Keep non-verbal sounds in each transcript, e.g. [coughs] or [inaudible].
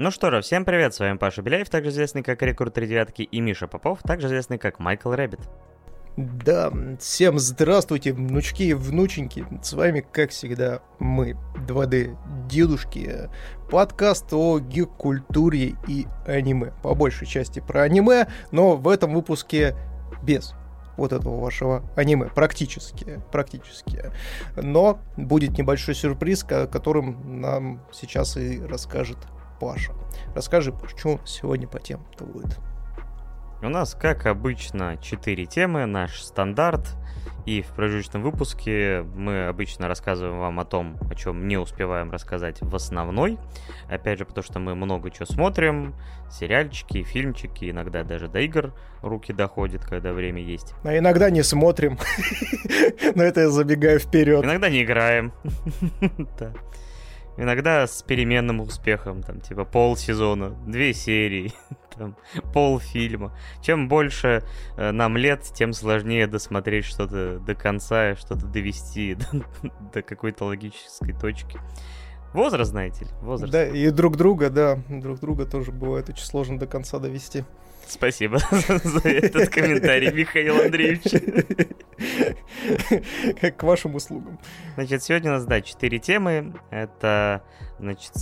Ну что же, всем привет, с вами Паша Беляев, также известный как Рекорд Три Девятки, и Миша Попов, также известный как Майкл Рэббит. Да, всем здравствуйте, внучки и внученьки. С вами, как всегда, мы, 2D дедушки. Подкаст о гик-культуре и аниме. По большей части про аниме, но в этом выпуске без вот этого вашего аниме. Практически. Практически. Но будет небольшой сюрприз, которым нам сейчас и расскажет Паша. Расскажи, что сегодня по темам-то будет? У нас, как обычно, 4 темы, наш стандарт. И в промежуточном выпуске мы обычно рассказываем вам о том, о чем не успеваем рассказать в основной. Опять же, потому что мы много чего смотрим. Сериальчики, фильмчики, иногда даже до игр руки доходят, когда время есть. А иногда не смотрим. [laughs] Но это я забегаю вперед. Иногда не играем. [laughs] Иногда с переменным успехом, там, типа полсезона, две серии, [laughs] там, полфильма. Чем больше э, нам лет, тем сложнее досмотреть что-то до конца, что-то довести до, [laughs] до какой-то логической точки. Возраст, знаете ли, возраст. Да, и друг друга, да, друг друга тоже бывает очень сложно до конца довести. Спасибо [laughs] за этот комментарий, Михаил Андреевич. Как к вашим услугам. Значит, сегодня у нас, да, четыре темы. Это, значит,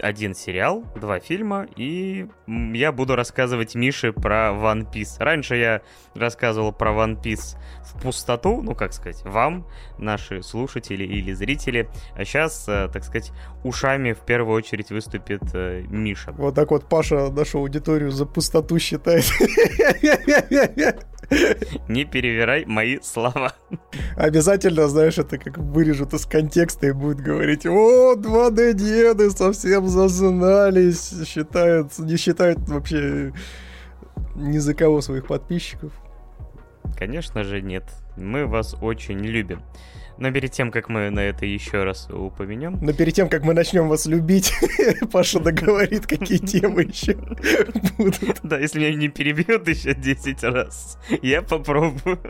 один сериал, два фильма, и я буду рассказывать Мише про One Piece. Раньше я рассказывал про One Piece в пустоту, ну, как сказать, вам, наши слушатели или зрители, а сейчас, э, так сказать, ушами в первую очередь выступит э, Миша. Вот так вот Паша нашу аудиторию за пустоту считает. [laughs] Не перевирай мои слова. Обязательно, знаешь, это как вырежут из контекста и будет говорить, о, 2D-деды совсем зазнались, считают, не считают вообще ни за кого своих подписчиков. Конечно же нет. Мы вас очень любим. Но перед тем, как мы на это еще раз упомянем... Но перед тем, как мы начнем вас любить, [laughs] Паша договорит, какие темы еще будут. Да, если меня не перебьет еще 10 раз, я попробую.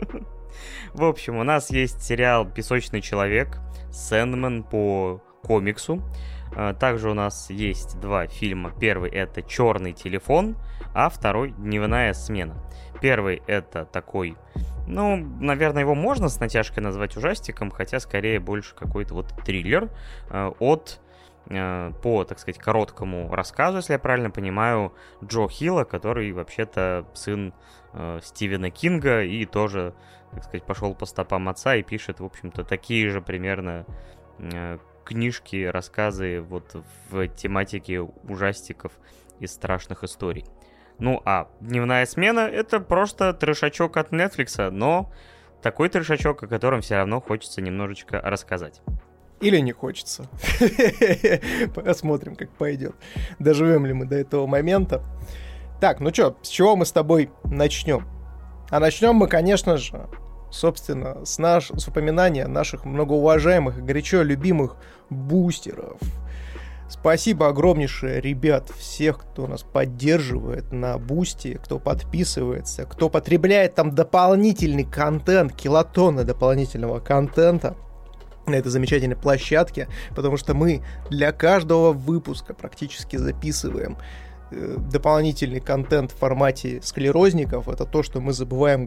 В общем, у нас есть сериал «Песочный человек», «Сэндман» по комиксу. А, также у нас есть два фильма. Первый это «Черный телефон», а второй «Дневная смена». Первый это такой, ну, наверное, его можно с натяжкой назвать ужастиком, хотя скорее больше какой-то вот триллер э, от э, по, так сказать, короткому рассказу, если я правильно понимаю, Джо Хилла, который вообще-то сын э, Стивена Кинга и тоже, так сказать, пошел по стопам отца и пишет, в общем-то, такие же примерно книжки, рассказы вот в тематике ужастиков и страшных историй. Ну а дневная смена это просто трешачок от Netflix, но такой трешачок, о котором все равно хочется немножечко рассказать. Или не хочется. [laughs] Посмотрим, как пойдет. Доживем ли мы до этого момента. Так, ну что, с чего мы с тобой начнем? А начнем мы, конечно же, собственно, с, наш, с упоминания наших многоуважаемых горячо любимых бустеров – Спасибо огромнейшее, ребят, всех, кто нас поддерживает на Бусти, кто подписывается, кто потребляет там дополнительный контент, килотонны дополнительного контента на этой замечательной площадке, потому что мы для каждого выпуска практически записываем э, дополнительный контент в формате склерозников. Это то, что мы забываем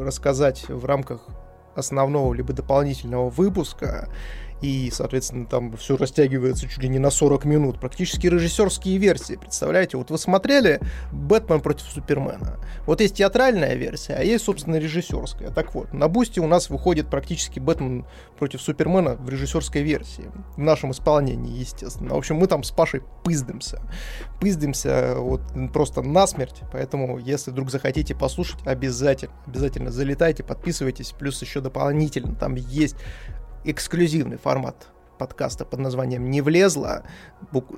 рассказать в рамках основного либо дополнительного выпуска и, соответственно, там все растягивается чуть ли не на 40 минут. Практически режиссерские версии, представляете? Вот вы смотрели «Бэтмен против Супермена». Вот есть театральная версия, а есть, собственно, режиссерская. Так вот, на Бусте у нас выходит практически «Бэтмен против Супермена» в режиссерской версии. В нашем исполнении, естественно. В общем, мы там с Пашей пыздымся. Пыздымся вот просто насмерть. Поэтому, если вдруг захотите послушать, обязательно, обязательно залетайте, подписывайтесь. Плюс еще дополнительно там есть эксклюзивный формат подкаста под названием «Не влезло».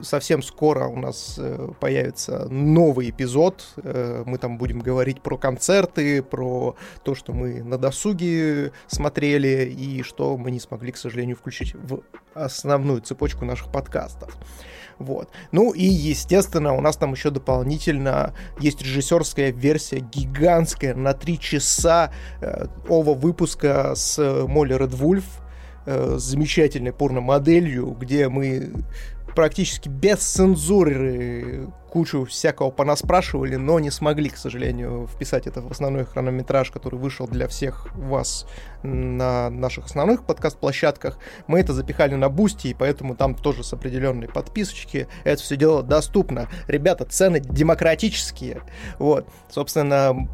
Совсем скоро у нас э, появится новый эпизод. Э, мы там будем говорить про концерты, про то, что мы на досуге смотрели и что мы не смогли, к сожалению, включить в основную цепочку наших подкастов. Вот. Ну и, естественно, у нас там еще дополнительно есть режиссерская версия гигантская на три часа э, ова выпуска с Молли Редвульф, э, замечательной порно-моделью, где мы практически без цензуры кучу всякого понаспрашивали, но не смогли, к сожалению, вписать это в основной хронометраж, который вышел для всех вас на наших основных подкаст-площадках. Мы это запихали на Бусти, и поэтому там тоже с определенной подписочки это все дело доступно. Ребята, цены демократические. Вот, собственно,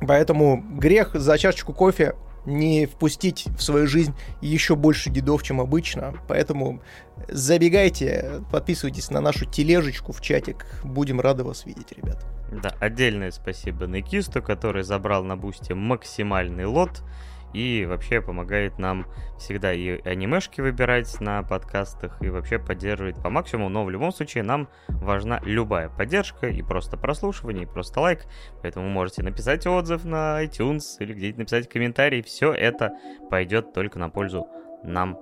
поэтому грех за чашечку кофе не впустить в свою жизнь еще больше дедов, чем обычно. Поэтому забегайте, подписывайтесь на нашу тележечку в чатик. Будем рады вас видеть, ребят. Да, отдельное спасибо Некисту, который забрал на Бусти максимальный лот и вообще помогает нам всегда и анимешки выбирать на подкастах, и вообще поддерживает по максимуму, но в любом случае нам важна любая поддержка, и просто прослушивание, и просто лайк, поэтому можете написать отзыв на iTunes или где-нибудь написать комментарий, все это пойдет только на пользу нам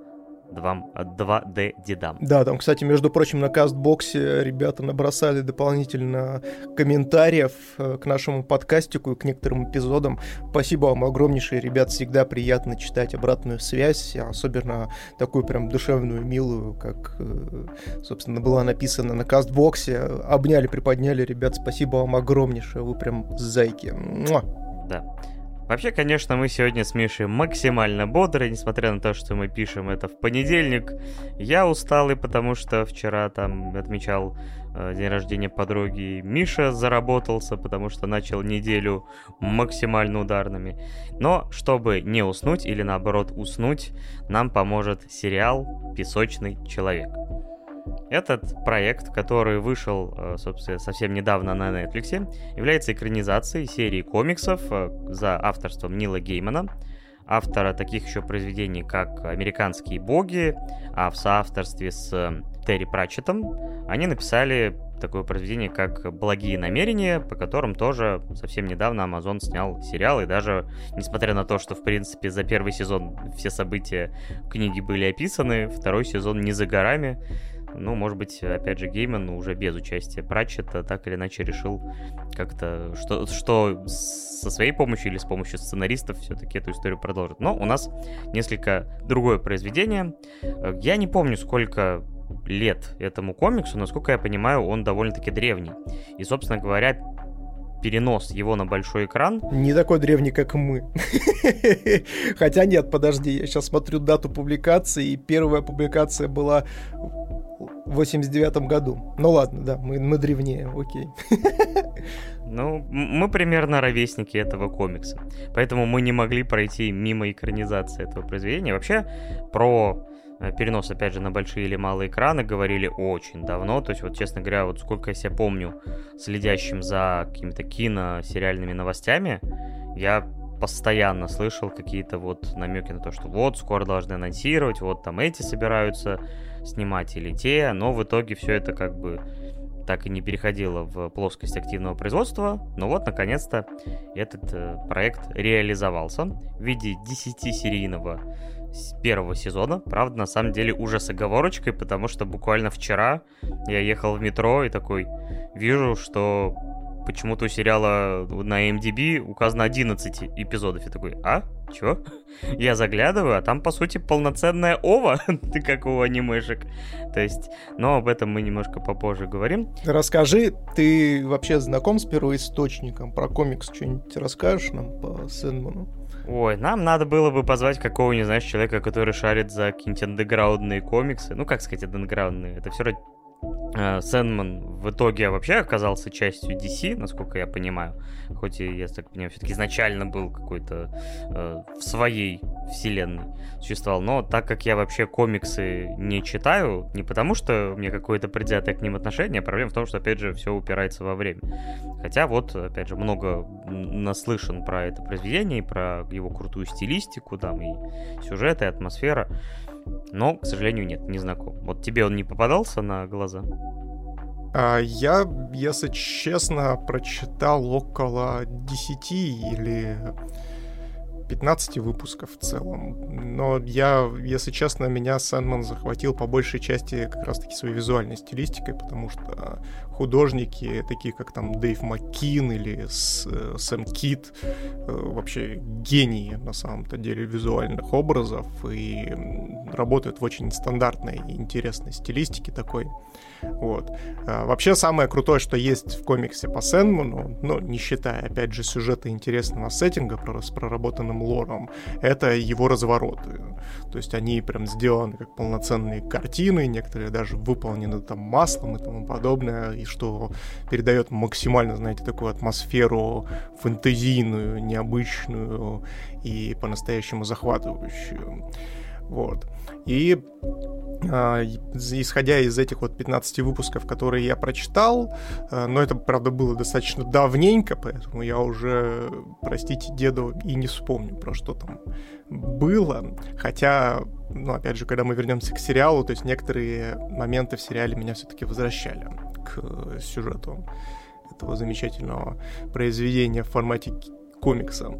2D дедам. Да, там, кстати, между прочим, на кастбоксе ребята набросали дополнительно комментариев э, к нашему подкастику и к некоторым эпизодам. Спасибо вам огромнейшее, ребят, всегда приятно читать обратную связь, особенно такую прям душевную, милую, как, э, собственно, была написана на кастбоксе. Обняли, приподняли, ребят, спасибо вам огромнейшее, вы прям зайки. Муа. Да. Вообще, конечно, мы сегодня с Мишей максимально бодры, несмотря на то, что мы пишем это в понедельник. Я усталый, потому что вчера там отмечал э, день рождения подруги. Миша заработался, потому что начал неделю максимально ударными. Но чтобы не уснуть или наоборот уснуть, нам поможет сериал «Песочный человек». Этот проект, который вышел, э, собственно, совсем недавно на Netflix, является экранизацией серии комиксов э, за авторством Нила Геймана, автора таких еще произведений, как «Американские боги», а в соавторстве с э, Терри Пратчетом они написали такое произведение, как «Благие намерения», по которым тоже совсем недавно Amazon снял сериал, и даже, несмотря на то, что, в принципе, за первый сезон все события книги были описаны, второй сезон не за горами, ну, может быть, опять же, Гейман уже без участия Пратчета так или иначе решил как-то, что, что со своей помощью или с помощью сценаристов все-таки эту историю продолжит. Но у нас несколько другое произведение. Я не помню, сколько лет этому комиксу, насколько я понимаю, он довольно-таки древний. И, собственно говоря, перенос его на большой экран. Не такой древний, как мы. [laughs] Хотя нет, подожди, я сейчас смотрю дату публикации, и первая публикация была в 89 году. Ну ладно, да, мы, мы древнее, окей. [laughs] Ну, мы примерно ровесники этого комикса. Поэтому мы не могли пройти мимо экранизации этого произведения. Вообще, про перенос, опять же, на большие или малые экраны говорили очень давно. То есть, вот, честно говоря, вот сколько я себя помню, следящим за какими-то кино, сериальными новостями, я постоянно слышал какие-то вот намеки на то, что вот, скоро должны анонсировать, вот там эти собираются снимать или те, но в итоге все это как бы так и не переходило в плоскость активного производства. Но вот, наконец-то, этот э, проект реализовался в виде 10-серийного первого сезона. Правда, на самом деле уже с оговорочкой, потому что буквально вчера я ехал в метро и такой вижу, что почему-то у сериала на MDB указано 11 эпизодов. Я такой, а? Чё? [laughs] Я заглядываю, а там, по сути, полноценная ова, [laughs] ты как у анимешек. То есть, но об этом мы немножко попозже говорим. Расскажи, ты вообще знаком с первоисточником? Про комикс что-нибудь расскажешь нам по Сэндману? Ой, нам надо было бы позвать какого-нибудь, знаешь, человека, который шарит за какие-нибудь андеграундные комиксы. Ну, как сказать, андеграундные? Это все равно Сэндман в итоге вообще оказался частью DC, насколько я понимаю. Хоть и, я так понимаю, все-таки изначально был какой-то э, в своей вселенной существовал. Но так как я вообще комиксы не читаю, не потому что меня какое-то предвзятое к ним отношение, а проблема в том, что, опять же, все упирается во время. Хотя вот, опять же, много наслышан про это произведение, про его крутую стилистику, там, и сюжет, и атмосфера. Но, к сожалению, нет, не знаком. Вот тебе он не попадался на глаза? А я, если честно, прочитал около 10 или 15 выпусков в целом. Но я, если честно, меня Сэндман захватил по большей части как раз-таки своей визуальной стилистикой, потому что художники, такие как там Дэйв Маккин или э, Сэм Кит, э, вообще гении на самом-то деле визуальных образов и работают в очень стандартной и интересной стилистике такой. Вот. А, вообще самое крутое, что есть в комиксе по Сэндману, ну, не считая, опять же, сюжета интересного сеттинга с проработанным лором, это его развороты. То есть они прям сделаны как полноценные картины, некоторые даже выполнены там маслом и тому подобное, и что передает максимально, знаете, такую атмосферу фэнтезийную, необычную и по-настоящему захватывающую. Вот. И э, исходя из этих вот 15 выпусков, которые я прочитал, э, но это, правда, было достаточно давненько, поэтому я уже, простите, деду и не вспомню, про что там было. Хотя, ну, опять же, когда мы вернемся к сериалу, то есть некоторые моменты в сериале меня все-таки возвращали к сюжету этого замечательного произведения в формате комикса.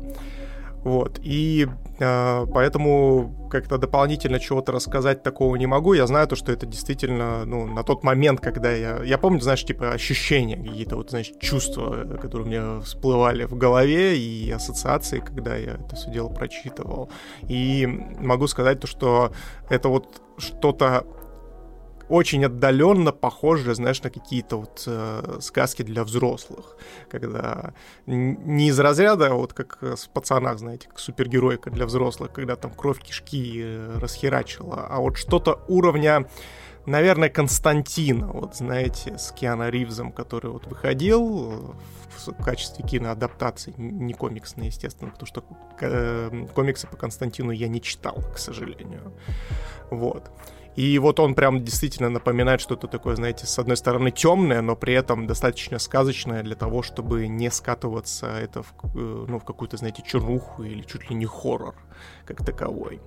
Вот. И э, поэтому как-то дополнительно чего-то рассказать такого не могу. Я знаю то, что это действительно, ну, на тот момент, когда я... Я помню, знаешь, типа ощущения, какие-то вот, знаешь, чувства, которые у меня всплывали в голове и ассоциации, когда я это все дело прочитывал. И могу сказать то, что это вот что-то очень отдаленно похоже, знаешь, на какие-то вот э, сказки для взрослых, когда не из разряда, а вот как в пацанах, знаете, как супергеройка для взрослых, когда там кровь кишки э, расхерачила, а вот что-то уровня наверное, Константина, вот знаете, с Киану Ривзом, который вот выходил в качестве киноадаптации, не комиксные, естественно, потому что э, комиксы по Константину я не читал, к сожалению. Вот. И вот он прям действительно напоминает что-то такое, знаете, с одной стороны темное, но при этом достаточно сказочное для того, чтобы не скатываться это в, э, ну, в какую-то, знаете, чернуху или чуть ли не хоррор как таковой.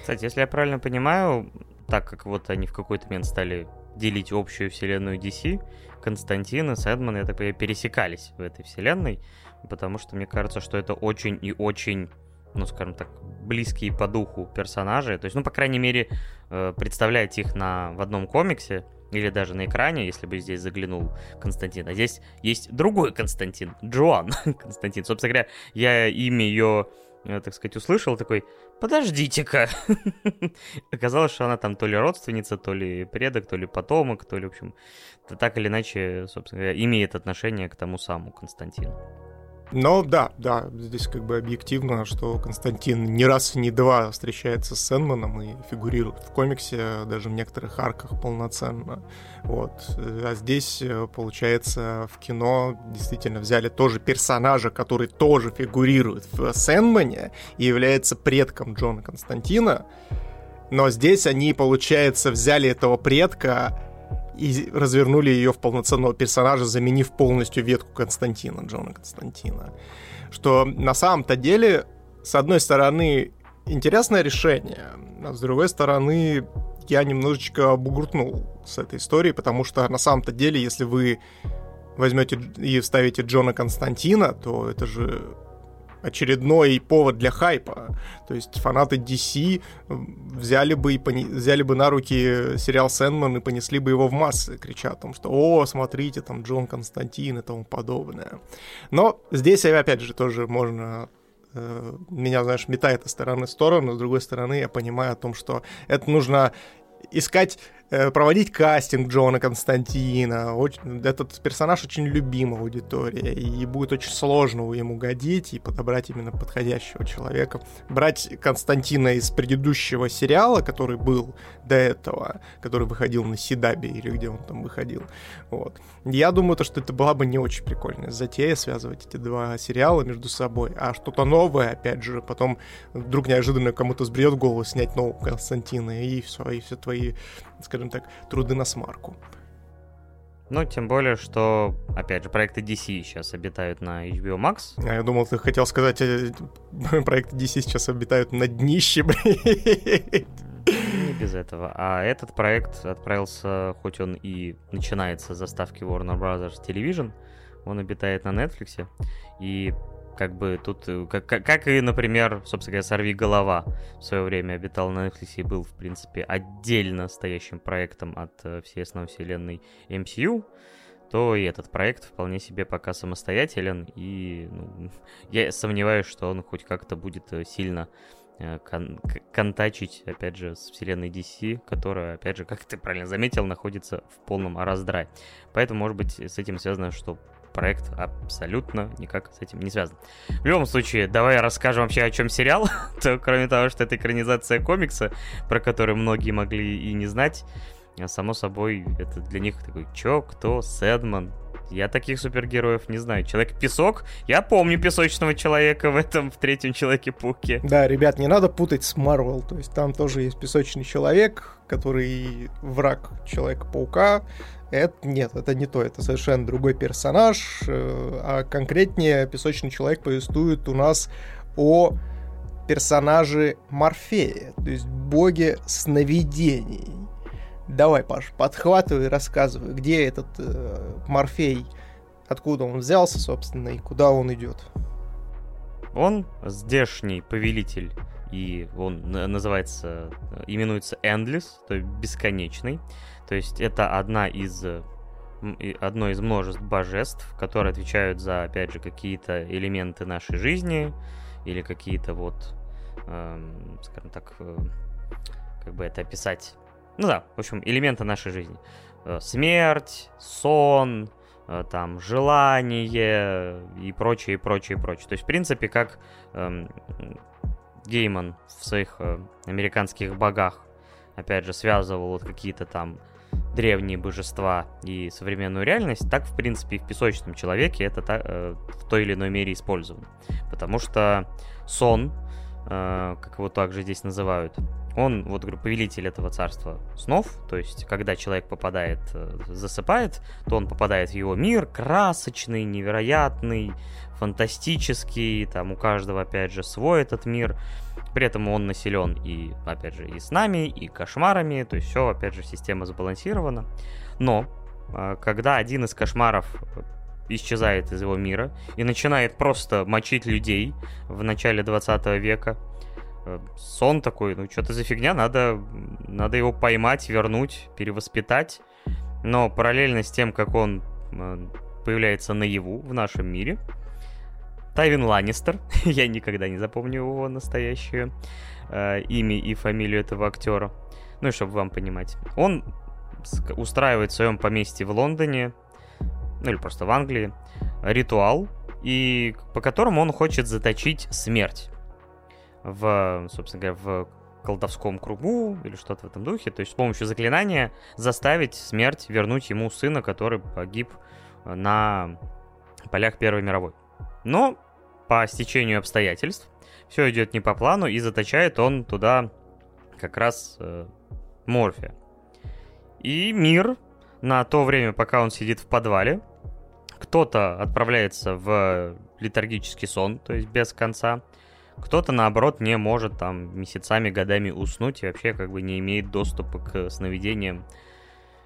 Кстати, если я правильно понимаю, так как вот они в какой-то момент стали делить общую вселенную DC, Константин и Сэдман, я так понимаю, пересекались в этой вселенной, потому что мне кажется, что это очень и очень ну, скажем так, близкие по духу персонажи. То есть, ну, по крайней мере, э, представлять их на, в одном комиксе или даже на экране, если бы здесь заглянул Константин. А здесь есть другой Константин, Джоан [laughs] Константин. Собственно говоря, я имя ее, э, так сказать, услышал, такой, подождите-ка. [laughs] Оказалось, что она там то ли родственница, то ли предок, то ли потомок, то ли, в общем, так или иначе, собственно говоря, имеет отношение к тому самому Константину. Но да, да, здесь как бы объективно, что Константин не раз и не два встречается с Сэнманом и фигурирует в комиксе, даже в некоторых арках полноценно. Вот. А здесь, э, получается, в кино действительно взяли тоже персонажа, который тоже фигурирует в Сэнмане и является предком Джона Константина. Но здесь они, получается, взяли этого предка и развернули ее в полноценного персонажа, заменив полностью ветку Константина, Джона Константина. Что на самом-то деле, с одной стороны, интересное решение, а с другой стороны, я немножечко обугрутнул с этой историей, потому что на самом-то деле, если вы возьмете и вставите Джона Константина, то это же очередной повод для хайпа. То есть фанаты DC взяли бы, и пони... взяли бы на руки сериал Сэндман и понесли бы его в массы, крича о том, что «О, смотрите, там Джон Константин» и тому подобное. Но здесь, опять же, тоже можно э, меня, знаешь, метает из стороны в сторону, с другой стороны я понимаю о том, что это нужно искать Э, проводить кастинг Джона Константина. Очень, этот персонаж очень любим аудитория, и будет очень сложно ему годить и подобрать именно подходящего человека. Брать Константина из предыдущего сериала, который был до этого, который выходил на Сидабе или где он там выходил. Вот. Я думаю, то, что это была бы не очень прикольная затея связывать эти два сериала между собой, а что-то новое, опять же, потом вдруг неожиданно кому-то сберет в голову снять нового Константина, и все, и все твои скажем так, труды на смарку. Ну, тем более, что, опять же, проекты DC сейчас обитают на HBO Max. А я думал, ты хотел сказать, э, [laughs] проекты DC сейчас обитают на днище, [laughs] блин. Не без этого. А этот проект отправился, хоть он и начинается с заставки Warner Brothers Television, он обитает на Netflix. И как бы тут, э, как, как и, например, собственно говоря, «Сорви голова» в свое время обитал на Netflix и был, в принципе, отдельно стоящим проектом от э, всей основной вселенной MCU, то и этот проект вполне себе пока самостоятелен, и ну, я сомневаюсь, что он хоть как-то будет э, сильно кон- контачить, опять же, с вселенной DC, которая, опять же, как ты правильно заметил, находится в полном раздрае. Поэтому, может быть, с этим связано, что проект абсолютно никак с этим не связан. В любом случае, давай расскажем вообще, о чем сериал. [laughs] То, кроме того, что это экранизация комикса, про который многие могли и не знать, а само собой, это для них такой, чё, кто, Сэдман, я таких супергероев не знаю. Человек-песок? Я помню песочного человека в этом, в третьем Человеке-пауке. Да, ребят, не надо путать с Марвел. То есть там тоже есть песочный человек, который враг Человека-паука. Это нет, это не то, это совершенно другой персонаж, э, а конкретнее песочный человек повествует у нас о персонаже Морфея, то есть боге сновидений. Давай, Паш, подхватывай, рассказывай, где этот э, Морфей, откуда он взялся, собственно, и куда он идет. Он здешний повелитель, и он называется, именуется Endless, то есть бесконечный. То есть это одна из одно из множеств божеств, которые отвечают за, опять же, какие-то элементы нашей жизни или какие-то вот, эм, скажем так, э, как бы это описать. Ну да, в общем, элементы нашей жизни. Э, смерть, сон, э, там, желание и прочее, и прочее, и прочее. То есть, в принципе, как эм, Гейман в своих э, американских богах, опять же, связывал вот какие-то там древние божества и современную реальность, так, в принципе, и в песочном человеке это та, э, в той или иной мере использовано. Потому что сон, э, как его также здесь называют, он, вот, говорю, повелитель этого царства снов, то есть, когда человек попадает, э, засыпает, то он попадает в его мир, красочный, невероятный, фантастический, там у каждого, опять же, свой этот мир, при этом он населен и, опять же, и с нами, и кошмарами, то есть все, опять же, система сбалансирована. Но, а, когда один из кошмаров исчезает из его мира и начинает просто мочить людей в начале 20 века, э, сон такой, ну что-то за фигня, надо, надо его поймать, вернуть, перевоспитать. Но параллельно с тем, как он э, появляется наяву в нашем мире, Тайвин Ланнистер, [laughs] я никогда не запомню его настоящее э, имя и фамилию этого актера, ну и чтобы вам понимать. Он устраивает в своем поместье в Лондоне, ну или просто в Англии, ритуал, и по которому он хочет заточить смерть в, собственно говоря, в колдовском кругу или что-то в этом духе. То есть с помощью заклинания заставить смерть вернуть ему сына, который погиб на полях Первой мировой. Но по стечению обстоятельств все идет не по плану, и заточает он туда как раз э, Морфия. И мир на то время, пока он сидит в подвале, кто-то отправляется в летаргический сон, то есть без конца, кто-то, наоборот, не может там месяцами, годами уснуть и вообще как бы не имеет доступа к сновидениям.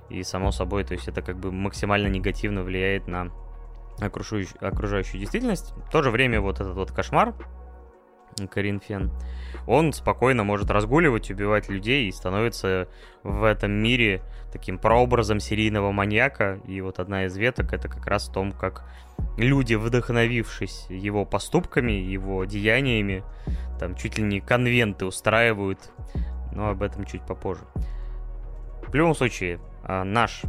И само собой, то есть это как бы максимально негативно влияет на окружающую, окружающую действительность. В то же время вот этот вот кошмар, Коринфен, он спокойно может разгуливать, убивать людей и становится в этом мире таким прообразом серийного маньяка. И вот одна из веток это как раз в том, как люди, вдохновившись его поступками, его деяниями, там чуть ли не конвенты устраивают, но об этом чуть попозже. В любом случае, а, наш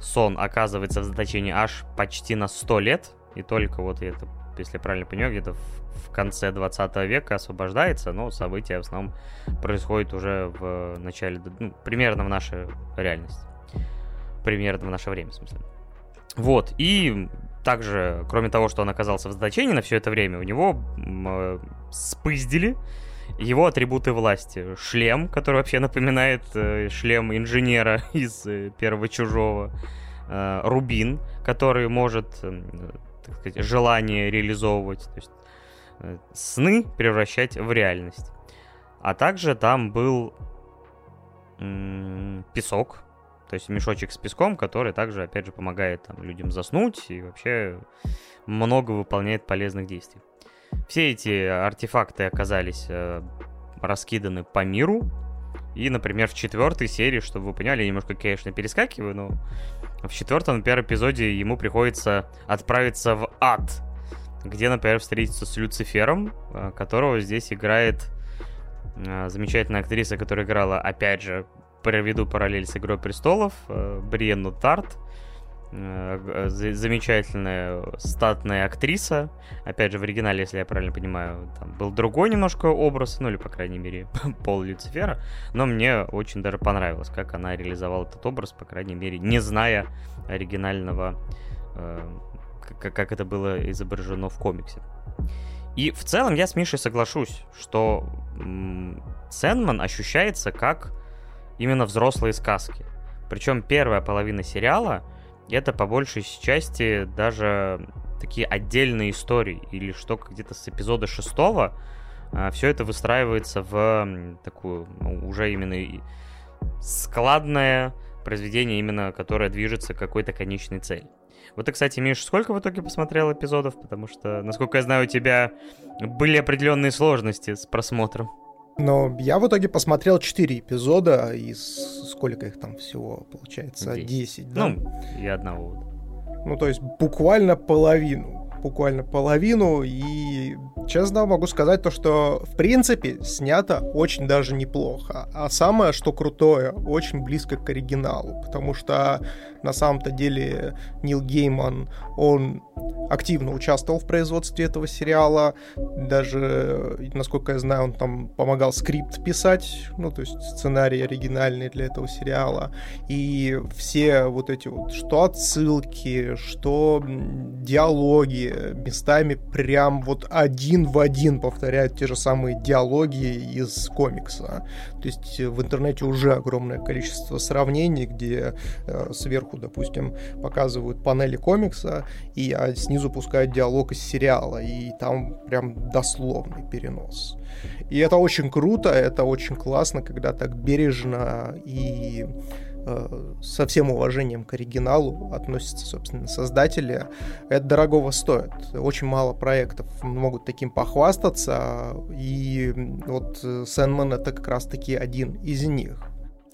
сон оказывается в заточении аж почти на 100 лет, и только вот это, если я правильно понимаю, где-то в, конце 20 века освобождается, но события в основном происходят уже в начале, ну, примерно в нашей реальности. Примерно в наше время, в смысле. Вот, и также, кроме того, что он оказался в заточении на все это время, у него э, спиздили его атрибуты власти. Шлем, который вообще напоминает э, шлем инженера [laughs] из э, первого чужого. Э, рубин, который может, э, так сказать, желание реализовывать. То есть э, сны превращать в реальность. А также там был песок, то есть мешочек с песком, который также, опять же, помогает там, людям заснуть и вообще много выполняет полезных действий. Все эти артефакты оказались э, раскиданы по миру. И, например, в четвертой серии, чтобы вы поняли, я немножко, конечно, перескакиваю, но в четвертом, например, эпизоде ему приходится отправиться в ад, где, например, встретиться с Люцифером, э, которого здесь играет э, замечательная актриса, которая играла, опять же, проведу параллель с «Игрой престолов», э, Бриенну Тарт, замечательная статная актриса. Опять же, в оригинале, если я правильно понимаю, там был другой немножко образ, ну или, по крайней мере, [laughs] пол Люцифера. Но мне очень даже понравилось, как она реализовала этот образ, по крайней мере, не зная оригинального, э, как это было изображено в комиксе. И в целом я с Мишей соглашусь, что Сэндман ощущается как именно взрослые сказки. Причем первая половина сериала — это по большей части даже такие отдельные истории, или что где-то с эпизода шестого а, все это выстраивается в такую ну, уже именно складное произведение, именно которое движется к какой-то конечной цели. Вот ты, кстати, Миш, сколько в итоге посмотрел эпизодов? Потому что, насколько я знаю, у тебя были определенные сложности с просмотром. Но я в итоге посмотрел 4 эпизода из сколько их там всего получается? 10, 10 да? Ну, и одного. Ну, то есть буквально половину буквально половину, и честно могу сказать то, что в принципе снято очень даже неплохо. А самое, что крутое, очень близко к оригиналу, потому что на самом-то деле Нил Гейман, он активно участвовал в производстве этого сериала, даже, насколько я знаю, он там помогал скрипт писать, ну, то есть сценарий оригинальный для этого сериала, и все вот эти вот, что отсылки, что диалоги, местами прям вот один в один повторяют те же самые диалоги из комикса. То есть в интернете уже огромное количество сравнений, где э, сверху, допустим, показывают панели комикса, и а снизу пускают диалог из сериала, и там прям дословный перенос. И это очень круто, это очень классно, когда так бережно и Э, со всем уважением к оригиналу относятся, собственно, создатели. Это дорогого стоит. Очень мало проектов могут таким похвастаться, и вот Сэндман это как раз-таки один из них.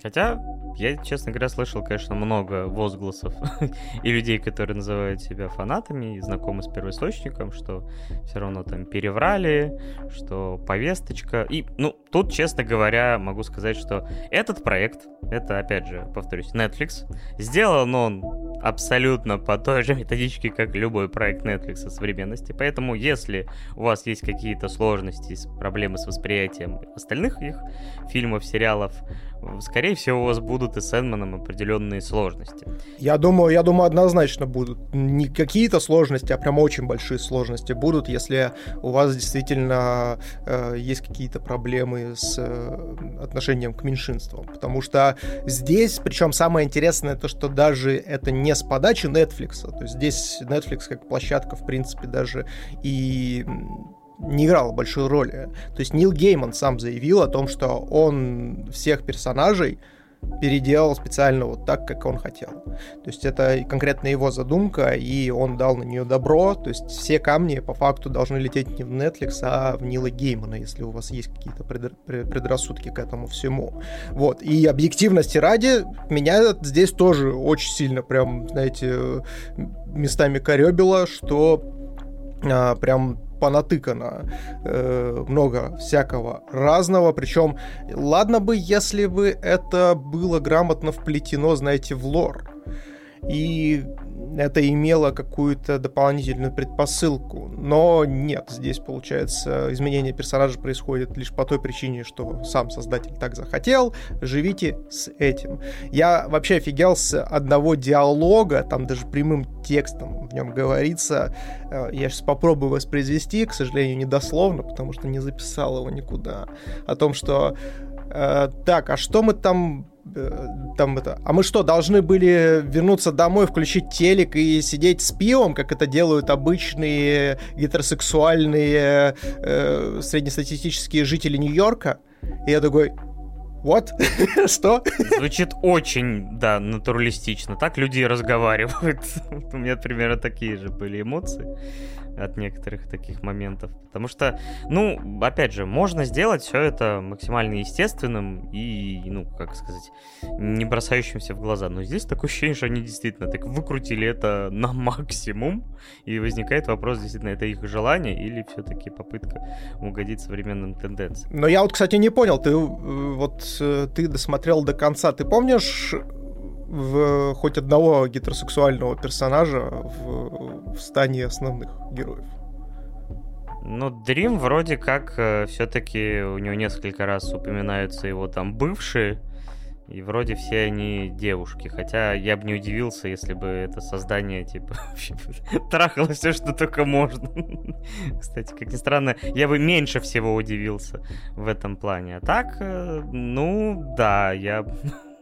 Хотя, я, честно говоря, слышал, конечно, много возгласов [laughs] и людей, которые называют себя фанатами и знакомы с первоисточником, что все равно там переврали, что повесточка. И, ну, тут, честно говоря, могу сказать, что этот проект, это, опять же, повторюсь, Netflix, сделан он абсолютно по той же методичке, как любой проект Netflix современности. Поэтому, если у вас есть какие-то сложности, проблемы с восприятием остальных их фильмов, сериалов, скорее всего, у вас будут и с Сэндманом определенные сложности. Я думаю, я думаю, однозначно будут. Не какие-то сложности, а прям очень большие сложности будут, если у вас действительно э, есть какие-то проблемы с э, отношением к меньшинствам. Потому что здесь, причем самое интересное, то, что даже это не с подачи Netflix. То есть здесь Netflix как площадка, в принципе, даже и не играла большой роли. То есть Нил Гейман сам заявил о том, что он всех персонажей переделал специально вот так, как он хотел. То есть это конкретно его задумка, и он дал на нее добро. То есть все камни по факту должны лететь не в Netflix, а в Нила Геймана, если у вас есть какие-то предрассудки к этому всему. Вот. И объективности ради меня здесь тоже очень сильно прям, знаете, местами коребило, что а, прям понатыкано э, много всякого разного. Причем, ладно бы, если бы это было грамотно вплетено, знаете, в лор. И это имело какую-то дополнительную предпосылку. Но нет, здесь, получается, изменение персонажа происходит лишь по той причине, что сам создатель так захотел. Живите с этим. Я вообще офигел с одного диалога, там даже прямым текстом в нем говорится. Э, я сейчас попробую воспроизвести, к сожалению, недословно, потому что не записал его никуда. О том, что э, так, а что мы там Э, там это, а мы что, должны были вернуться домой, включить телек и сидеть с пивом, как это делают обычные гетеросексуальные э, среднестатистические жители Нью-Йорка? И я такой, Вот? [laughs] Что? Звучит очень, да, натуралистично. Так люди разговаривают. [laughs] У меня примерно такие же были эмоции от некоторых таких моментов. Потому что, ну, опять же, можно сделать все это максимально естественным и, ну, как сказать, не бросающимся в глаза. Но здесь такое ощущение, что они действительно так выкрутили это на максимум. И возникает вопрос, действительно, это их желание или все-таки попытка угодить современным тенденциям. Но я вот, кстати, не понял, ты э, вот ты досмотрел до конца. Ты помнишь в хоть одного гетеросексуального персонажа в, в стане основных героев. Ну, Дрим вроде как э, все-таки у него несколько раз упоминаются его там бывшие, и вроде все они девушки. Хотя я бы не удивился, если бы это создание, типа, [laughs] трахало все, что только можно. [laughs] Кстати, как ни странно, я бы меньше всего удивился в этом плане. А так, э, ну, да, я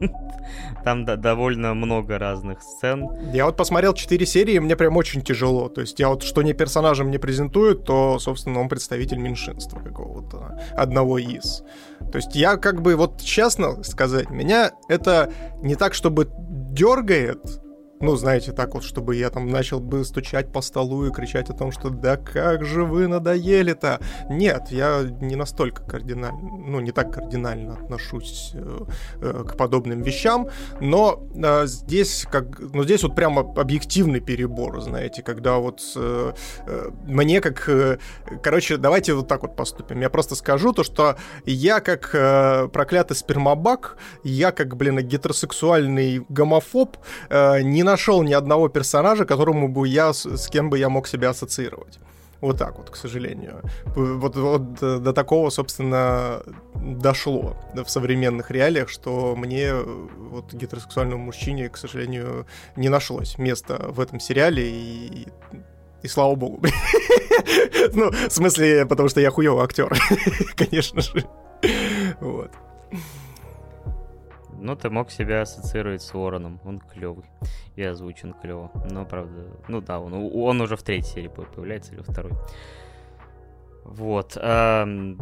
[laughs] Там да, довольно много разных сцен. Я вот посмотрел 4 серии, мне прям очень тяжело. То есть я вот что не персонажем не презентуют, то, собственно, он представитель меньшинства какого-то, одного из. То есть я как бы, вот честно сказать, меня это не так, чтобы дергает, ну, знаете, так вот, чтобы я там начал бы стучать по столу и кричать о том, что да как же вы надоели-то. Нет, я не настолько кардинально, ну, не так кардинально отношусь э, э, к подобным вещам, но э, здесь как, ну, здесь вот прямо объективный перебор, знаете, когда вот э, э, мне как, э, короче, давайте вот так вот поступим. Я просто скажу то, что я как э, проклятый спермобак, я как, блин, гетеросексуальный гомофоб, э, не нашел ни одного персонажа, которому бы я, с кем бы я мог себя ассоциировать. Вот так вот, к сожалению. Вот, вот до такого, собственно, дошло в современных реалиях, что мне, вот гетеросексуальному мужчине, к сожалению, не нашлось места в этом сериале, и, и слава богу. [laughs] Ну, в смысле, потому что я хуёвый актер, [laughs] конечно же. Вот. Ну, ты мог себя ассоциировать с Уорреном. Он клевый. И озвучен клево. Но, правда, ну да, он, он уже в третьей серии появляется или второй. Вот. Эм,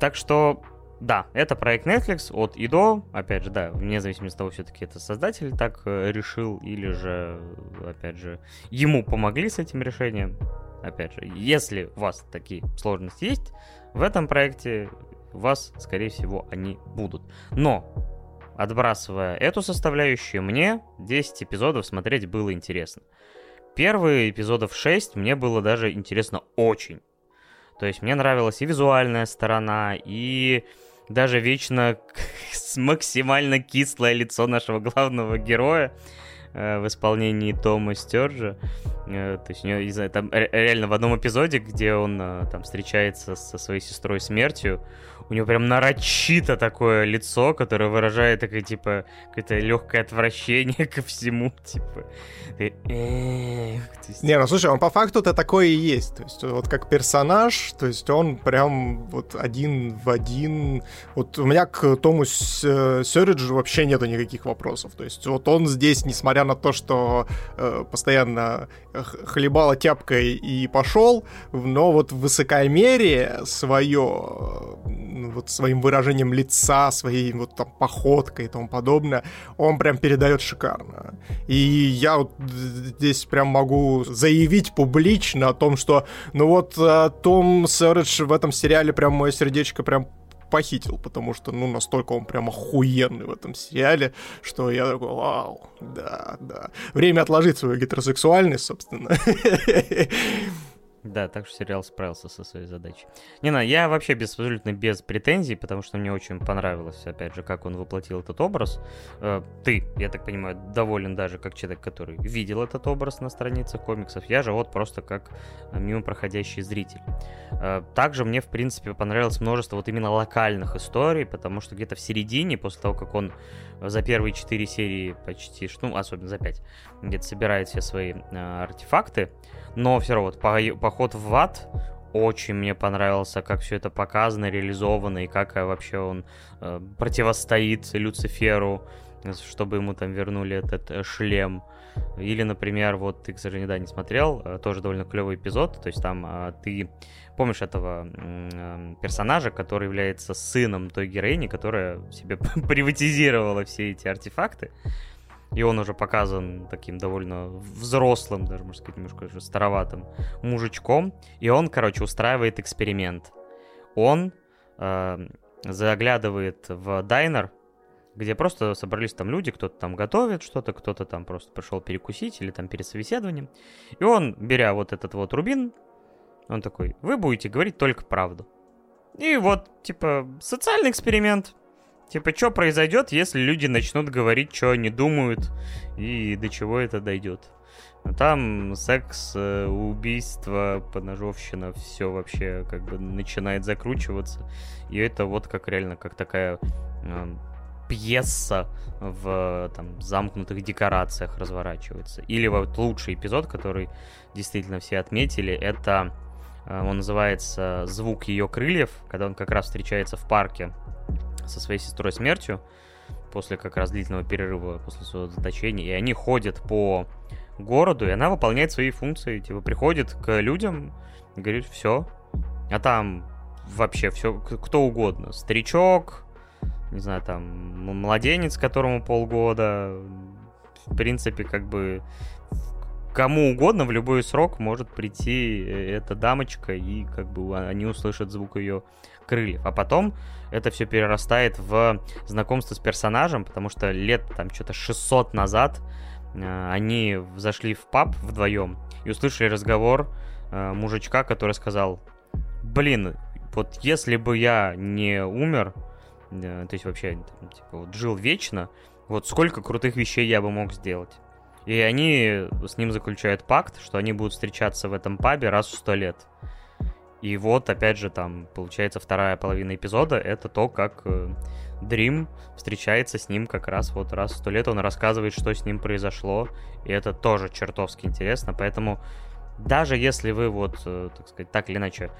так что, да, это проект Netflix от и до. Опять же, да, вне зависимости от того, все-таки это создатель так э, решил, или же, опять же, ему помогли с этим решением. Опять же, если у вас такие сложности есть, в этом проекте вас, скорее всего, они будут. Но Отбрасывая эту составляющую, мне 10 эпизодов смотреть было интересно. Первые эпизодов 6 мне было даже интересно очень. То есть мне нравилась и визуальная сторона, и даже вечно [laughs] максимально кислое лицо нашего главного героя в исполнении Тома Стерджа. Э, то есть у него, не знаю, там реально в одном эпизоде, где он э, там встречается со своей сестрой смертью, у него прям нарочито такое лицо, которое выражает такое, типа, какое-то легкое отвращение [laughs] ко всему, типа. Не, ну слушай, он по факту-то такое и есть. То есть вот как персонаж, то есть он прям вот один в один. Вот у меня к Тому Сёриджу вообще нету никаких вопросов. То есть вот он здесь, несмотря на то, что э, постоянно хлебала тяпкой и пошел, но вот высокомерие свое ну, вот своим выражением лица, своей вот там походкой и тому подобное, он прям передает шикарно. И я вот здесь прям могу заявить публично о том, что ну вот э, Том Сэридж в этом сериале прям мое сердечко прям похитил, потому что, ну, настолько он прям охуенный в этом сериале, что я такой, вау, да, да. Время отложить свою гетеросексуальность, собственно. [laughs] Да, так что сериал справился со своей задачей. Не, на, я вообще без, абсолютно без претензий, потому что мне очень понравилось, опять же, как он воплотил этот образ. Э, ты, я так понимаю, доволен даже как человек, который видел этот образ на страницах комиксов. Я же вот просто как мимо проходящий зритель. Э, также мне, в принципе, понравилось множество вот именно локальных историй, потому что где-то в середине, после того, как он за первые четыре серии почти, ну, особенно за пять, где-то собирает все свои э, артефакты, но все равно вот поход в ад очень мне понравился, как все это показано, реализовано, и как э, вообще он э, противостоит Люциферу, чтобы ему там вернули этот э, шлем. Или, например, вот ты, к сожалению, да, не смотрел, э, тоже довольно клевый эпизод, то есть там э, ты помнишь этого э, персонажа, который является сыном той героини, которая себе [laughs] приватизировала все эти артефакты, и он уже показан таким довольно взрослым, даже, можно сказать, немножко уже староватым мужичком, и он, короче, устраивает эксперимент. Он э, заглядывает в дайнер, где просто собрались там люди, кто-то там готовит что-то, кто-то там просто пришел перекусить или там перед собеседованием. И он, беря вот этот вот рубин, он такой, вы будете говорить только правду. И вот, типа, социальный эксперимент. Типа, что произойдет, если люди начнут говорить, что они думают, и до чего это дойдет. Там секс, э, убийство, поножовщина, все вообще как бы начинает закручиваться. И это вот как реально, как такая э, пьеса в там, замкнутых декорациях разворачивается. Или вот лучший эпизод, который действительно все отметили, это э, он называется «Звук ее крыльев», когда он как раз встречается в парке со своей сестрой смертью после как раз длительного перерыва после своего заточения, и они ходят по городу, и она выполняет свои функции, типа приходит к людям, говорит, все, а там вообще все, кто угодно, старичок, не знаю, там, младенец, которому полгода, в принципе, как бы кому угодно в любой срок может прийти э, эта дамочка, и как бы они услышат звук ее крыльев. А потом это все перерастает в знакомство с персонажем, потому что лет там что-то 600 назад э, они зашли в паб вдвоем и услышали разговор э, мужичка, который сказал, блин, вот если бы я не умер, э, то есть вообще там, типа, вот, жил вечно, вот сколько крутых вещей я бы мог сделать. И они с ним заключают пакт, что они будут встречаться в этом пабе раз в сто лет. И вот, опять же, там, получается, вторая половина эпизода — это то, как э, Дрим встречается с ним как раз вот раз в сто лет. Он рассказывает, что с ним произошло, и это тоже чертовски интересно. Поэтому даже если вы вот, э, так сказать, так или иначе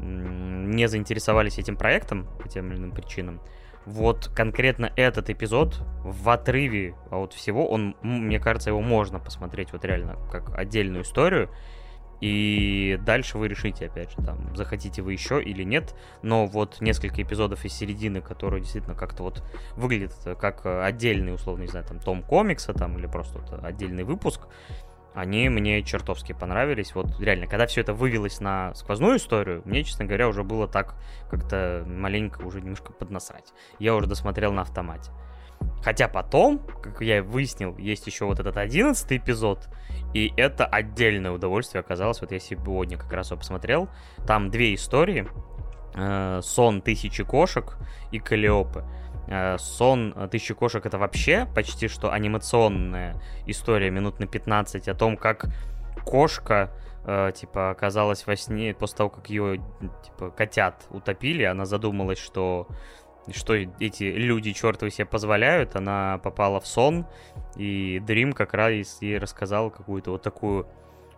не заинтересовались этим проектом по тем или иным причинам, вот конкретно этот эпизод в отрыве от всего, он, мне кажется, его можно посмотреть вот реально как отдельную историю, и дальше вы решите, опять же, там, захотите вы еще или нет. Но вот несколько эпизодов из середины, которые действительно как-то вот выглядят как отдельный, условно, не знаю, там, том комикса, там, или просто вот отдельный выпуск, они мне чертовски понравились. Вот реально, когда все это вывелось на сквозную историю, мне, честно говоря, уже было так как-то маленько уже немножко поднасрать. Я уже досмотрел на автомате. Хотя потом, как я выяснил, есть еще вот этот одиннадцатый эпизод, и это отдельное удовольствие оказалось. Вот я сегодня как раз его посмотрел. Там две истории. Э, сон тысячи кошек и Калиопы. Э, сон тысячи кошек это вообще почти что анимационная история минут на 15 о том, как кошка э, типа оказалась во сне после того, как ее типа котят утопили, она задумалась, что что эти люди чертовы себе позволяют, она попала в сон, и Дрим как раз ей рассказал какую-то вот такую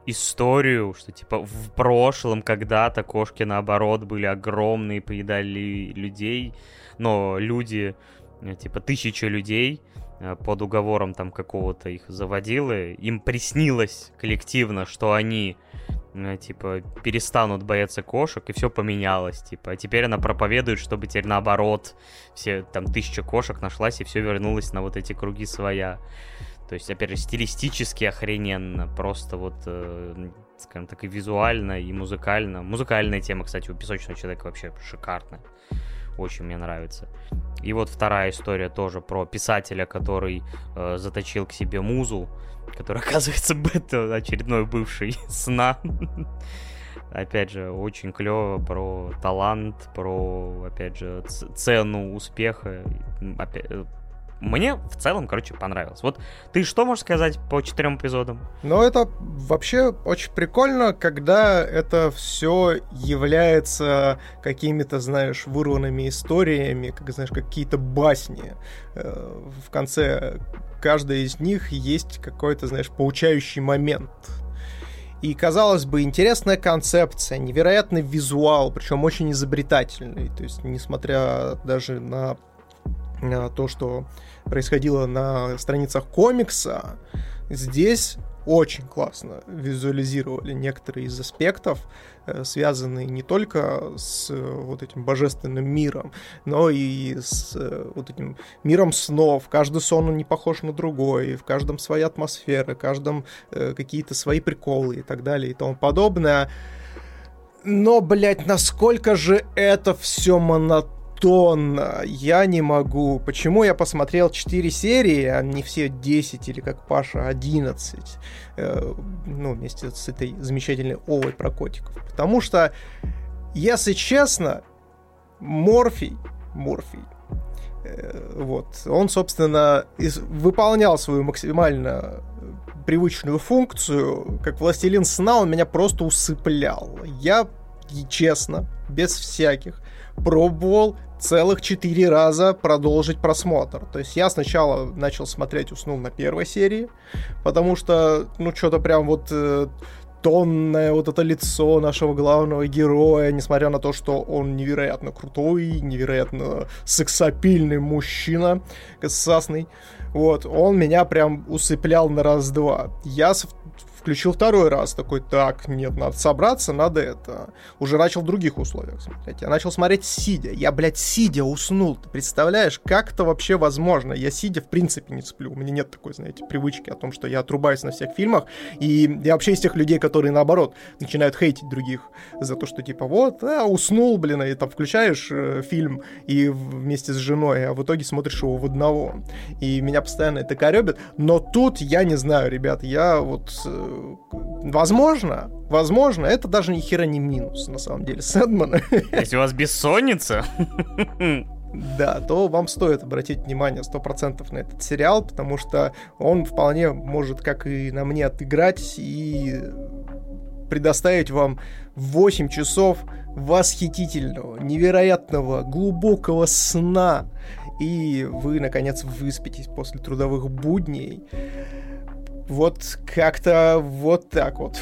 историю, что типа в прошлом когда-то кошки наоборот были огромные, поедали людей, но люди, э, типа тысяча людей э, под уговором там какого-то их заводилы, им приснилось коллективно, что они типа, перестанут бояться кошек, и все поменялось, типа. А теперь она проповедует, чтобы теперь наоборот, все, там, тысяча кошек нашлась, и все вернулось на вот эти круги своя. То есть, опять же, стилистически охрененно, просто вот, э, скажем так, и визуально, и музыкально. Музыкальная тема, кстати, у Песочного Человека вообще шикарная. Очень мне нравится. И вот вторая история тоже про писателя, который э, заточил к себе музу, который, [laughs] оказывается, это очередной бывший [laughs] сна. Опять же, очень клево про талант, про, опять же, цену успеха. Опять, э, мне в целом, короче, понравилось. Вот ты что можешь сказать по четырем эпизодам? Ну, это вообще очень прикольно, когда это все является какими-то, знаешь, вырванными историями, как, знаешь, какие-то басни. Э, в конце каждой из них есть какой-то, знаешь, поучающий момент. И, казалось бы, интересная концепция, невероятный визуал, причем очень изобретательный. То есть, несмотря даже на то, что происходило на страницах комикса, здесь очень классно визуализировали некоторые из аспектов, э, связанные не только с э, вот этим божественным миром, но и с э, вот этим миром снов. Каждый сон он не похож на другой, в каждом своя атмосфера, в каждом какие-то свои приколы и так далее и тому подобное. Но, блядь, насколько же это все монотонно тонна. Я не могу. Почему я посмотрел 4 серии, а не все 10 или как Паша 11? Э, ну, вместе с этой замечательной Овой про котиков. Потому что, если честно, Морфий, Морфий, э, вот, он, собственно, из, выполнял свою максимально привычную функцию, как властелин сна, он меня просто усыплял. Я, честно, без всяких, пробовал целых четыре раза продолжить просмотр. То есть я сначала начал смотреть, уснул на первой серии, потому что, ну, что-то прям вот э, тонное вот это лицо нашего главного героя, несмотря на то, что он невероятно крутой, невероятно сексапильный мужчина, кассасный, вот, он меня прям усыплял на раз-два. Я Включил второй раз, такой, так, нет, надо собраться, надо это. Уже начал в других условиях смотреть. Я начал смотреть сидя. Я, блядь, сидя уснул. Ты представляешь, как это вообще возможно? Я сидя, в принципе, не сплю. У меня нет такой, знаете, привычки о том, что я отрубаюсь на всех фильмах. И я вообще из тех людей, которые, наоборот, начинают хейтить других за то, что, типа, вот, а, уснул, блин, и там включаешь э, фильм и вместе с женой, а в итоге смотришь его в одного. И меня постоянно это коребит. Но тут я не знаю, ребят, я вот э, возможно, возможно, это даже ни хера не минус, на самом деле, Сэндмана. [laughs] Если у вас бессонница... Да, то вам стоит обратить внимание 100% на этот сериал, потому что он вполне может, как и на мне, отыграть и предоставить вам 8 часов восхитительного, невероятного, глубокого сна. И вы, наконец, выспитесь после трудовых будней. Вот как-то вот так вот.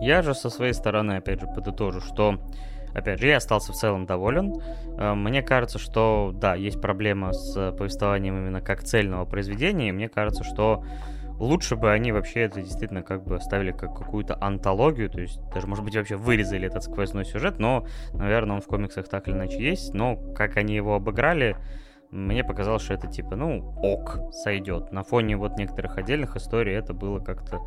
Я же со своей стороны, опять же, подытожу, что, опять же, я остался в целом доволен. Э, мне кажется, что, да, есть проблема с повествованием именно как цельного произведения, и мне кажется, что лучше бы они вообще это действительно как бы оставили как какую-то антологию, то есть даже, может быть, вообще вырезали этот сквозной сюжет, но, наверное, он в комиксах так или иначе есть, но как они его обыграли, мне показалось, что это типа, ну, ок, сойдет. На фоне вот некоторых отдельных историй это было как-то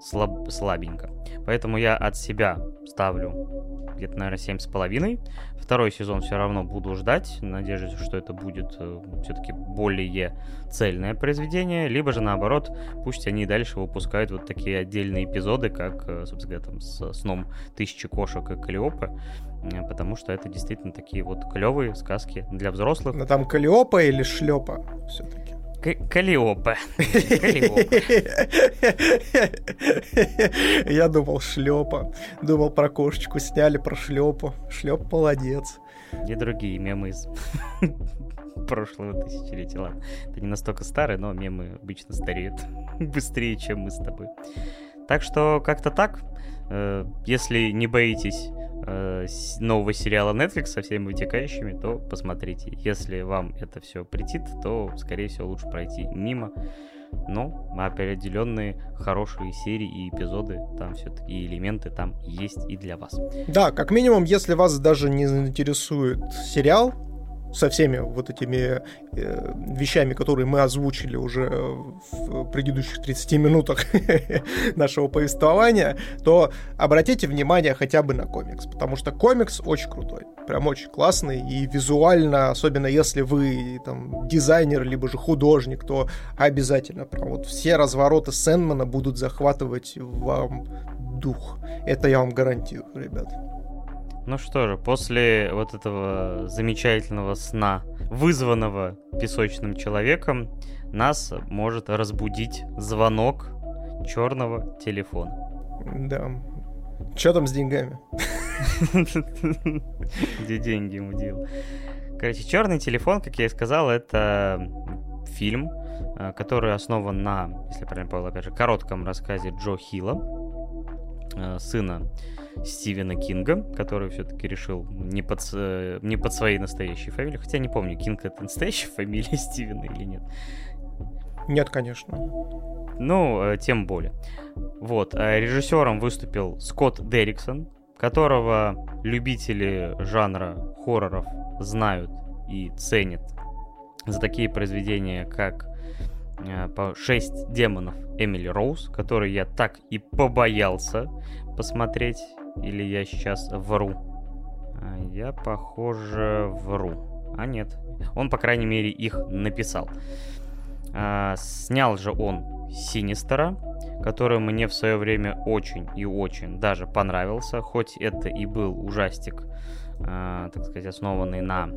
слаб, слабенько. Поэтому я от себя ставлю где-то, наверное, семь с половиной. Второй сезон все равно буду ждать, надеюсь, что это будет э, все-таки более цельное произведение, либо же наоборот, пусть они дальше выпускают вот такие отдельные эпизоды, как, э, собственно говоря, там, с сном тысячи кошек и Калиопы, Э, потому что это действительно такие вот клевые сказки для взрослых. Но там Калиопа или шлепа все-таки? Калиопа. [laughs] Я думал шлепа. Думал про кошечку сняли, про шлепу. Шлеп молодец. И другие мемы из [laughs] прошлого тысячелетия. Ладно, это не настолько старые, но мемы обычно стареют [laughs] быстрее, чем мы с тобой. Так что как-то так. Э, если не боитесь э, нового сериала Netflix со всеми вытекающими, то посмотрите. Если вам это все претит, то, скорее всего, лучше пройти мимо. Но определенные хорошие серии и эпизоды там все-таки и элементы там есть и для вас. Да, как минимум, если вас даже не заинтересует сериал, со всеми вот этими э, вещами, которые мы озвучили уже в предыдущих 30 минутах [laughs] нашего повествования, то обратите внимание хотя бы на комикс, потому что комикс очень крутой, прям очень классный и визуально, особенно если вы там дизайнер либо же художник, то обязательно прям вот все развороты Сэндмана будут захватывать вам дух. Это я вам гарантирую, ребят. Ну что же, после вот этого замечательного сна, вызванного песочным человеком, нас может разбудить звонок черного телефона. Да. Что там с деньгами? [laughs] Где деньги мудил? Короче, черный телефон, как я и сказал, это фильм, э, который основан на, если я правильно понял, опять же, коротком рассказе Джо Хилла. э, сына Стивена Кинга, который все-таки решил не под, не под своей настоящей фамилией. Хотя не помню, Кинг это настоящая фамилия [laughs] Стивена или нет. Нет, конечно. Ну, э, тем более. Вот, э, режиссером выступил Скотт Дерриксон, которого любители жанра хорроров знают и ценят за такие произведения, как э, «Шесть демонов» Эмили Роуз, который я так и побоялся посмотреть, или я сейчас вру? А, я, похоже, вру. А нет, он, по крайней мере, их написал. А, снял же он Синистера, который мне в свое время очень и очень даже понравился, хоть это и был ужастик, а, так сказать, основанный на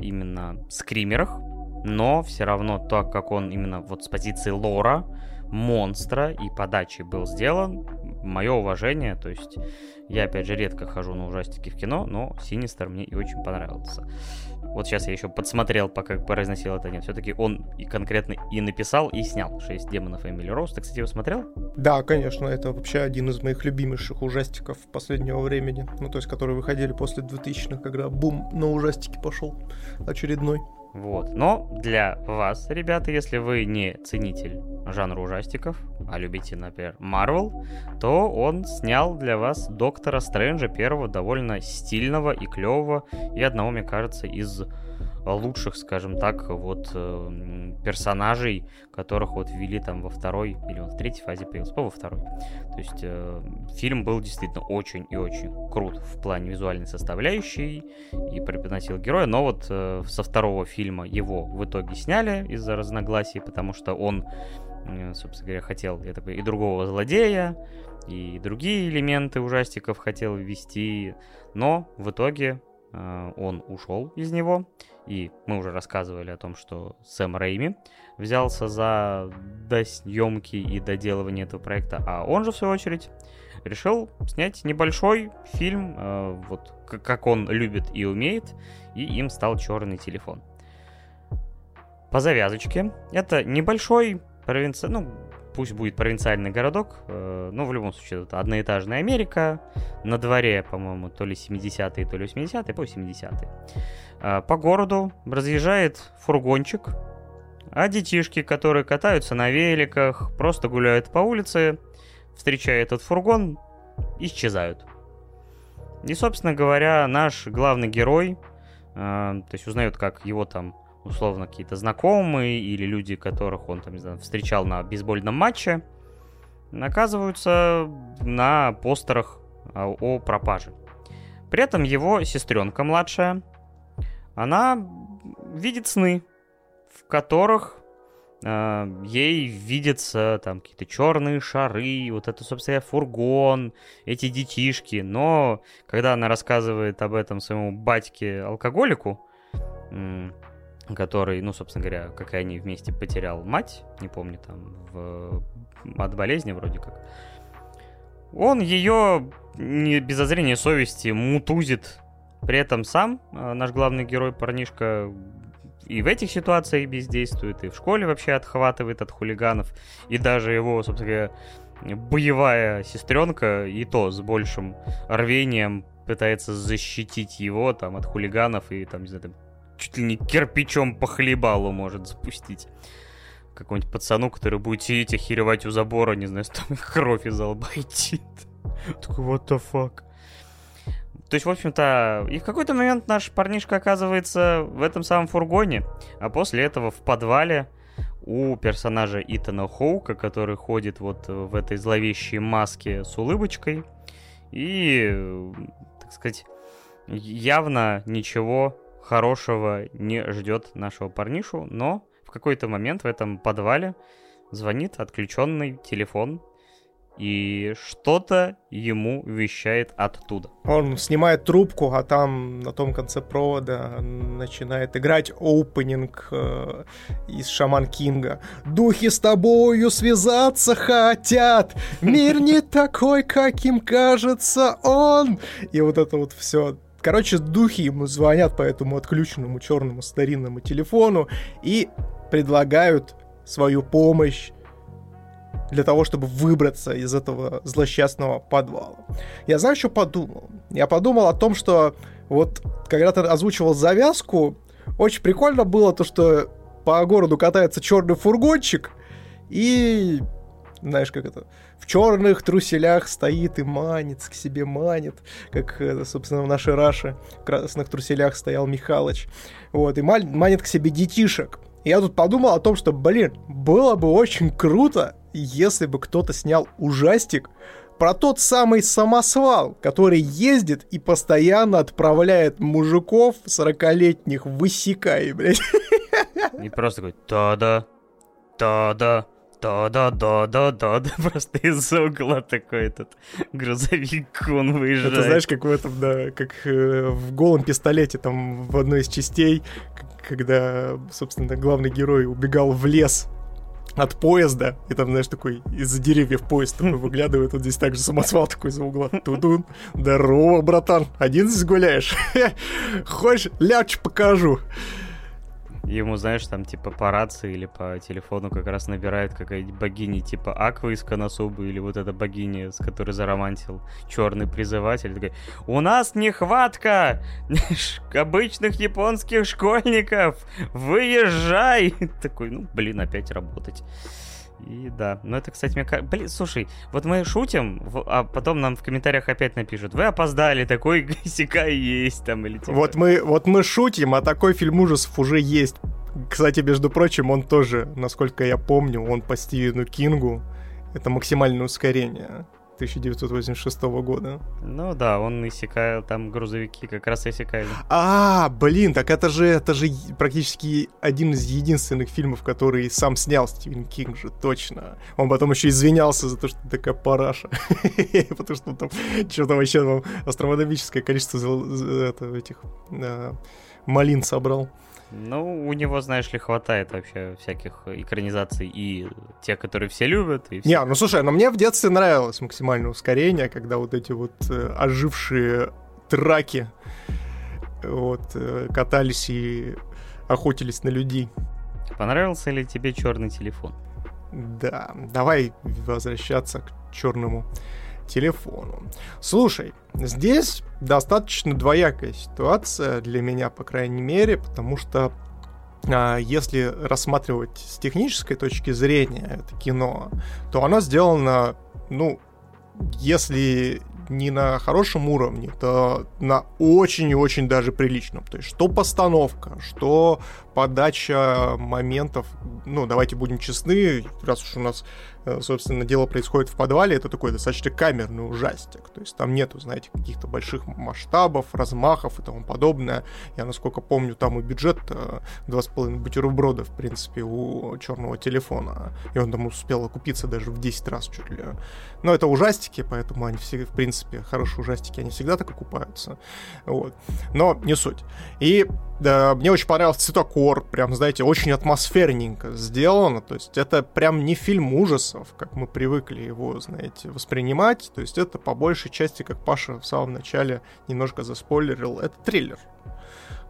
именно скримерах, но все равно так как он именно вот с позиции лора, монстра и подачи был сделан, мое уважение, то есть я, опять же, редко хожу на ужастики в кино, но Синистер мне и очень понравился. Вот сейчас я еще подсмотрел, пока произносил это нет. Все-таки он и конкретно и написал, и снял «Шесть демонов Эмили Роуз». Ты, кстати, его смотрел? Да, конечно. Это вообще один из моих любимейших ужастиков последнего времени. Ну, то есть, которые выходили после 2000-х, когда бум на ужастики пошел очередной. Вот. Но для вас, ребята, если вы не ценитель жанра ужастиков, а любите, например, Марвел, то он снял для вас Доктора Стрэнджа первого довольно стильного и клевого, и одного, мне кажется, из лучших, скажем так, вот э, персонажей, которых вот ввели там во второй или он в третьей фазе появился, по во второй. То есть э, фильм был действительно очень и очень крут в плане визуальной составляющей и преподносил героя, но вот э, со второго фильма его в итоге сняли из-за разногласий, потому что он, э, собственно говоря, хотел я такой, и другого злодея, и другие элементы ужастиков хотел ввести, но в итоге он ушел из него, и мы уже рассказывали о том, что Сэм Рейми взялся за съемки и доделывание этого проекта, а он же, в свою очередь, решил снять небольшой фильм, э, вот как он любит и умеет, и им стал черный телефон. По завязочке, это небольшой провинци... ну, пусть будет провинциальный городок, э, ну, в любом случае, это одноэтажная Америка, на дворе, по-моему, то ли 70-е, то ли 80-е, по 70-е. А, по городу разъезжает фургончик, а детишки, которые катаются на великах, просто гуляют по улице, встречая этот фургон, исчезают. И, собственно говоря, наш главный герой, э, то есть узнает, как его там условно какие-то знакомые или люди, которых он там, не знаю, встречал на бейсбольном матче, оказываются на постерах о пропаже. При этом его сестренка младшая, она видит сны, в которых э, ей видятся там какие-то черные шары, вот это, собственно, фургон, эти детишки. Но когда она рассказывает об этом своему батьке-алкоголику, который, ну, собственно говоря, как и они вместе потерял мать, не помню, там, в... от болезни вроде как, он ее не без озрения совести мутузит. При этом сам э, наш главный герой, парнишка, и в этих ситуациях бездействует, и в школе вообще отхватывает от хулиганов, и даже его, собственно говоря, боевая сестренка, и то с большим рвением пытается защитить его там от хулиганов и там, не знаю, там, чуть ли не кирпичом по хлебалу может запустить. Какому-нибудь пацану, который будет сидеть охеревать у забора, не знаю, [laughs] там кровь из лба идти. Такой, what the fuck? То есть, в общем-то, и в какой-то момент наш парнишка оказывается в этом самом фургоне, а после этого в подвале у персонажа Итана Хоука, который ходит вот в этой зловещей маске с улыбочкой. И, так сказать, явно ничего хорошего не ждет нашего парнишу, но в какой-то момент в этом подвале звонит отключенный телефон и что-то ему вещает оттуда. Он снимает трубку, а там на том конце провода начинает играть опенинг э, из Шаман Кинга. «Духи с тобою связаться хотят, мир не такой, каким кажется он!» И вот это вот все Короче, духи ему звонят по этому отключенному черному старинному телефону и предлагают свою помощь для того, чтобы выбраться из этого злосчастного подвала. Я знаю, что подумал. Я подумал о том, что вот когда ты озвучивал завязку, очень прикольно было то, что по городу катается черный фургончик, и знаешь, как это, в черных труселях стоит и манит, к себе манит, как, э, собственно, в нашей Раше в красных труселях стоял Михалыч. Вот, и манит к себе детишек. Я тут подумал о том, что, блин, было бы очень круто, если бы кто-то снял ужастик про тот самый самосвал, который ездит и постоянно отправляет мужиков 40-летних в Исикай, блядь. И просто такой, да-да, да-да, да-да-да-да-да, [laughs] просто из угла такой этот грузовик он выезжает. Это знаешь, как в этом, да, как э, в голом пистолете, там, в одной из частей, когда, собственно, главный герой убегал в лес от поезда, и там, знаешь, такой из-за деревьев поезд такой [laughs] выглядывает, вот здесь также самосвал такой за угла. Тудун. Здорово, братан, один здесь гуляешь? [laughs] Хочешь, ляч покажу. Ему, знаешь, там типа по рации или по телефону как раз набирает какая-нибудь богиня типа Аква из Коносубы или вот эта богиня, с которой заромантил черный призыватель. Такой, у нас нехватка обычных японских школьников, выезжай! [laughs] Такой, ну, блин, опять работать. И да, ну это, кстати, мне как... Блин, слушай, вот мы шутим, а потом нам в комментариях опять напишут, вы опоздали, такой сикай есть там или типа... Вот мы, вот мы шутим, а такой фильм ужасов уже есть. Кстати, между прочим, он тоже, насколько я помню, он по Стивену Кингу. Это максимальное ускорение. 1986 года. Ну да, он иссякал, там грузовики как раз иссякали. А, блин, так это же, это же практически один из единственных фильмов, который сам снял Стивен Кинг же, точно. Он потом еще извинялся за то, что такая параша. [laughs] Потому что там что-то вообще там астрономическое количество этих э, малин собрал. Ну, у него, знаешь ли, хватает вообще всяких экранизаций и тех, которые все любят. И все. Не, ну слушай, но мне в детстве нравилось максимальное ускорение, когда вот эти вот э, ожившие траки вот, э, катались и охотились на людей. Понравился ли тебе черный телефон? Да, давай возвращаться к черному телефону. Слушай, здесь достаточно двоякая ситуация для меня, по крайней мере, потому что а, если рассматривать с технической точки зрения это кино, то оно сделано, ну, если не на хорошем уровне, то на очень и очень даже приличном. То есть что постановка, что подача моментов, ну, давайте будем честны, раз уж у нас Э, собственно, дело происходит в подвале, это такой достаточно камерный ужастик. То есть там нету, знаете, каких-то больших масштабов, размахов и тому подобное. Я, насколько помню, там и бюджет э, два с половиной бутерброда, в принципе, у черного телефона. И он там успел окупиться даже в 10 раз чуть ли. Но это ужастики, поэтому они все, в принципе, хорошие ужастики, они всегда так окупаются. Вот. Но не суть. И да, мне очень понравился цветокор, прям, знаете, очень атмосферненько сделано. То есть это прям не фильм ужасов, как мы привыкли его, знаете, воспринимать. То есть это по большей части, как Паша в самом начале немножко заспойлерил, это триллер.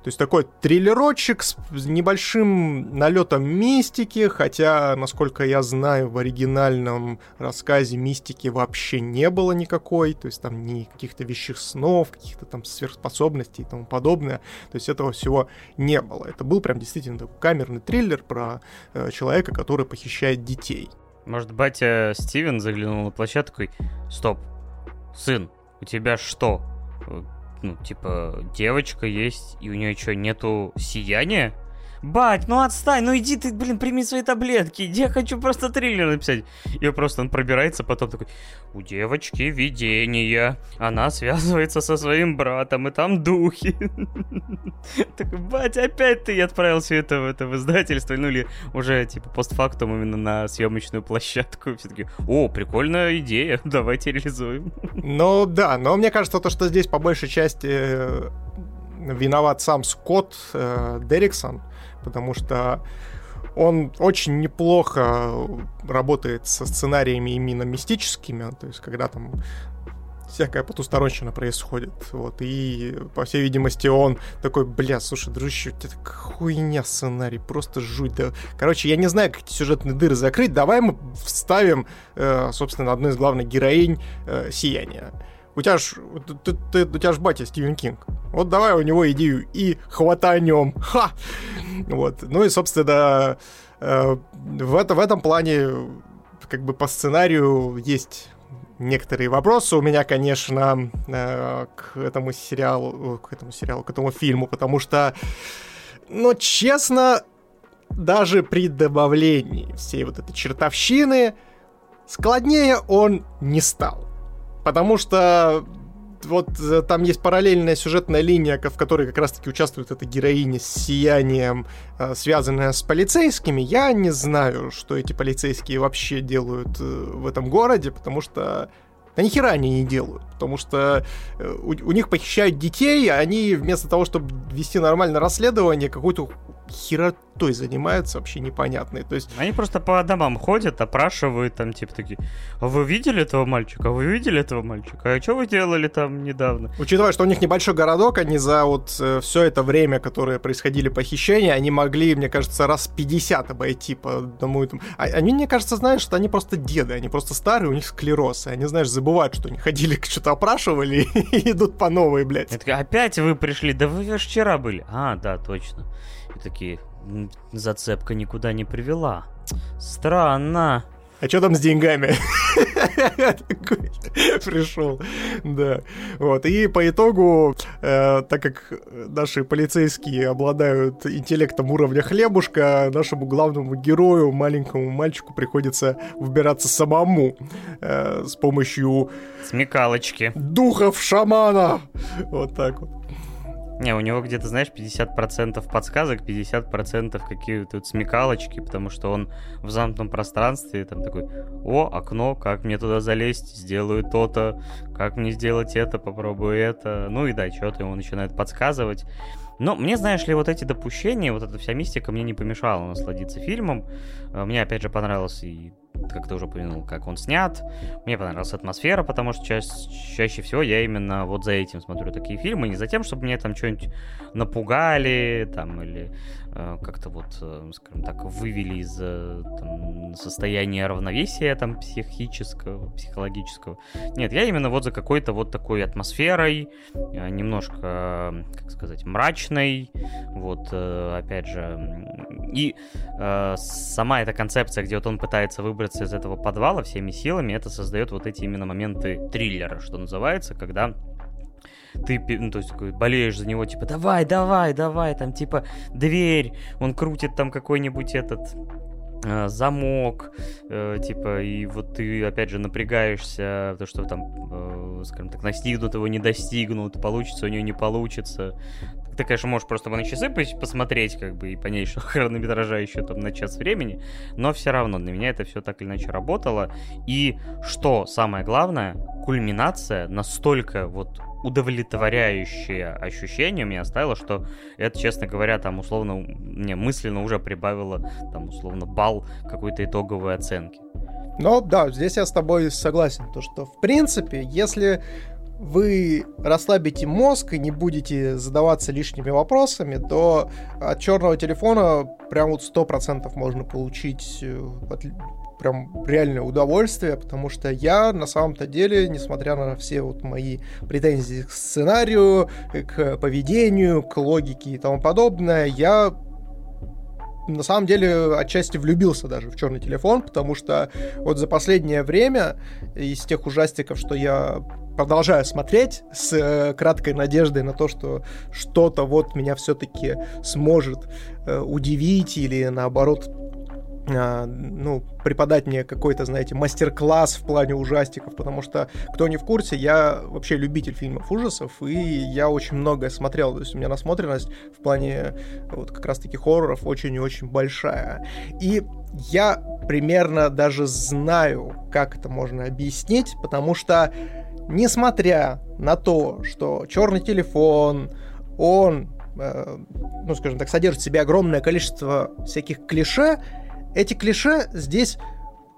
То есть такой триллерочек с небольшим налетом мистики, хотя, насколько я знаю, в оригинальном рассказе мистики вообще не было никакой, то есть там ни каких-то вещих снов, каких-то там сверхспособностей и тому подобное, то есть этого всего не было. Это был прям действительно такой камерный триллер про э, человека, который похищает детей. Может, батя Стивен заглянул на площадку и «Стоп, сын, у тебя что, ну, типа, девочка есть, и у нее что, нету сияния? Бать, ну отстань, ну иди ты, блин, прими свои таблетки, я хочу просто триллер написать. И просто он пробирается, потом такой, у девочки видение, она связывается со своим братом, и там духи. [laughs] Такой, бать, опять ты отправил все это в это в издательство, ну или уже, типа, постфактум именно на съемочную площадку. Все таки о, прикольная идея, [laughs] давайте реализуем. Ну да, но мне кажется, то, что здесь по большей части э, виноват сам Скотт э, Дерриксон, потому что он очень неплохо работает со сценариями именно мистическими, то есть когда там всякая потусторонщина происходит. Вот, и, по всей видимости, он такой, бля, слушай, дружище, это хуйня сценарий, просто жуть. Да. Короче, я не знаю, как эти сюжетные дыры закрыть, давай мы вставим, э, собственно, одну из главных героинь э, «Сияние». У тебя ж, ты, ты, у тебя ж батя Стивен Кинг. Вот давай у него идею и хватанем. Ха! Вот. Ну и, собственно, э, в, это, в этом плане как бы по сценарию есть некоторые вопросы у меня, конечно, э, к этому сериалу, к этому сериалу, к этому фильму, потому что, ну, честно, даже при добавлении всей вот этой чертовщины складнее он не стал. Потому что вот э, там есть параллельная сюжетная линия, в которой как раз-таки участвует эта героиня с сиянием, э, связанная с полицейскими. Я не знаю, что эти полицейские вообще делают э, в этом городе, потому что да ни хера они не делают, потому что у, у них похищают детей, а они вместо того, чтобы вести нормальное расследование, какую-то херотой занимаются вообще непонятные. То есть... Они просто по домам ходят, опрашивают там, типа такие, а вы видели этого мальчика? А вы видели этого мальчика? А что вы делали там недавно? Учитывая, что у них небольшой городок, они за вот э, все это время, которое происходили похищения, они могли, мне кажется, раз 50 обойти по одному этому. А, они, мне кажется, знаешь, что они просто деды, они просто старые, у них склероз, и они, знаешь, забывают, что они ходили, [laughs] что-то опрашивали [laughs] и идут по новой, блядь. Это, опять вы пришли? Да вы же вчера были. А, да, точно. И такие, зацепка никуда не привела. Странно. А что там с деньгами? [laughs] Пришел, да. Вот, и по итогу, э, так как наши полицейские обладают интеллектом уровня хлебушка, нашему главному герою, маленькому мальчику, приходится выбираться самому э, с помощью... Смекалочки. Духов шамана! Вот так вот. Не, у него где-то, знаешь, 50% подсказок, 50% какие-то смекалочки, потому что он в замкнутом пространстве там такой, о, окно, как мне туда залезть, сделаю то-то, как мне сделать это, попробую это. Ну и да, что-то ему начинает подсказывать. Но мне, знаешь ли, вот эти допущения, вот эта вся мистика мне не помешала насладиться фильмом. Э, мне, опять же, понравился и как ты уже упомянул, как он снят. Мне понравилась атмосфера, потому что ча- чаще всего я именно вот за этим смотрю такие фильмы, не за тем, чтобы мне там что-нибудь напугали, там, или э, как-то вот, э, скажем так, вывели из э, там, состояния равновесия там психического, психологического. Нет, я именно вот за какой-то вот такой атмосферой, э, немножко, как сказать, мрачной, вот, э, опять же, и э, сама эта концепция, где вот он пытается выбраться из этого подвала всеми силами, это создает вот эти именно моменты триллера, что называется, когда ты, ну, то есть, болеешь за него, типа, давай, давай, давай, там, типа, дверь, он крутит там какой-нибудь этот замок, э, типа, и вот ты, опять же, напрягаешься, то, что там, э, скажем так, настигнут его, не достигнут, получится у него, не получится. Ты, конечно, можешь просто на часы посмотреть, как бы, и понять, [laughs] что хронометража еще там на час времени, но все равно для меня это все так или иначе работало. И что самое главное, кульминация настолько вот удовлетворяющее ощущение меня оставило, что это, честно говоря, там условно мне мысленно уже прибавило там условно балл какой-то итоговой оценки. Ну да, здесь я с тобой согласен, то что в принципе, если вы расслабите мозг и не будете задаваться лишними вопросами, то от черного телефона прям вот сто процентов можно получить э, прям реальное удовольствие, потому что я на самом-то деле, несмотря на все вот мои претензии к сценарию, к поведению, к логике и тому подобное, я на самом деле отчасти влюбился даже в черный телефон, потому что вот за последнее время из тех ужастиков, что я продолжаю смотреть с э, краткой надеждой на то, что что-то вот меня все-таки сможет э, удивить или наоборот ну, преподать мне какой-то, знаете, мастер-класс в плане ужастиков, потому что, кто не в курсе, я вообще любитель фильмов ужасов, и я очень многое смотрел, то есть у меня насмотренность в плане вот как раз-таки хорроров очень и очень большая. И я примерно даже знаю, как это можно объяснить, потому что несмотря на то, что черный телефон, он, э, ну, скажем так, содержит в себе огромное количество всяких клише, эти клише здесь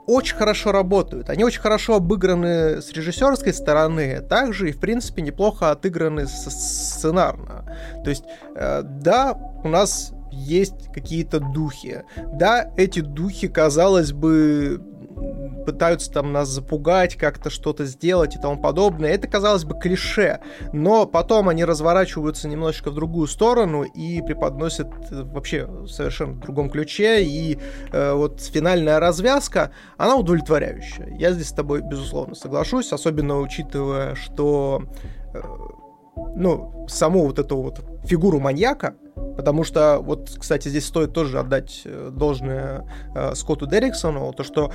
очень хорошо работают. Они очень хорошо обыграны с режиссерской стороны, также и, в принципе, неплохо отыграны сценарно. То есть, э, да, у нас есть какие-то духи. Да, эти духи, казалось бы, пытаются там нас запугать, как-то что-то сделать и тому подобное. Это, казалось бы, клише, но потом они разворачиваются немножечко в другую сторону и преподносят э, вообще в совершенно другом ключе, и э, вот финальная развязка, она удовлетворяющая. Я здесь с тобой, безусловно, соглашусь, особенно учитывая, что э, ну, саму вот эту вот фигуру маньяка, потому что, вот, кстати, здесь стоит тоже отдать э, должное э, Скотту Дерриксону, то, что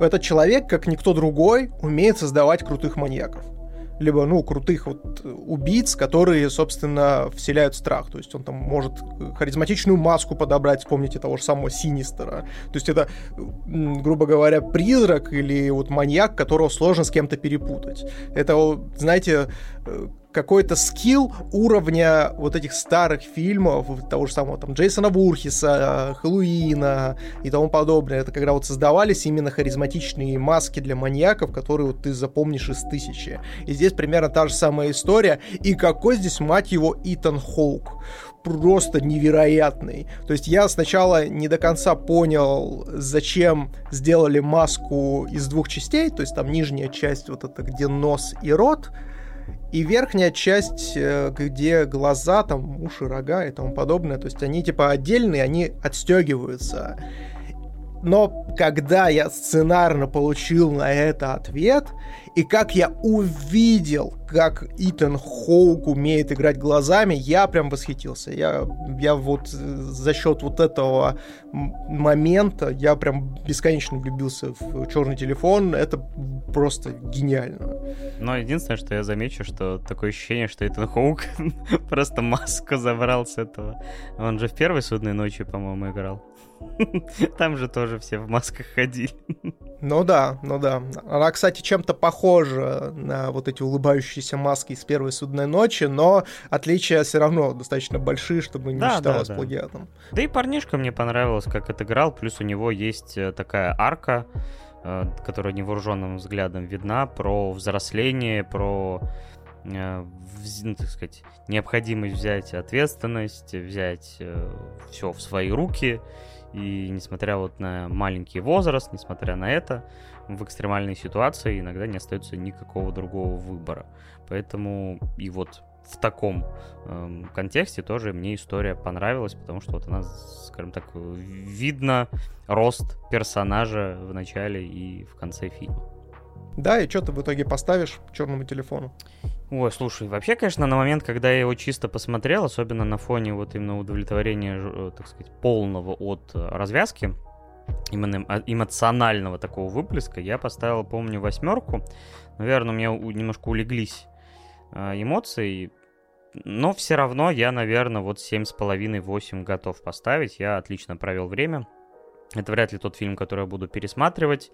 этот человек, как никто другой, умеет создавать крутых маньяков либо, ну, крутых вот убийц, которые, собственно, вселяют страх. То есть он там может харизматичную маску подобрать, вспомните того же самого Синистера. То есть это, грубо говоря, призрак или вот маньяк, которого сложно с кем-то перепутать. Это, знаете, э, какой-то скилл уровня вот этих старых фильмов, того же самого там Джейсона Вурхиса, Хэллоуина и тому подобное. Это когда вот создавались именно харизматичные маски для маньяков, которые вот ты запомнишь из тысячи. И здесь примерно та же самая история. И какой здесь, мать его, Итан Хоук просто невероятный. То есть я сначала не до конца понял, зачем сделали маску из двух частей, то есть там нижняя часть вот это, где нос и рот, и верхняя часть, э, где глаза, там уши, рога и тому подобное, то есть они типа отдельные, они отстегиваются. Но когда я сценарно получил на это ответ, и как я увидел, как Итан Хоук умеет играть глазами, я прям восхитился. Я, я вот э, за счет вот этого момента, я прям бесконечно влюбился в черный телефон. Это просто гениально. Но единственное, что я замечу, что такое ощущение, что Итан Хоук [laughs] просто маску забрал с этого. Он же в первой судной ночи, по-моему, играл. [laughs] Там же тоже все в масках ходили. Ну да, ну да. Она, кстати, чем-то похожа на вот эти улыбающиеся маски из первой судной ночи, но отличия все равно достаточно большие, чтобы не да, считалось да, да. плагиатом. Да и парнишка мне понравилось, как отыграл, плюс у него есть э, такая арка, э, которая невооруженным взглядом видна, про взросление, про э, ну, так сказать, необходимость взять ответственность, взять все в свои руки и несмотря вот на маленький возраст, несмотря на это, в экстремальной ситуации иногда не остается никакого другого выбора. Поэтому и вот в таком э, контексте тоже мне история понравилась, потому что вот она, скажем так, видно рост персонажа в начале и в конце фильма. Да, и что ты в итоге поставишь черному телефону? Ой, слушай, вообще, конечно, на момент, когда я его чисто посмотрел, особенно на фоне вот именно удовлетворения, э, так сказать, полного от э, развязки, именно а, эмоционального такого выплеска, я поставил, помню, восьмерку. Наверное, у меня немножко улеглись э, эмоции, но все равно я, наверное, вот семь с половиной, восемь готов поставить. Я отлично провел время. Это вряд ли тот фильм, который я буду пересматривать.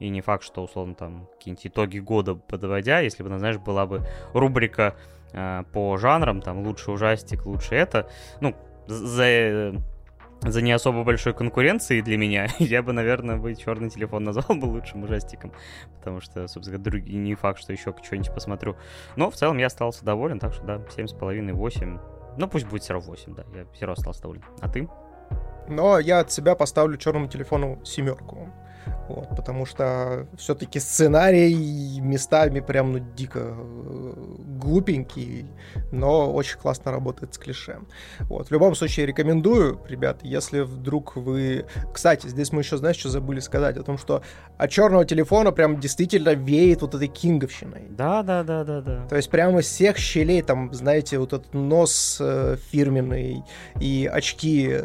И не факт, что, условно, там, какие-нибудь итоги года подводя, если бы, знаешь, была бы рубрика э, по жанрам, там, лучший ужастик, лучше это. Ну, за, за не особо большой конкуренцией для меня, [laughs] я бы, наверное, бы черный телефон назвал бы лучшим ужастиком. Потому что, собственно, другие, не факт, что еще что-нибудь посмотрю. Но в целом я остался доволен, так что, да, 7,5-8. Ну, пусть будет все равно 8, да, я все равно остался доволен. А ты? Но я от себя поставлю черному телефону семерку. Вот, потому что все-таки сценарий местами прям ну дико э, глупенький, но очень классно работает с клише. Вот, в любом случае рекомендую, ребят, если вдруг вы... Кстати, здесь мы еще, знаешь, что забыли сказать? О том, что от черного телефона прям действительно веет вот этой кинговщиной. Да, да, да, да, да. То есть прямо из всех щелей, там, знаете, вот этот нос э, фирменный и очки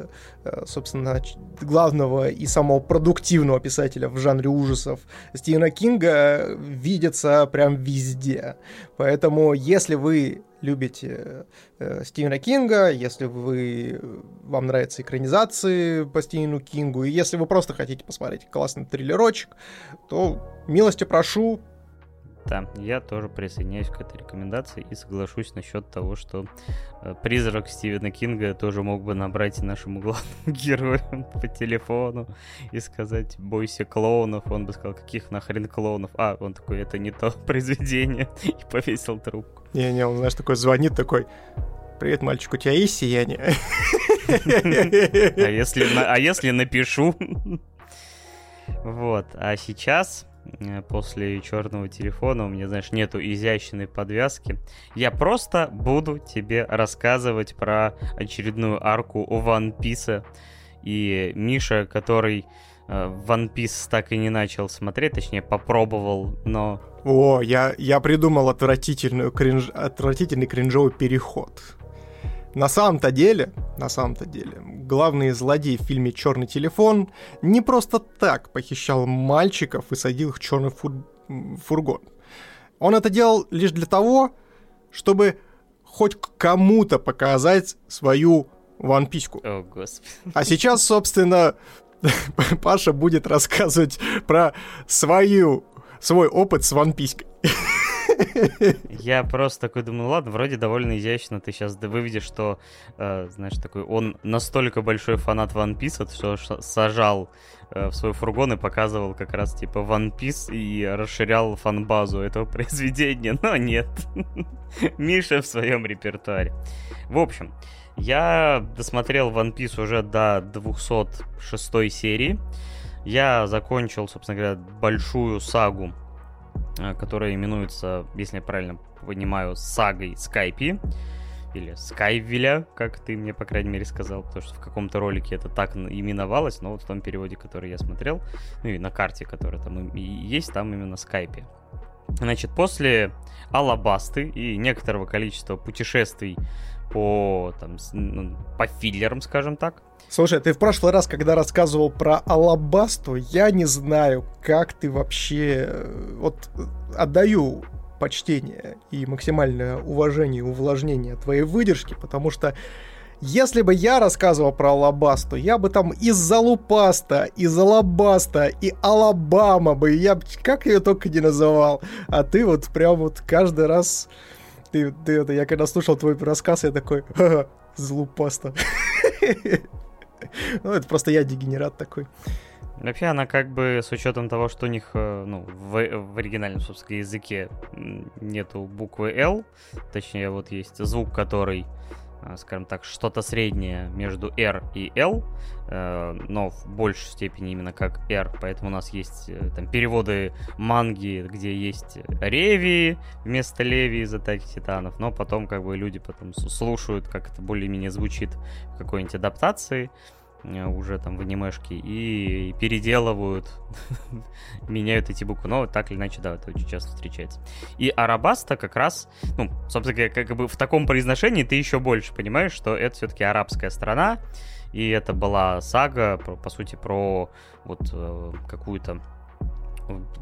собственно, главного и самого продуктивного писателя в жанре ужасов Стивена Кинга видится прям везде. Поэтому, если вы любите э, Стивена Кинга, если вы вам нравятся экранизации по Стивену Кингу, и если вы просто хотите посмотреть классный триллерочек, то милости прошу, Да, я тоже присоединяюсь к этой рекомендации и соглашусь насчет того, что э, призрак Стивена Кинга тоже мог бы набрать нашему [laughs] главному герою по телефону и сказать «бойся клоунов». Он бы сказал «каких нахрен клоунов?» А, он такой «это не то [laughs] произведение» и повесил трубку. Не-не, он, знаешь, такой звонит, такой Привет, мальчик, у тебя есть сияние? [laughs] А если, а если напишу? Вот, а сейчас после черного телефона у меня, знаешь, нету изящной подвязки. Я просто буду тебе рассказывать про очередную арку One Piece. И Миша, который э, One Piece так и не начал смотреть, точнее, попробовал, но... О, я, я придумал отвратительную кринж, отвратительный кринжовый переход. На самом-то деле, на самом-то деле, главный злодей в фильме «Черный телефон» не просто так похищал мальчиков и садил их в черный фур... фургон. Он это делал лишь для того, чтобы хоть кому-то показать свою ванпиську. О, господи. А сейчас, собственно, [laughs] Паша будет рассказывать про свою, свой опыт с ванписькой. Я просто такой думаю, ладно, вроде довольно изящно. Ты сейчас выведешь, что, э, знаешь, такой, он настолько большой фанат One Piece, что сажал э, в свой фургон и показывал как раз типа One Piece и расширял фан-базу этого [laughs] произведения. Но нет. [laughs] Миша в своем репертуаре. В общем, я досмотрел One Piece уже до 206 серии. Я закончил, собственно говоря, большую сагу которая именуется, если я правильно понимаю, сагой Скайпи или Скайвиля, как ты мне, по крайней мере, сказал, потому что в каком-то ролике это так именовалось, но вот в том переводе, который я смотрел, ну и на карте, которая там есть, там именно Скайпи. Значит, после Алабасты и некоторого количества путешествий по, там, ну, по филлерам, скажем так, Слушай, ты в прошлый раз, когда рассказывал про Алабасту, я не знаю, как ты вообще... Э, вот отдаю почтение и максимальное уважение и увлажнение твоей выдержки, потому что если бы я рассказывал про Алабасту, я бы там из Залупаста, из Алабаста и Алабама бы, я как ее только не называл. А ты вот прям вот каждый раз... Ты, ты это, я когда слушал твой рассказ, я такой, ха-ха, Залупаста. [laughs] [laughs] Ну, это просто я дегенерат такой. Вообще она как бы с учетом того, что у них э, ну, в, в оригинальном, собственно, языке нету буквы L, точнее вот есть звук, который, э, скажем так, что-то среднее между R и L, э, но в большей степени именно как R, поэтому у нас есть там переводы манги, где есть Реви вместо Леви из Атаки Титанов, но потом как бы люди потом слушают, как это более-менее звучит в какой-нибудь адаптации, уже там в анимешке и переделывают, [laughs] меняют эти буквы. Но так или иначе, да, это очень часто встречается. И Арабаста как раз, ну, собственно говоря, как бы в таком произношении ты еще больше понимаешь, что это все-таки арабская страна, и это была сага, по, сути, про вот э, какую-то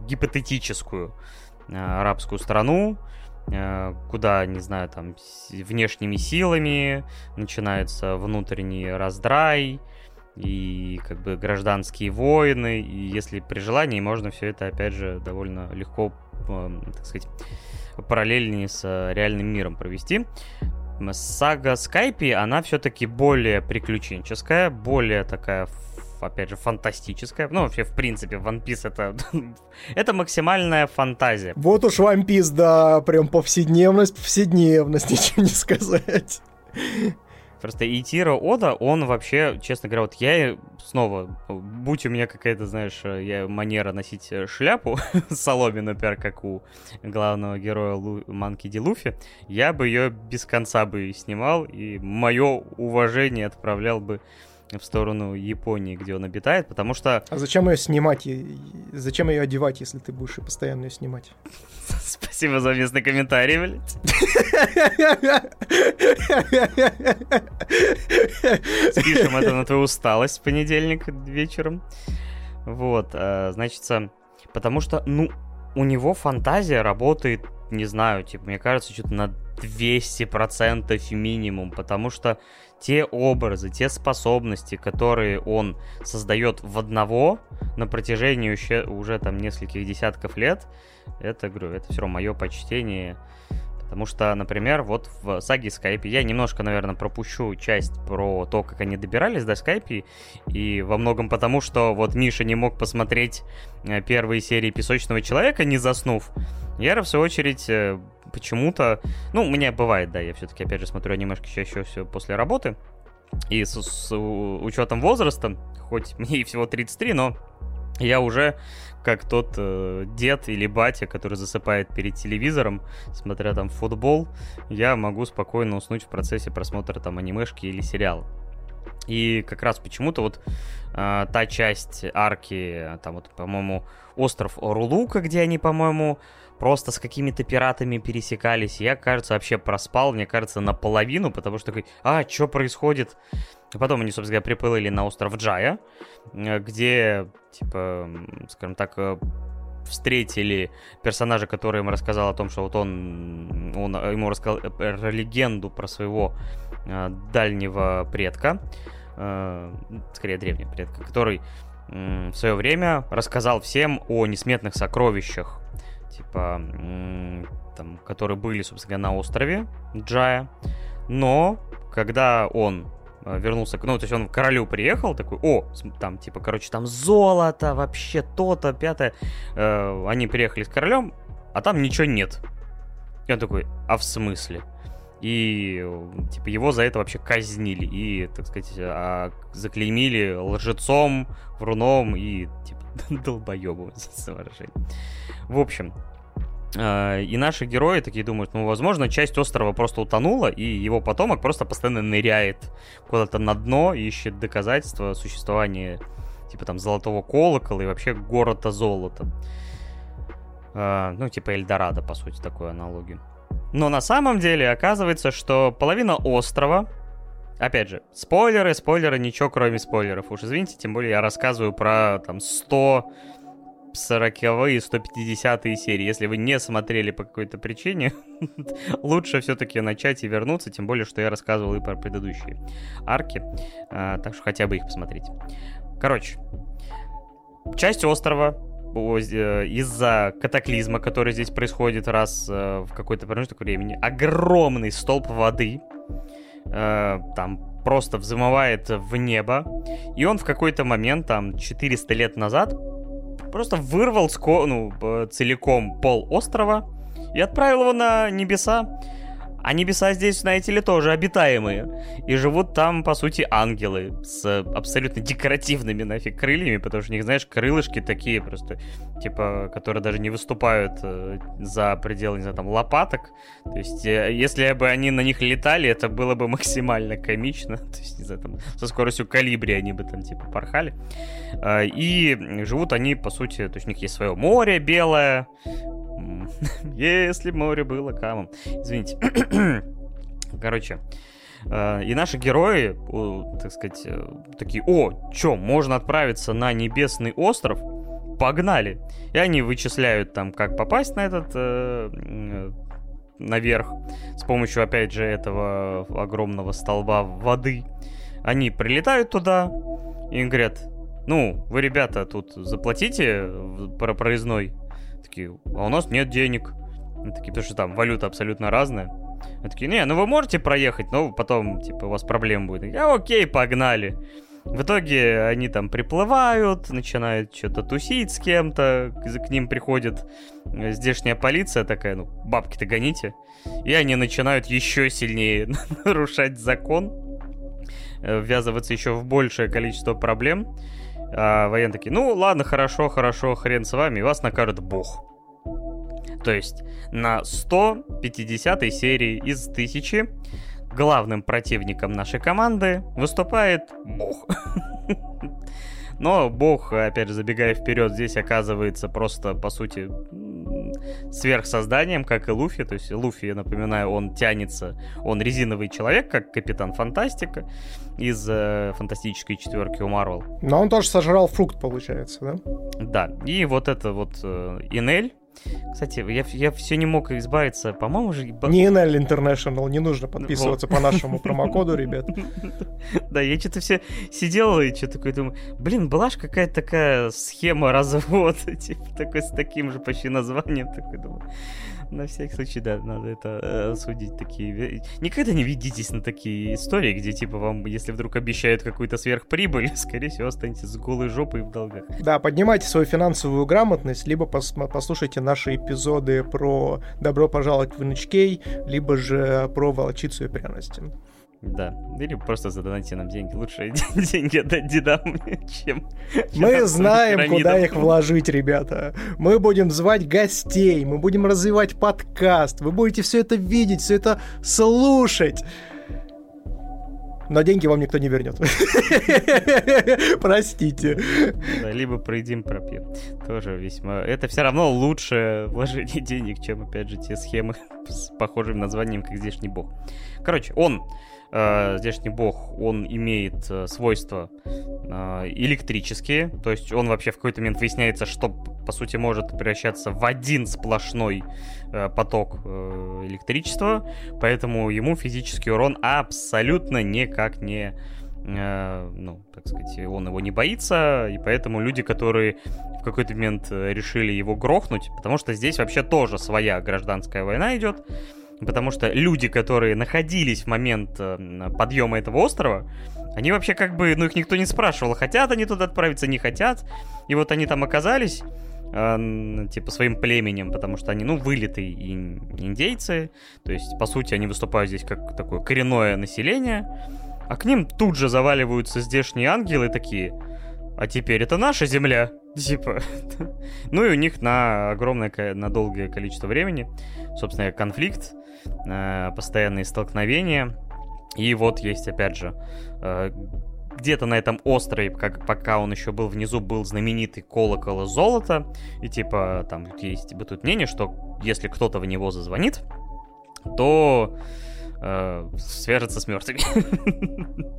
гипотетическую э, арабскую страну, э, куда, не знаю, там, внешними силами начинается внутренний раздрай, и как бы гражданские войны, и если при желании можно все это, опять же, довольно легко, э, так сказать, параллельнее с э, реальным миром провести. Сага Скайпи, она все-таки более приключенческая, более такая опять же, фантастическая. Ну, вообще, в принципе, One Piece это, [laughs] это максимальная фантазия. Вот уж One Piece, да, прям повседневность, повседневность, [laughs] ничего не сказать. Просто Итиро Ода, он вообще, честно говоря, вот я снова, будь у меня какая-то, знаешь, я манера носить шляпу [laughs] соломенную, например, как у главного героя Лу... Манки Ди я бы ее без конца бы снимал, и мое уважение отправлял бы в сторону Японии, где он обитает, потому что... А зачем ее снимать? Зачем ее одевать, если ты будешь постоянно ее снимать? [laughs] Спасибо за местный комментарий, блядь. Спишем это на твою усталость в понедельник вечером. Вот, а, значит, потому что, ну, у него фантазия работает, не знаю, типа, мне кажется, что-то на 200% минимум, потому что те образы, те способности, которые он создает в одного на протяжении уже, уже там нескольких десятков лет, это, говорю, это все равно мое почтение. Потому что, например, вот в саге Скайпе я немножко, наверное, пропущу часть про то, как они добирались до Скайпе, и во многом потому, что вот Миша не мог посмотреть э, первые серии Песочного Человека, не заснув. Я, в свою очередь, э, почему-то... Ну, меня бывает, да, я все-таки, опять же, смотрю анимешки чаще всего после работы. И с, с учетом возраста, хоть мне и всего 33, но я уже как тот э, дед или батя, который засыпает перед телевизором, смотря там футбол, я могу спокойно уснуть в процессе просмотра там анимешки или сериала. И как раз почему-то вот э, та часть арки, там вот, по-моему, остров Орулука, где они, по-моему, просто с какими-то пиратами пересекались. Я, кажется, вообще проспал, мне кажется, наполовину, потому что такой, а, что происходит? И потом они, собственно говоря, приплыли на остров Джая, э, где, типа, скажем так, э, встретили персонажа, который им рассказал о том, что вот он, он ему рассказал э, легенду про своего дальнего предка, скорее древнего предка, который в свое время рассказал всем о несметных сокровищах типа, там, которые были, собственно, на острове Джая. Но, когда он э, вернулся, ну, то есть он к королю приехал, такой, о, там, типа, короче, там золото, вообще то-то, пятое. Э, они приехали с королем, а там ничего нет. И он такой, а в смысле? И, типа, его за это вообще казнили. И, так сказать, а, заклеймили лжецом, вруном и, типа, [laughs] долбоебом, [laughs] выражение. В общем, и наши герои такие думают, ну, возможно, часть острова просто утонула, и его потомок просто постоянно ныряет куда-то на дно ищет доказательства существования, типа, там, золотого колокола и вообще города золота. А, ну, типа Эльдорадо, по сути, такую аналогию. Но на самом деле оказывается, что половина острова Опять же, спойлеры, спойлеры, ничего кроме спойлеров. Уж извините, тем более я рассказываю про там 100 40-е, 150-е серии. Если вы не смотрели по какой-то причине, [laughs] лучше все-таки начать и вернуться, тем более, что я рассказывал и про предыдущие арки, а, так что хотя бы их посмотрите. Короче, часть острова э, из-за катаклизма, который здесь происходит раз э, в какой-то промежуток времени, огромный столб воды, э, там просто взмывает в небо, и он в какой-то момент, там, 400 лет назад, просто вырвал ско- ну, целиком пол острова и отправил его на небеса. А небеса здесь, знаете ли, тоже обитаемые. И живут там, по сути, ангелы с абсолютно декоративными нафиг крыльями, потому что у них, знаешь, крылышки такие просто, типа, которые даже не выступают э, за пределы, не знаю, там, лопаток. То есть, э, если бы они на них летали, это было бы максимально комично. [laughs] То есть, не знаю, там, со скоростью калибри они бы там, типа, порхали. Э, и живут они, по сути, то есть у них есть свое море белое, [laughs] Если море было камом. Извините. [clears throat] Короче, э, и наши герои, так сказать, э, такие, о, чё, можно отправиться на небесный остров? Погнали! И они вычисляют там, как попасть на этот э, наверх с помощью, опять же, этого огромного столба воды. Они прилетают туда и говорят, ну, вы, ребята, тут заплатите про проездной такие, а у нас нет денег. Такие, потому что там валюта абсолютно разная. Они такие, не, ну вы можете проехать, но потом, типа, у вас проблем будет. Я, окей, погнали. В итоге они там приплывают, начинают что-то тусить с кем-то, к ним приходит э, здешняя полиция такая, ну, бабки-то гоните. И они начинают еще сильнее [laughs] нарушать закон, э, ввязываться еще в большее количество проблем. А военные такие, ну ладно, хорошо, хорошо, хрен с вами, вас накажет бог. То есть на 150 серии из 1000 главным противником нашей команды выступает бог. [laughs] Но бог, опять же, забегая вперед, здесь оказывается просто, по сути, сверхсозданием, как и Луфи. То есть Луфи, я напоминаю, он тянется, он резиновый человек, как Капитан Фантастика из э, фантастической четверки у Марвел. Но он тоже сожрал фрукт, получается, да? Да. И вот это вот э, Инель, Кстати, я, я все не мог избавиться, по-моему же... Не NL International, не нужно подписываться по нашему промокоду, ребят. [laughs] Да, я что-то все сидел и что-то такое думаю, блин, была же какая-то такая схема развода, [laughs] типа такой с таким же почти названием, такой думаю. На всякий случай, да, надо это э, судить такие. Никогда не ведитесь на такие истории, где типа вам, если вдруг обещают какую-то сверхприбыль, [laughs] скорее всего, останетесь с голой жопой в долгах. Да, поднимайте свою финансовую грамотность, либо пос послушайте наши эпизоды про «Добро пожаловать в NHK», либо же про «Волчицу и пряности». Да, или просто задонайте нам деньги. Лучше [laughs] деньги отдать дедам, [laughs] чем... Мы [laughs] знаем, пирамидам. куда их вложить, ребята. Мы будем звать гостей, мы будем развивать подкаст, вы будете все это видеть, все это слушать. Но деньги вам никто не вернет. Простите. Да, либо проедим, пропьем. Тоже весьма... Это все равно лучше вложение денег, чем, опять же, те схемы с похожим названием, как здешний бог. Короче, он э, здешний бог, он имеет э, свойства э, электрические, то есть он вообще в какой-то момент выясняется, что по сути может превращаться в один сплошной э, поток э, электричества, поэтому ему физический урон абсолютно никак не э, ну, так сказать, он его не боится, и поэтому люди, которые в какой-то момент э, решили его грохнуть, потому что здесь вообще тоже своя гражданская война идет, Потому что люди, которые находились в момент э, подъема этого острова, они вообще как бы, ну их никто не спрашивал, хотят они туда отправиться, не хотят. И вот они там оказались, э, типа своим племенем, потому что они, ну, вылитые индейцы. То есть, по сути, они выступают здесь как такое коренное население. А к ним тут же заваливаются здешние ангелы такие. А теперь это наша земля. [laughs] Типа. ну и у них на огромное, на долгое количество времени, собственно, конфликт э, постоянные столкновения. И вот есть, опять же, э, где-то на этом острове, как, пока он еще был внизу, был знаменитый колокол золота. И типа там есть бытует мнение, что если кто-то в него зазвонит, то э, свяжется с мертвыми.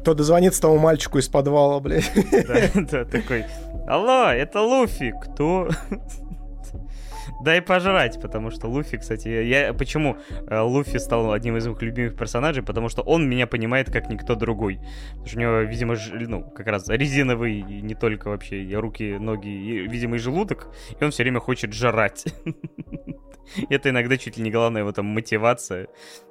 [laughs] То дозвонится тому мальчику из подвала, блядь. Да, да, такой, алло, это Луфи, кто? Дай пожрать, потому что Луфи, кстати, я почему э, Луфи стал одним из моих любимых персонажей, потому что он меня понимает как никто другой. Потому что у него, видимо, ж, ну, как раз резиновый, и не только вообще и руки, ноги, и, видимо, и желудок, и он все время хочет жрать. [laughs] [laughs] Это иногда чуть ли не главная его там мотивация.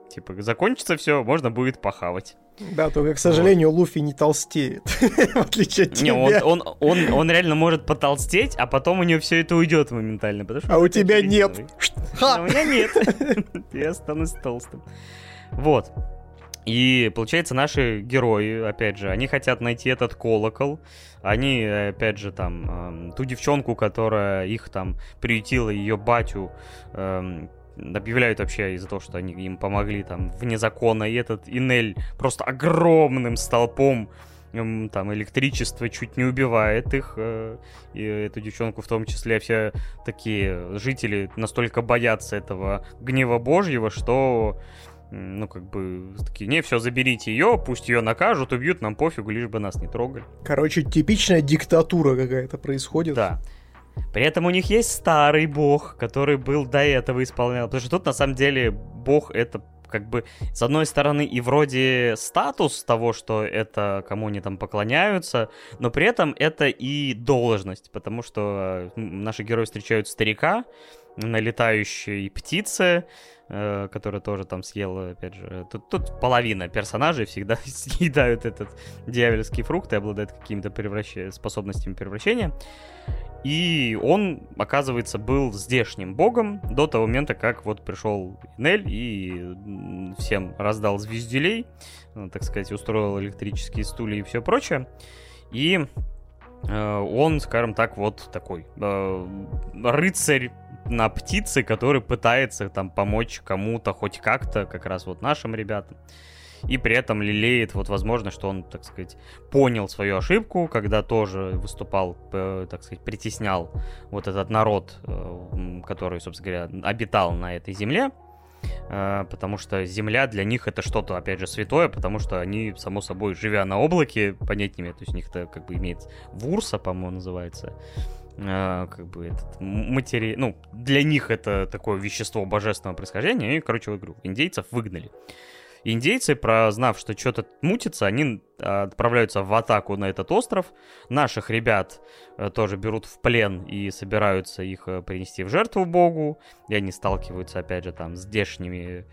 Типа, закончится все, можно будет похавать. Да, только, к сожалению, вот. Луфи не толстеет, [laughs] в отличие от тебя. Не, он, он, он, он реально может потолстеть, а потом у него все это уйдет моментально. Потому что а у тебя нет. А у меня нет. [laughs] Я останусь толстым. Вот. И получается, наши герои, опять же, они хотят найти этот колокол. Они, опять же, там, э, ту девчонку, которая их там приютила, ее батю, э, объявляют вообще из-за того, что они им помогли там вне закона, и этот Инель просто огромным столпом там электричество чуть не убивает их, э, и эту девчонку в том числе, все такие жители настолько боятся этого гнева божьего, что ну, как бы, такие, не, все, заберите ее, пусть ее накажут, убьют, нам пофигу, лишь бы нас не трогали. Короче, типичная диктатура какая-то происходит. Да. При этом у них есть старый бог, который был до этого исполнял. Потому что тут на самом деле бог это как бы, с одной стороны, и вроде статус того, что это кому они там поклоняются, но при этом это и должность, потому что наши герои встречают старика на летающей птице, э, которая тоже там съела, опять же, тут, тут половина персонажей всегда [laughs] съедают этот дьявольский фрукт и обладают какими-то превращ... способностями превращения. И он, оказывается, был здешним богом до того момента, как вот пришел Нель и всем раздал звездюлей, ну, так сказать, устроил электрические стулья и все прочее. И э, он, скажем так, вот такой э, рыцарь на птице, который пытается там помочь кому-то хоть как-то, как раз вот нашим ребятам. И при этом лелеет вот возможно, что он, так сказать, понял свою ошибку, когда тоже выступал, э, так сказать, притеснял вот этот народ, э, который, собственно говоря, обитал на этой земле, э, потому что земля для них это что-то, опять же, святое, потому что они, само собой, живя на облаке, понять не имеют, то есть у них это как бы имеет Вурса, по-моему, называется, э, как бы этот матери... Ну, для них это такое вещество божественного происхождения, и, короче, говорю, индейцев выгнали. Индейцы, прознав, что что-то мутится, они а, отправляются в атаку на этот остров. Наших ребят э, тоже берут в плен и собираются их э, принести в жертву богу. И они сталкиваются, опять же, там с здешними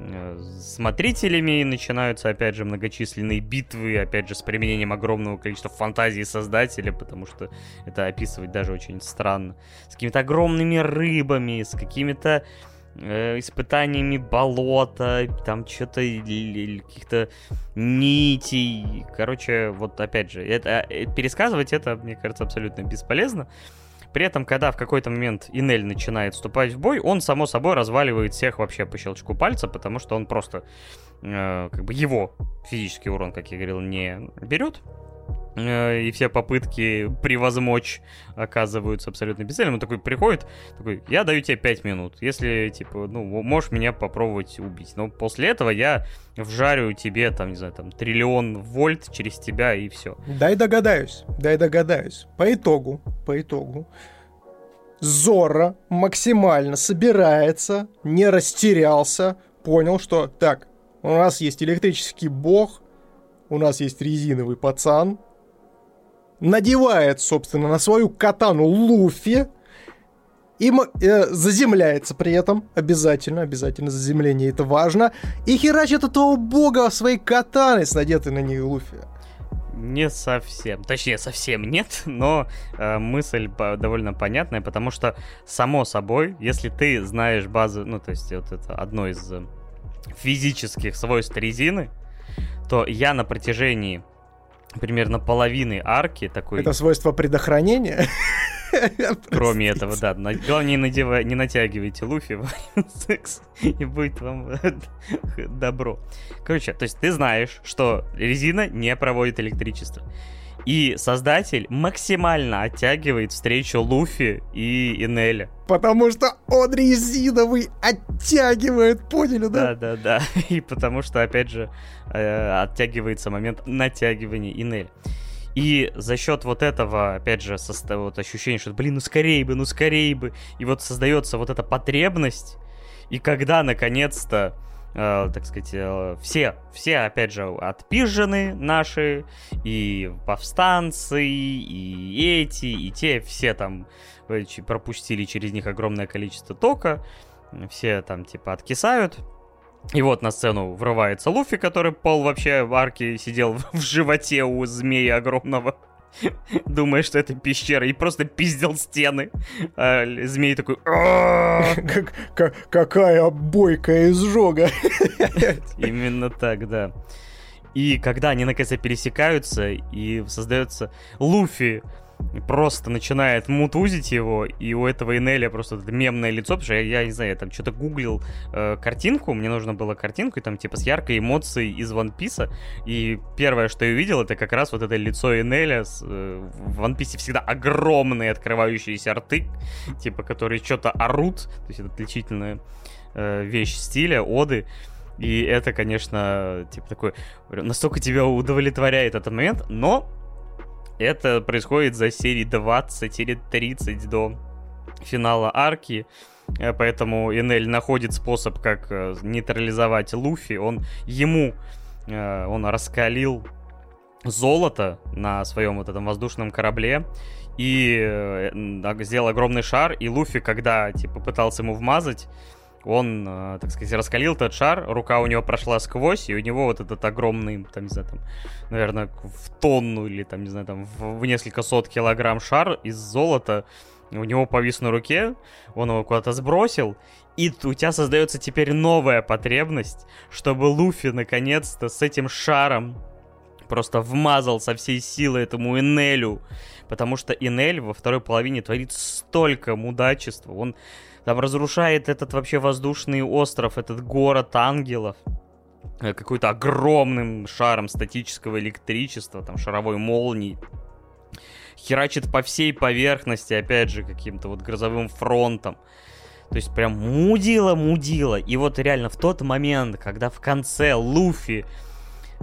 э, смотрителями. И начинаются, опять же, многочисленные битвы, опять же, с применением огромного количества фантазии создателя, потому что это описывать даже очень странно. С какими-то огромными рыбами, с какими-то испытаниями болота, там что-то каких-то нитей. Короче, вот опять же, это, э, пересказывать это, мне кажется, абсолютно бесполезно. При этом, когда в какой-то момент Инель начинает вступать в бой, он, само собой, разваливает всех вообще по щелчку пальца, потому что он просто, э, как бы его физический урон, как я говорил, не берет. Э, и все попытки превозмочь оказываются абсолютно бесцельными. Он такой приходит, такой, я даю тебе 5 минут, если, типа, ну, можешь меня попробовать убить. Но после этого я вжарю тебе, там, не знаю, там, триллион вольт через тебя и все. Дай догадаюсь, дай догадаюсь. По итогу, по итогу, Зора максимально собирается, не растерялся, понял, что так, у нас есть электрический бог, у нас есть резиновый пацан, надевает, собственно, на свою катану Луфи и э, заземляется при этом, обязательно, обязательно заземление, это важно, и херачит этого бога своей катаной с надетой на ней Луфи. Не совсем. Точнее, совсем нет, но э, мысль по- довольно понятная, потому что, само собой, если ты знаешь базу, ну, то есть вот это одно из э, физических свойств резины, то я на протяжении примерно половины арки такой... Это свойство предохранения? Кроме этого, да. Главное, не, надева... не натягивайте Луфи время [laughs] секса, и будет вам добро. Короче, то есть ты знаешь, что резина не проводит электричество. И создатель максимально оттягивает встречу Луфи и Инеля. Потому что он резиновый оттягивает, поняли, да? Да, да, да. [laughs] И потому что, опять же, э, оттягивается момент натягивания Инеля. И за счет вот этого, опять же, состав, вот ощущение, что, блин, ну скорее бы, ну скорее бы. И вот создается вот эта потребность. И когда, наконец-то, э, так сказать, э, все, все, опять же, отпизжены наши, и повстанцы, и эти, и те, все там э, пропустили через них огромное количество тока, все там, типа, откисают, и вот на сцену врывается Луфи, который пол вообще в арке сидел [laughs] в животе у змея огромного. [laughs] Думая, что это пещера, и просто пиздил стены. А змей такой... [laughs] Какая бойкая изжога. [laughs] Именно так, да. И когда они наконец-то пересекаются, и создается Луфи, просто начинает мутузить его, и у этого Инеля просто мемное лицо, потому что я, я не знаю, я там что-то гуглил э, картинку, мне нужно было картинку, и там типа с яркой эмоцией из One Piece, и первое, что я увидел, это как раз вот это лицо Инеля, с, э, в One Piece всегда огромные открывающиеся рты, типа, которые что-то орут, то есть это отличительная э, вещь стиля, оды, и это, конечно, типа такой, настолько тебя удовлетворяет этот момент, но это происходит за серии 20 или 30 до финала арки. Э, поэтому Энель находит способ, как э, нейтрализовать Луфи. Он ему э, он раскалил золото на своем вот этом воздушном корабле и сделал огромный шар. И Луфи, когда типа пытался ему вмазать, он, э, так сказать, раскалил этот шар, рука у него прошла сквозь, и у него вот этот огромный, там, не знаю, там, наверное, в тонну или, там, не знаю, там, в, несколько сот килограмм шар из золота у него повис на руке, он его куда-то сбросил, и у тебя создается теперь новая потребность, чтобы Луфи наконец-то с этим шаром просто вмазал со всей силы этому Инелю, потому что Инель во второй половине творит столько мудачества, он там разрушает этот вообще воздушный остров, этот город ангелов э, какой-то огромным шаром статического электричества, там, шаровой молнии. Херачит по всей поверхности, опять же, каким-то вот грозовым фронтом. То есть прям мудило-мудило. И вот реально в тот момент, когда в конце Луфи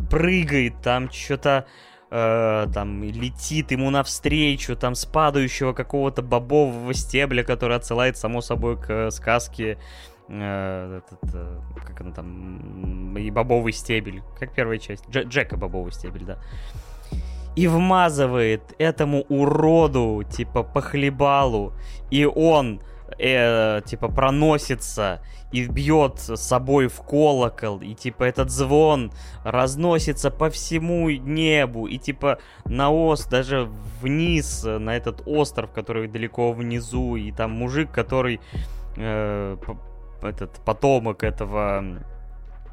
прыгает, там что-то э, там летит ему навстречу, там с падающего какого-то бобового стебля, который отсылает, само собой, к сказке э, этот, э, как она там, и бобовый стебель, как первая часть, Дж- Джека бобовый стебель, да. И вмазывает этому уроду, типа, по хлебалу, и он, э, типа, проносится и бьет с собой в колокол, и типа этот звон разносится по всему небу, и типа на ос, даже вниз, на этот остров, который далеко внизу, и там мужик, который э, этот потомок этого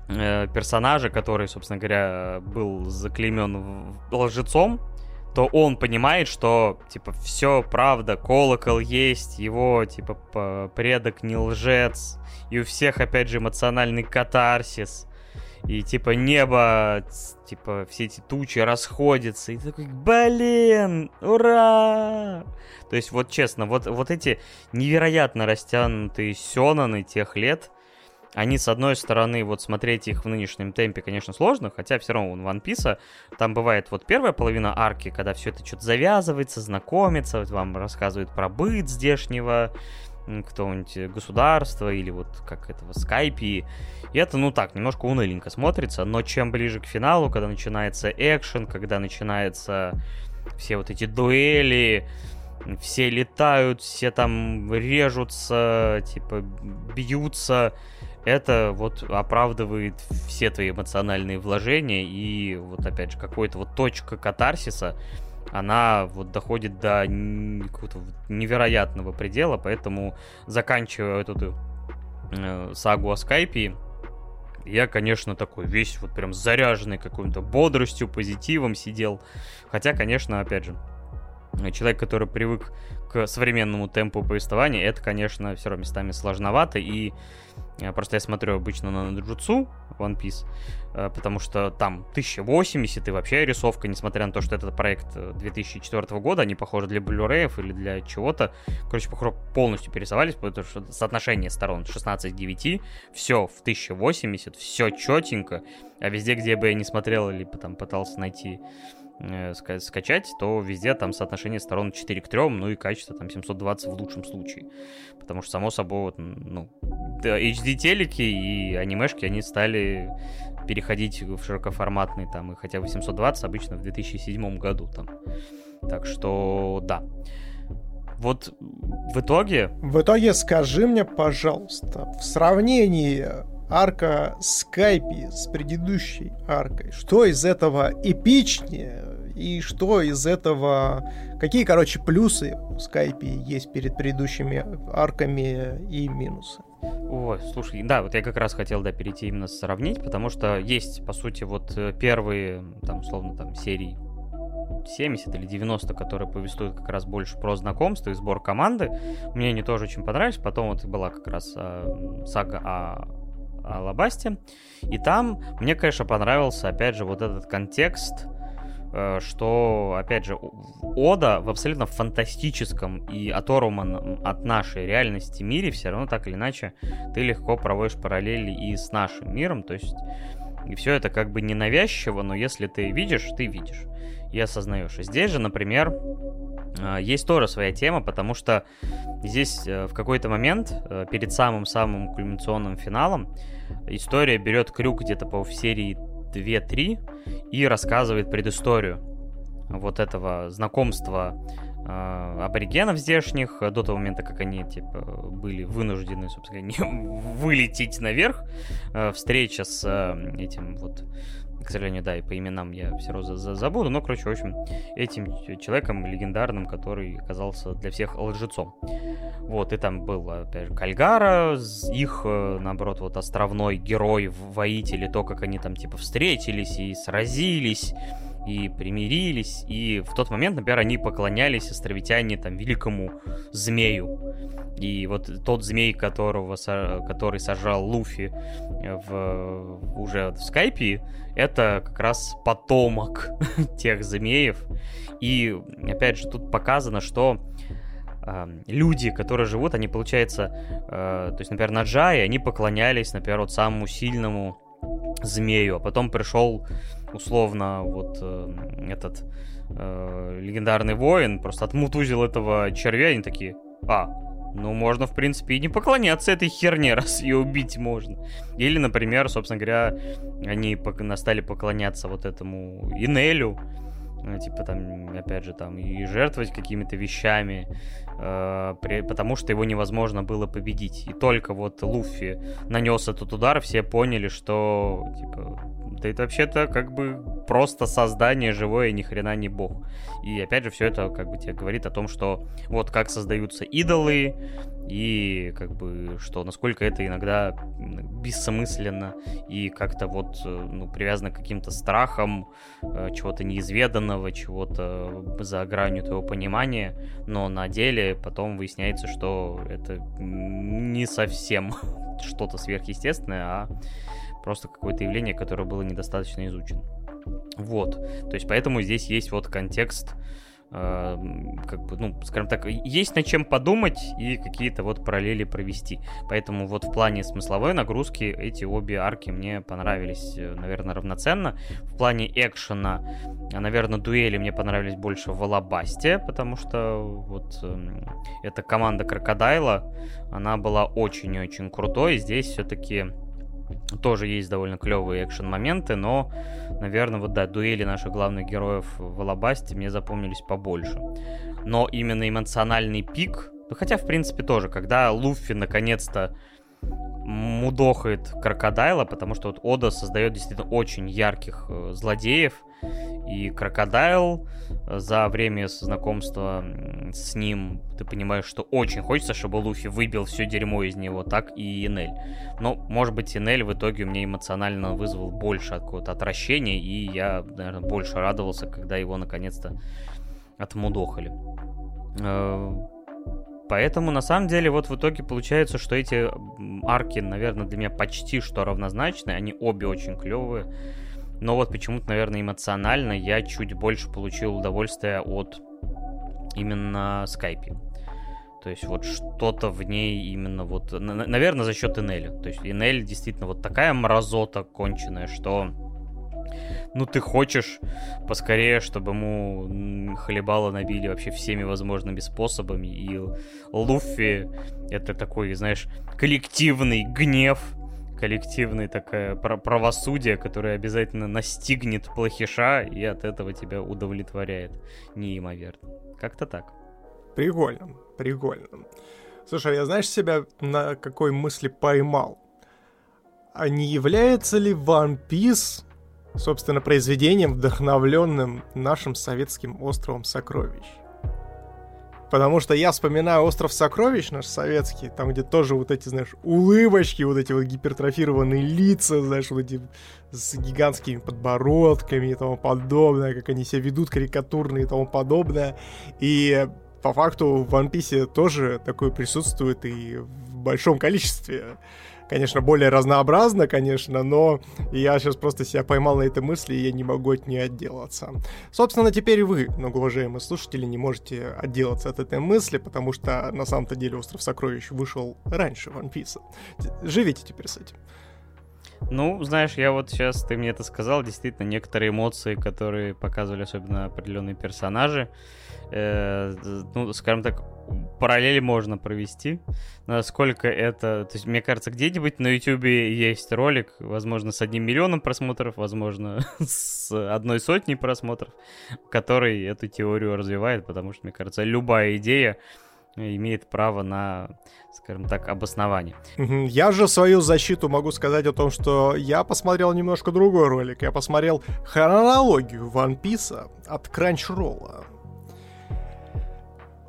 э, персонажа, который, собственно говоря, был заклеймен лжецом, то он понимает, что, типа, все правда, колокол есть, его, типа, предок не лжец, и у всех, опять же, эмоциональный катарсис, и, типа, небо, типа, все эти тучи расходятся, и такой, блин, ура! То есть, вот честно, вот, вот эти невероятно растянутые сёнаны тех лет, они, с одной стороны, вот смотреть их в нынешнем темпе, конечно, сложно, хотя все равно у One Piece там бывает вот первая половина арки, когда все это что-то завязывается, знакомится, вот вам рассказывают про быт здешнего, кто-нибудь государства или вот как этого скайпи. И это, ну так, немножко уныленько смотрится, но чем ближе к финалу, когда начинается экшен, когда начинается все вот эти дуэли, все летают, все там режутся, типа бьются, это вот оправдывает все твои эмоциональные вложения, и вот опять же, какой-то вот точка катарсиса, она вот доходит до какого-то невероятного предела, поэтому заканчивая эту э, сагу о скайпе, я, конечно, такой весь вот прям заряженный какой-то бодростью, позитивом сидел. Хотя, конечно, опять же, человек, который привык к современному темпу повествования, это, конечно, все равно местами сложновато, и Просто я смотрю обычно на Наджутсу One Piece, э, потому что там 1080 и вообще рисовка, несмотря на то, что этот проект 2004 э, года, они, похоже, для Blu-ray или для чего-то, короче, похоже, полностью перерисовались, потому что соотношение сторон 16 к 9, все в 1080, все четенько, а везде, где бы я не смотрел или там пытался найти э, скачать, то везде там соотношение сторон 4 к 3, ну и качество там 720 в лучшем случае. Потому что, само собой, вот, ну, HD-телеки и анимешки, они стали переходить в широкоформатный там, и хотя 820 обычно в 2007 году там. Так что, да. Вот в итоге... В итоге скажи мне, пожалуйста, в сравнении арка Скайпи с предыдущей аркой. Что из этого эпичнее и что из этого... Какие, короче, плюсы у Скайпи есть перед предыдущими арками и минусы? Ой, слушай, да, вот я как раз хотел, да, перейти именно сравнить, потому что есть, по сути, вот э, первые, там, условно, там, серии 70 или 90, которые повествуют как раз больше про знакомство и сбор команды. Мне они тоже очень понравились. Потом вот была как раз э, сага о Алабасте. И там мне, конечно, понравился, опять же, вот этот контекст, э, что, опять же, Ода в абсолютно фантастическом и оторванном от нашей реальности мире все равно так или иначе ты легко проводишь параллели и с нашим миром, то есть и все это как бы ненавязчиво, но если ты видишь, ты видишь и осознаешь. Здесь же, например, а, есть тоже своя тема, потому что здесь э, в какой-то момент, э, перед самым-самым кульминационным финалом, история берет крюк где-то по серии 2-3 и рассказывает предысторию вот этого знакомства э, аборигенов здешних до того момента, как они типа были вынуждены, собственно, [laughs] вылететь наверх, э, встреча с э, этим вот к сожалению, да, и по именам я все равно забуду, но, короче, в общем, этим человеком легендарным, который оказался для всех лжецом. Вот, и там был, опять же, Кальгара, их, э, наоборот, вот островной герой, воитель, и то, как они там, типа, встретились и сразились, и примирились, и в тот момент, например, они поклонялись островитяне там великому змею. И вот тот змей, которого, который сажал Луфи в, уже в скайпе, это как раз потомок [laughs] тех змеев. И опять же тут показано, что э, люди, которые живут, они, получается, э, то есть, например, на Джае, они поклонялись, например, вот самому сильному змею, а потом пришел условно вот э, этот э, легендарный воин, просто отмутузил этого червя, и они такие, а, ну, можно, в принципе, и не поклоняться этой херне, [laughs] раз ее убить можно. Или, например, собственно говоря, они стали поклоняться вот этому Инелю, ну, типа там, опять же, там и жертвовать какими-то вещами, э, при, потому что его невозможно было победить. И только вот Луфи нанес этот удар, все поняли, что, типа, это вообще-то как бы просто создание живое, ни хрена не бог. И опять же, все это как бы тебе говорит о том, что вот как создаются идолы, и как бы что насколько это иногда бессмысленно и как-то вот э, ну, привязано к каким-то страхам э, чего-то неизведанного, чего-то за гранью твоего понимания, но на деле потом выясняется, что это не совсем [laughs] что-то сверхъестественное, а просто какое-то явление, которое было недостаточно изучено. Вот, то есть поэтому здесь есть вот контекст э, как бы, ну, скажем так, есть над чем подумать и какие-то вот параллели провести. Поэтому вот в плане смысловой нагрузки эти обе арки мне понравились, э, наверное, равноценно. В плане экшена, наверное, дуэли мне понравились больше в Алабасте, потому что вот э, эта команда Крокодайла, она была очень-очень крутой. Здесь все-таки тоже есть довольно клевые экшен-моменты, но, наверное, вот да, дуэли наших главных героев в Алабасте мне запомнились побольше. Но именно эмоциональный пик, ну хотя, в принципе, тоже, когда Луффи наконец-то мудохает крокодайла, потому что вот Ода создает действительно очень ярких э, злодеев, и Крокодайл э, за время знакомства с ним, ты понимаешь, что очень хочется, чтобы Луфи выбил все дерьмо из него, так и Инель. Но, может быть, Инель в итоге мне эмоционально вызвал больше какого-то отвращения, и я, наверное, больше радовался, когда его наконец-то отмудохали. Э, поэтому, на самом деле, вот в итоге получается, что эти арки, наверное, для меня почти что равнозначны. Они обе очень клевые. Но вот почему-то, наверное, эмоционально я чуть больше получил удовольствие от именно скайпе. То есть вот что-то в ней именно вот, наверное, за счет Инеля. То есть Инель действительно вот такая мразота конченая, что ну ты хочешь поскорее, чтобы ему хлебало набили вообще всеми возможными способами. И Луффи это такой, знаешь, коллективный гнев, коллективное такое правосудие, которое обязательно настигнет плохиша и от этого тебя удовлетворяет неимоверно. Как-то так. Прикольно, прикольно. Слушай, я знаешь себя на какой мысли поймал? А не является ли One Piece, собственно, произведением, вдохновленным нашим советским островом сокровищ? Потому что я вспоминаю «Остров сокровищ» наш советский, там, где тоже вот эти, знаешь, улыбочки, вот эти вот гипертрофированные лица, знаешь, вот эти с гигантскими подбородками и тому подобное, как они себя ведут карикатурные и тому подобное. И по факту в One Piece тоже такое присутствует и в большом количестве конечно, более разнообразно, конечно, но я сейчас просто себя поймал на этой мысли, и я не могу от нее отделаться. Собственно, теперь вы, многоуважаемые слушатели, не можете отделаться от этой мысли, потому что на самом-то деле «Остров сокровищ» вышел раньше One Piece. Живите теперь с этим. Ну, знаешь, я вот сейчас, ты мне это сказал, действительно, некоторые эмоции, которые показывали особенно определенные персонажи, э, ну, скажем так, параллели можно провести. Насколько это... То есть, мне кажется, где-нибудь на YouTube есть ролик, возможно, с одним миллионом просмотров, возможно, [laughs] с одной сотней просмотров, который эту теорию развивает, потому что, мне кажется, любая идея имеет право на, скажем так, обоснование. Я же свою защиту могу сказать о том, что я посмотрел немножко другой ролик. Я посмотрел хронологию One Piece от Crunchyroll.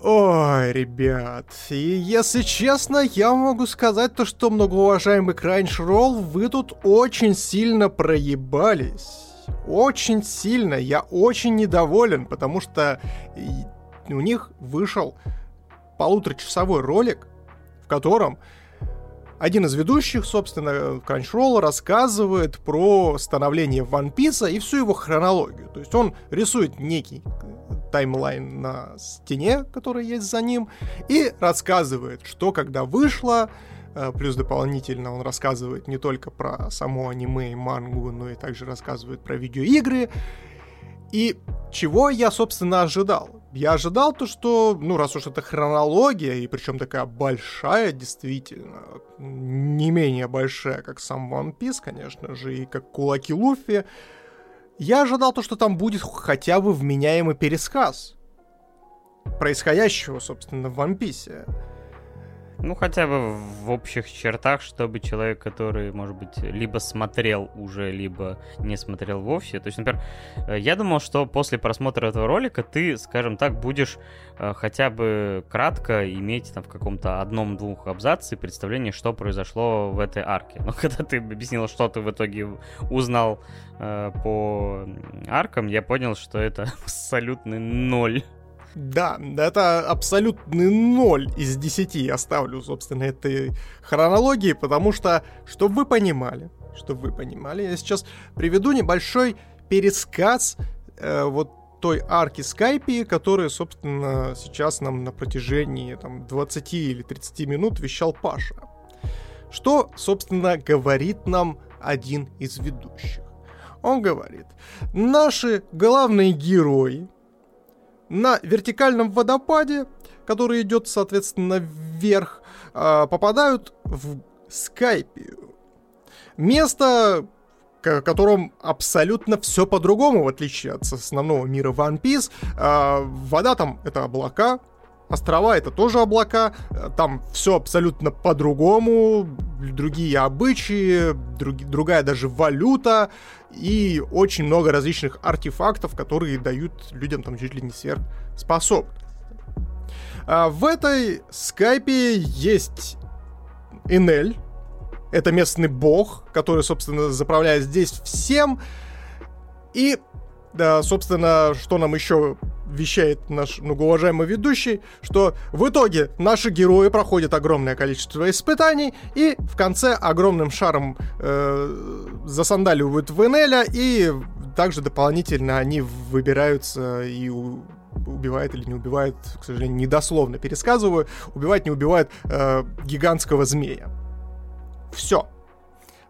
Ой, ребят, и если честно, я могу сказать то, что многоуважаемый Crunchyroll, вы тут очень сильно проебались. Очень сильно. Я очень недоволен, потому что у них вышел полуторачасовой ролик, в котором один из ведущих, собственно, Crunchyroll рассказывает про становление One Piece и всю его хронологию. То есть он рисует некий таймлайн на стене, который есть за ним, и рассказывает, что когда вышло, Э, плюс дополнительно он рассказывает не только про само аниме и мангу, но и также рассказывает про видеоигры. И чего я, собственно, ожидал? Я ожидал то, что, ну, раз уж это хронология, и причем такая большая, действительно, не менее большая, как сам One Piece, конечно же, и как Кулаки Луффи, я ожидал то, что там будет хотя бы вменяемый пересказ происходящего, собственно, в One Piece. Ну, хотя бы в общих чертах, чтобы человек, который, может быть, либо смотрел уже, либо не смотрел вовсе. То есть, например, э, я думал, что после просмотра этого ролика ты, скажем так, будешь э, хотя бы кратко иметь там в каком-то одном-двух абзаце представление, что произошло в этой арке. Но [laughs] когда ты объяснил, что ты в итоге узнал э, по аркам, я понял, что это [laughs] абсолютный ноль. Да, это абсолютный ноль из десяти я ставлю, собственно, этой хронологии, потому что, чтобы вы понимали, чтобы вы понимали, я сейчас приведу небольшой пересказ э, вот той арки Скайпи, которая, собственно, сейчас нам на протяжении там, 20 или 30 минут вещал Паша. Что, собственно, говорит нам один из ведущих? Он говорит, наши главные герои, на вертикальном водопаде, который идет, соответственно, вверх, а, попадают в Скайпию. Место, в котором абсолютно все по-другому, в отличие от основного мира One Piece. А, вода там — это облака, Острова это тоже облака, там все абсолютно по-другому, другие обычаи, друг, другая даже валюта и очень много различных артефактов, которые дают людям там чуть ли не сверхспособность. А в этой скайпе есть Энель, это местный бог, который, собственно, заправляет здесь всем. И, да, собственно, что нам еще вещает наш многоуважаемый ведущий, что в итоге наши герои проходят огромное количество испытаний и в конце огромным шаром э, засандаливают в Энеля и также дополнительно они выбираются и у, убивает или не убивает, к сожалению, недословно пересказываю, убивает, не убивает э, гигантского змея. Все.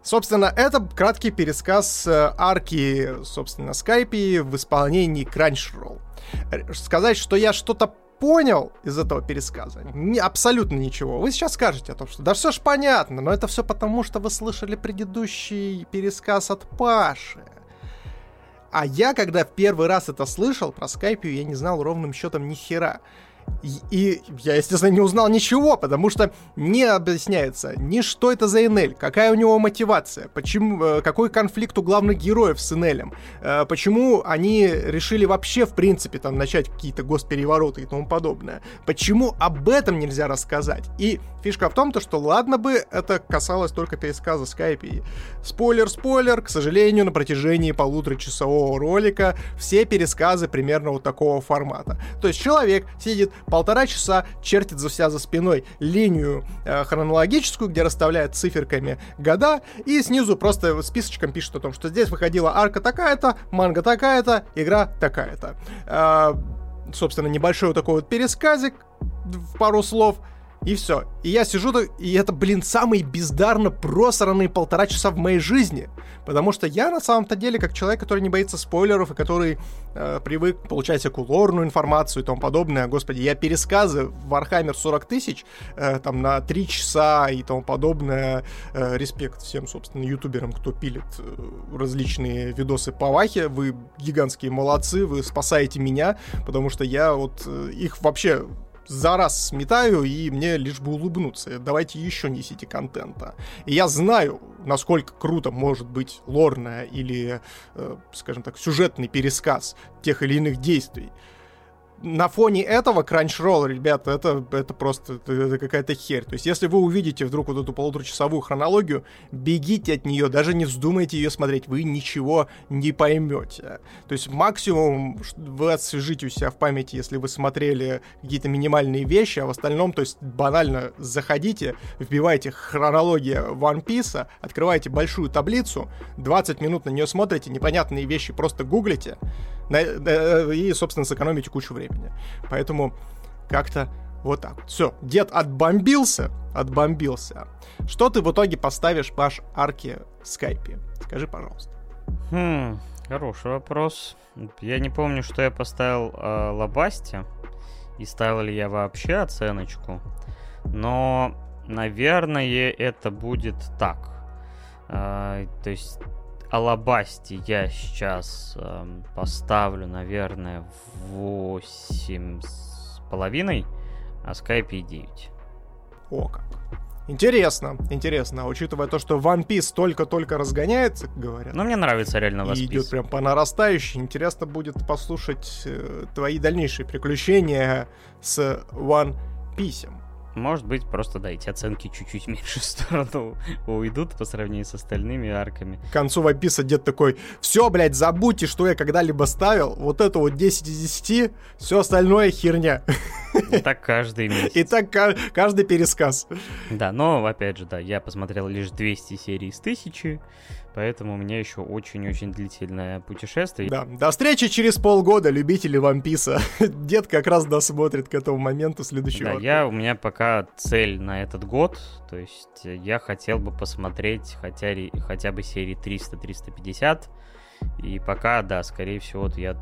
Собственно, это краткий пересказ э, арки, собственно, Скайпи в исполнении Crunchyroll. Сказать, что я что-то понял из этого пересказа? Не, абсолютно ничего. Вы сейчас скажете о том, что да все ж понятно, но это все потому, что вы слышали предыдущий пересказ от Паши. А я, когда в первый раз это слышал про Скайпию, я не знал ровным счетом ни хера. И, я, естественно, не узнал ничего, потому что не объясняется ни что это за Энель, какая у него мотивация, почему, э, какой конфликт у главных героев с Энелем, э, почему они решили вообще, в принципе, там, начать какие-то госперевороты и тому подобное. Почему об этом нельзя рассказать? И фишка в том, то, что ладно бы это касалось только пересказа Скайпи. Спойлер-спойлер, к сожалению, на протяжении полуторачасового ролика все пересказы примерно вот такого формата. То есть человек сидит полтора часа чертит за себя за спиной линию э, хронологическую, где расставляет циферками года, и снизу просто списочком пишет о том, что здесь выходила арка такая-то, манга такая-то, игра такая-то. Э, собственно, небольшой вот такой вот пересказик в пару слов — и все. И я сижу, и это, блин, самый бездарно просранные полтора часа в моей жизни. Потому что я на самом-то деле, как человек, который не боится спойлеров и который э, привык получать всякую лорную информацию и тому подобное, господи, я пересказы Warhammer 40 тысяч, э, там, на 3 часа и тому подобное, э, респект всем, собственно, ютуберам, кто пилит э, различные видосы по Вахе, вы гигантские молодцы, вы спасаете меня, потому что я вот э, их вообще за раз сметаю, и мне лишь бы улыбнуться. Давайте еще несите контента. И я знаю, насколько круто может быть лорная или, э, скажем так, сюжетный пересказ тех или иных действий на фоне этого Crunchyroll, ребята, это, это просто это, какая-то херь. То есть, если вы увидите вдруг вот эту полуторачасовую хронологию, бегите от нее, даже не вздумайте ее смотреть, вы ничего не поймете. То есть, максимум вы освежите у себя в памяти, если вы смотрели какие-то минимальные вещи, а в остальном, то есть, банально заходите, вбивайте хронология One Piece, открываете большую таблицу, 20 минут на нее смотрите, непонятные вещи просто гуглите, и, собственно, сэкономите кучу времени. Поэтому как-то Вот так. Все, дед отбомбился, отбомбился. Что ты в итоге поставишь Паш арке скайпе? Скажи, пожалуйста. Хм, хороший вопрос. Я не помню, что я поставил э, Лабасте. И ставил ли я вообще оценочку. Но, наверное, это будет так. Э, то есть Алабасти я сейчас э, поставлю, наверное, 8 с половиной, а Скайпе 9. О как. Интересно, интересно, учитывая то, что One Piece только-только разгоняется, говорят. Ну, мне нравится реально One И идет прям по нарастающей. Интересно будет послушать э, твои дальнейшие приключения с One Piece. Может быть, просто, да, эти оценки чуть-чуть меньше [laughs] в сторону уйдут по сравнению с остальными арками. К концу Вайписа дед такой, все, блядь, забудьте, что я когда-либо ставил, вот это вот 10 из 10, все остальное херня. И так каждый месяц. [laughs] И так каждый пересказ. Да, но, опять же, да, я посмотрел лишь 200 серий из 1000, Поэтому у меня еще очень-очень длительное путешествие. Да, до встречи через полгода, любители Вамписа. [laughs] Дед как раз досмотрит к этому моменту следующего. Да, я, у меня пока цель на этот год, то есть я хотел бы посмотреть хотя, хотя бы серии 300-350, и пока, да, скорее всего, вот я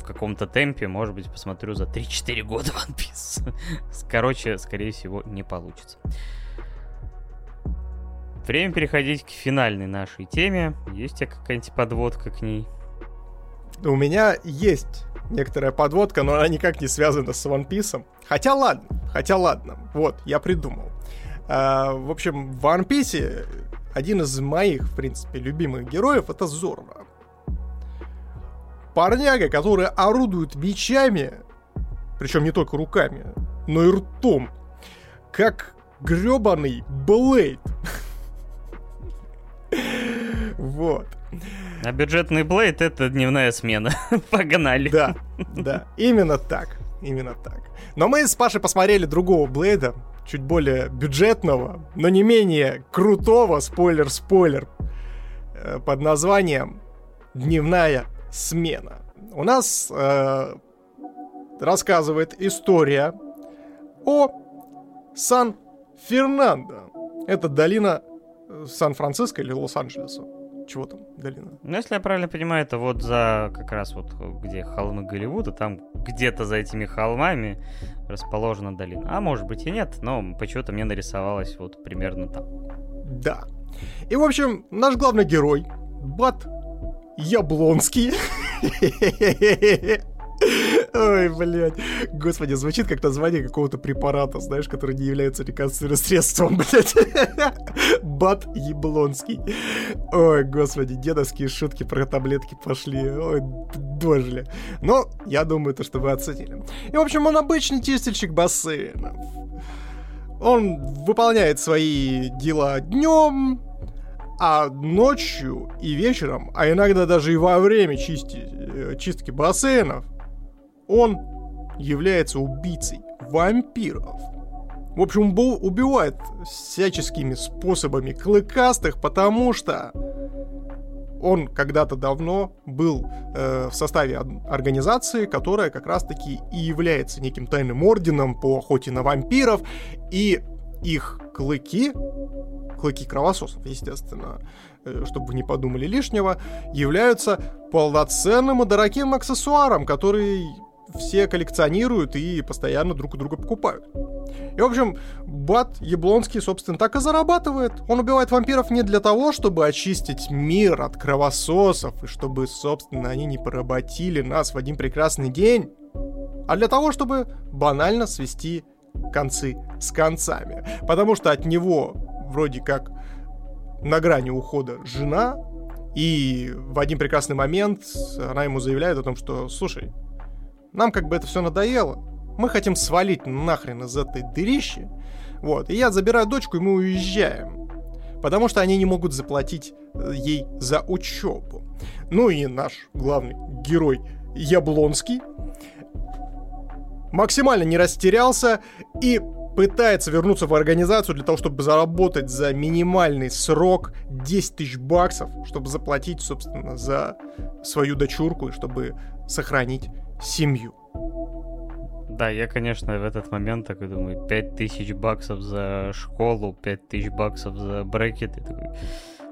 в каком-то темпе, может быть, посмотрю за 3-4 года [laughs] One Piece. Короче, скорее всего, не получится. Время переходить к финальной нашей теме. Есть у тебя какая-нибудь подводка к ней? У меня есть некоторая подводка, но она никак не связана с One Piece. Хотя ладно, хотя ладно. Вот, я придумал. А, в общем, в One Piece один из моих, в принципе, любимых героев это Зорро. Парняга, который орудует мечами, причем не только руками, но и ртом, как гребаный Блейд. Вот. А бюджетный Блейд это дневная смена. [laughs] Погнали. Да, да, именно так. Именно так. Но мы с Пашей посмотрели другого Блейда, чуть более бюджетного, но не менее крутого, спойлер-спойлер, э, под названием «Дневная смена». У нас э, рассказывает история о Сан-Фернандо. Это долина Сан-Франциско или Лос-Анджелеса. Чего там, долина? Ну, если я правильно понимаю, это вот за как раз вот где холмы Голливуда, там где-то за этими холмами расположена долина. А может быть и нет, но почему-то мне нарисовалось вот примерно там. Да. И, в общем, наш главный герой, Бат Яблонский, [laughs] Ой, блядь. Господи, звучит как название какого-то препарата, знаешь, который не является лекарственным средством, [laughs] блядь. Бат Яблонский. Ой, господи, дедовские шутки про таблетки пошли. Ой, дожили. Но я думаю, то, что вы оценили. И, в общем, он обычный чистильщик бассейнов. Он выполняет свои дела днем, а ночью и вечером, а иногда даже и во время чисти, э, чистки бассейнов, он является убийцей вампиров. В общем, убивает всяческими способами клыкастых, потому что он когда-то давно был э, в составе организации, которая как раз-таки и является неким тайным орденом по охоте на вампиров, и их клыки, клыки кровососов, естественно, э, чтобы вы не подумали лишнего, являются полноценным и дорогим аксессуаром, который все коллекционируют и постоянно друг у друга покупают. И, в общем, Бат Яблонский, собственно, так и зарабатывает. Он убивает вампиров не для того, чтобы очистить мир от кровососов, и чтобы, собственно, они не поработили нас в один прекрасный день, а для того, чтобы банально свести концы с концами. Потому что от него вроде как на грани ухода жена, и в один прекрасный момент она ему заявляет о том, что, слушай, нам как бы это все надоело. Мы хотим свалить нахрен из этой дырищи. Вот. И я забираю дочку, и мы уезжаем. Потому что они не могут заплатить э, ей за учебу. Ну и наш главный герой Яблонский максимально не растерялся и пытается вернуться в организацию для того, чтобы заработать за минимальный срок 10 тысяч баксов, чтобы заплатить, собственно, за свою дочурку и чтобы сохранить семью. Да, я, конечно, в этот момент такой думаю, 5000 баксов за школу, 5000 баксов за брекет. И такой,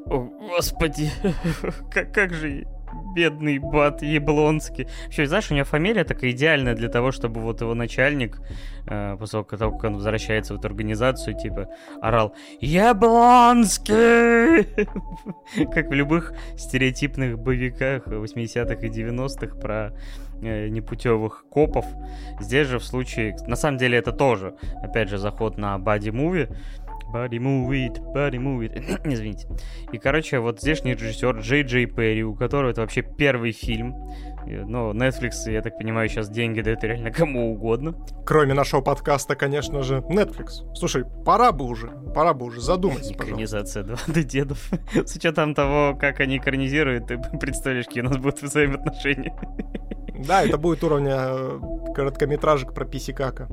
о, господи, [laughs] как, как же бедный Бат Яблонский. Вообще, знаешь, у него фамилия такая идеальная для того, чтобы вот его начальник, э, после того, как он возвращается в эту организацию, типа, орал «Яблонский!» [laughs] Как в любых стереотипных боевиках 80-х и 90-х про непутевых копов. Здесь же в случае... На самом деле это тоже, опять же, заход на боди-муви. Body move it, body move. [coughs] Извините. И, короче, вот здешний режиссер Джей Джей Перри, у которого это вообще первый фильм. Ну, Netflix, я так понимаю, сейчас деньги дает реально кому угодно. Кроме нашего подкаста, конечно же, Netflix. Слушай, пора бы уже, пора бы уже задуматься, Экранизация «Двадцать дедов». С учетом того, как они экранизируют, ты представляешь, какие у нас будут взаимоотношения. Да, это будет уровня э, короткометражек про писикака.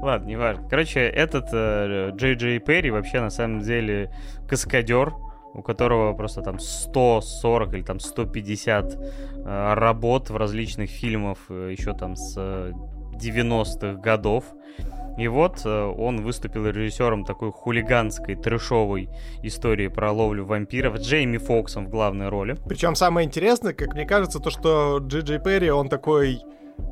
Ладно, не важно. Короче, этот э, Джей Джей Перри вообще на самом деле каскадер, у которого просто там 140 или там 150 э, работ в различных фильмах э, еще там с 90-х годов. И вот он выступил режиссером такой хулиганской, трешовой истории про ловлю вампиров Джейми Фоксом в главной роли. Причем самое интересное, как мне кажется, то, что Джей Джей Перри, он такой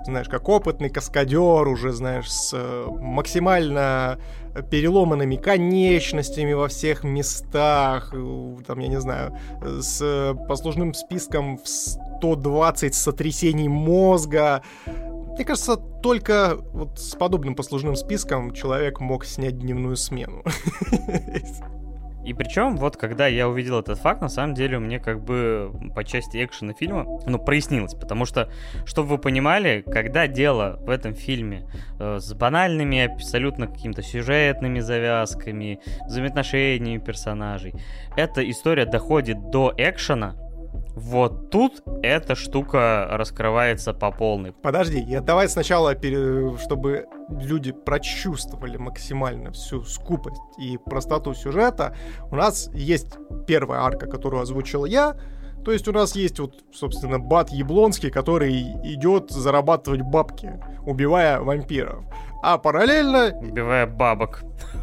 знаешь, как опытный каскадер уже, знаешь, с э, максимально переломанными конечностями во всех местах, э, там, я не знаю, с послужным списком в 120 сотрясений мозга. Мне кажется, только вот с подобным послужным списком человек мог снять дневную смену. [laughs] И причем, вот когда я увидел этот факт, на самом деле мне как бы по части экшена фильма, ну, прояснилось. Потому что, чтобы вы понимали, когда дело в этом фильме э, с банальными, абсолютно какими-то сюжетными завязками, взаимоотношениями персонажей, эта история доходит до экшена, вот тут эта штука раскрывается по полной. Подожди, я давай сначала, чтобы люди прочувствовали максимально всю скупость и простоту сюжета. У нас есть первая арка, которую озвучил я, то есть у нас есть вот, собственно, Бат Яблонский, который идет зарабатывать бабки, убивая вампиров. А параллельно... Убивая бабок. [laughs]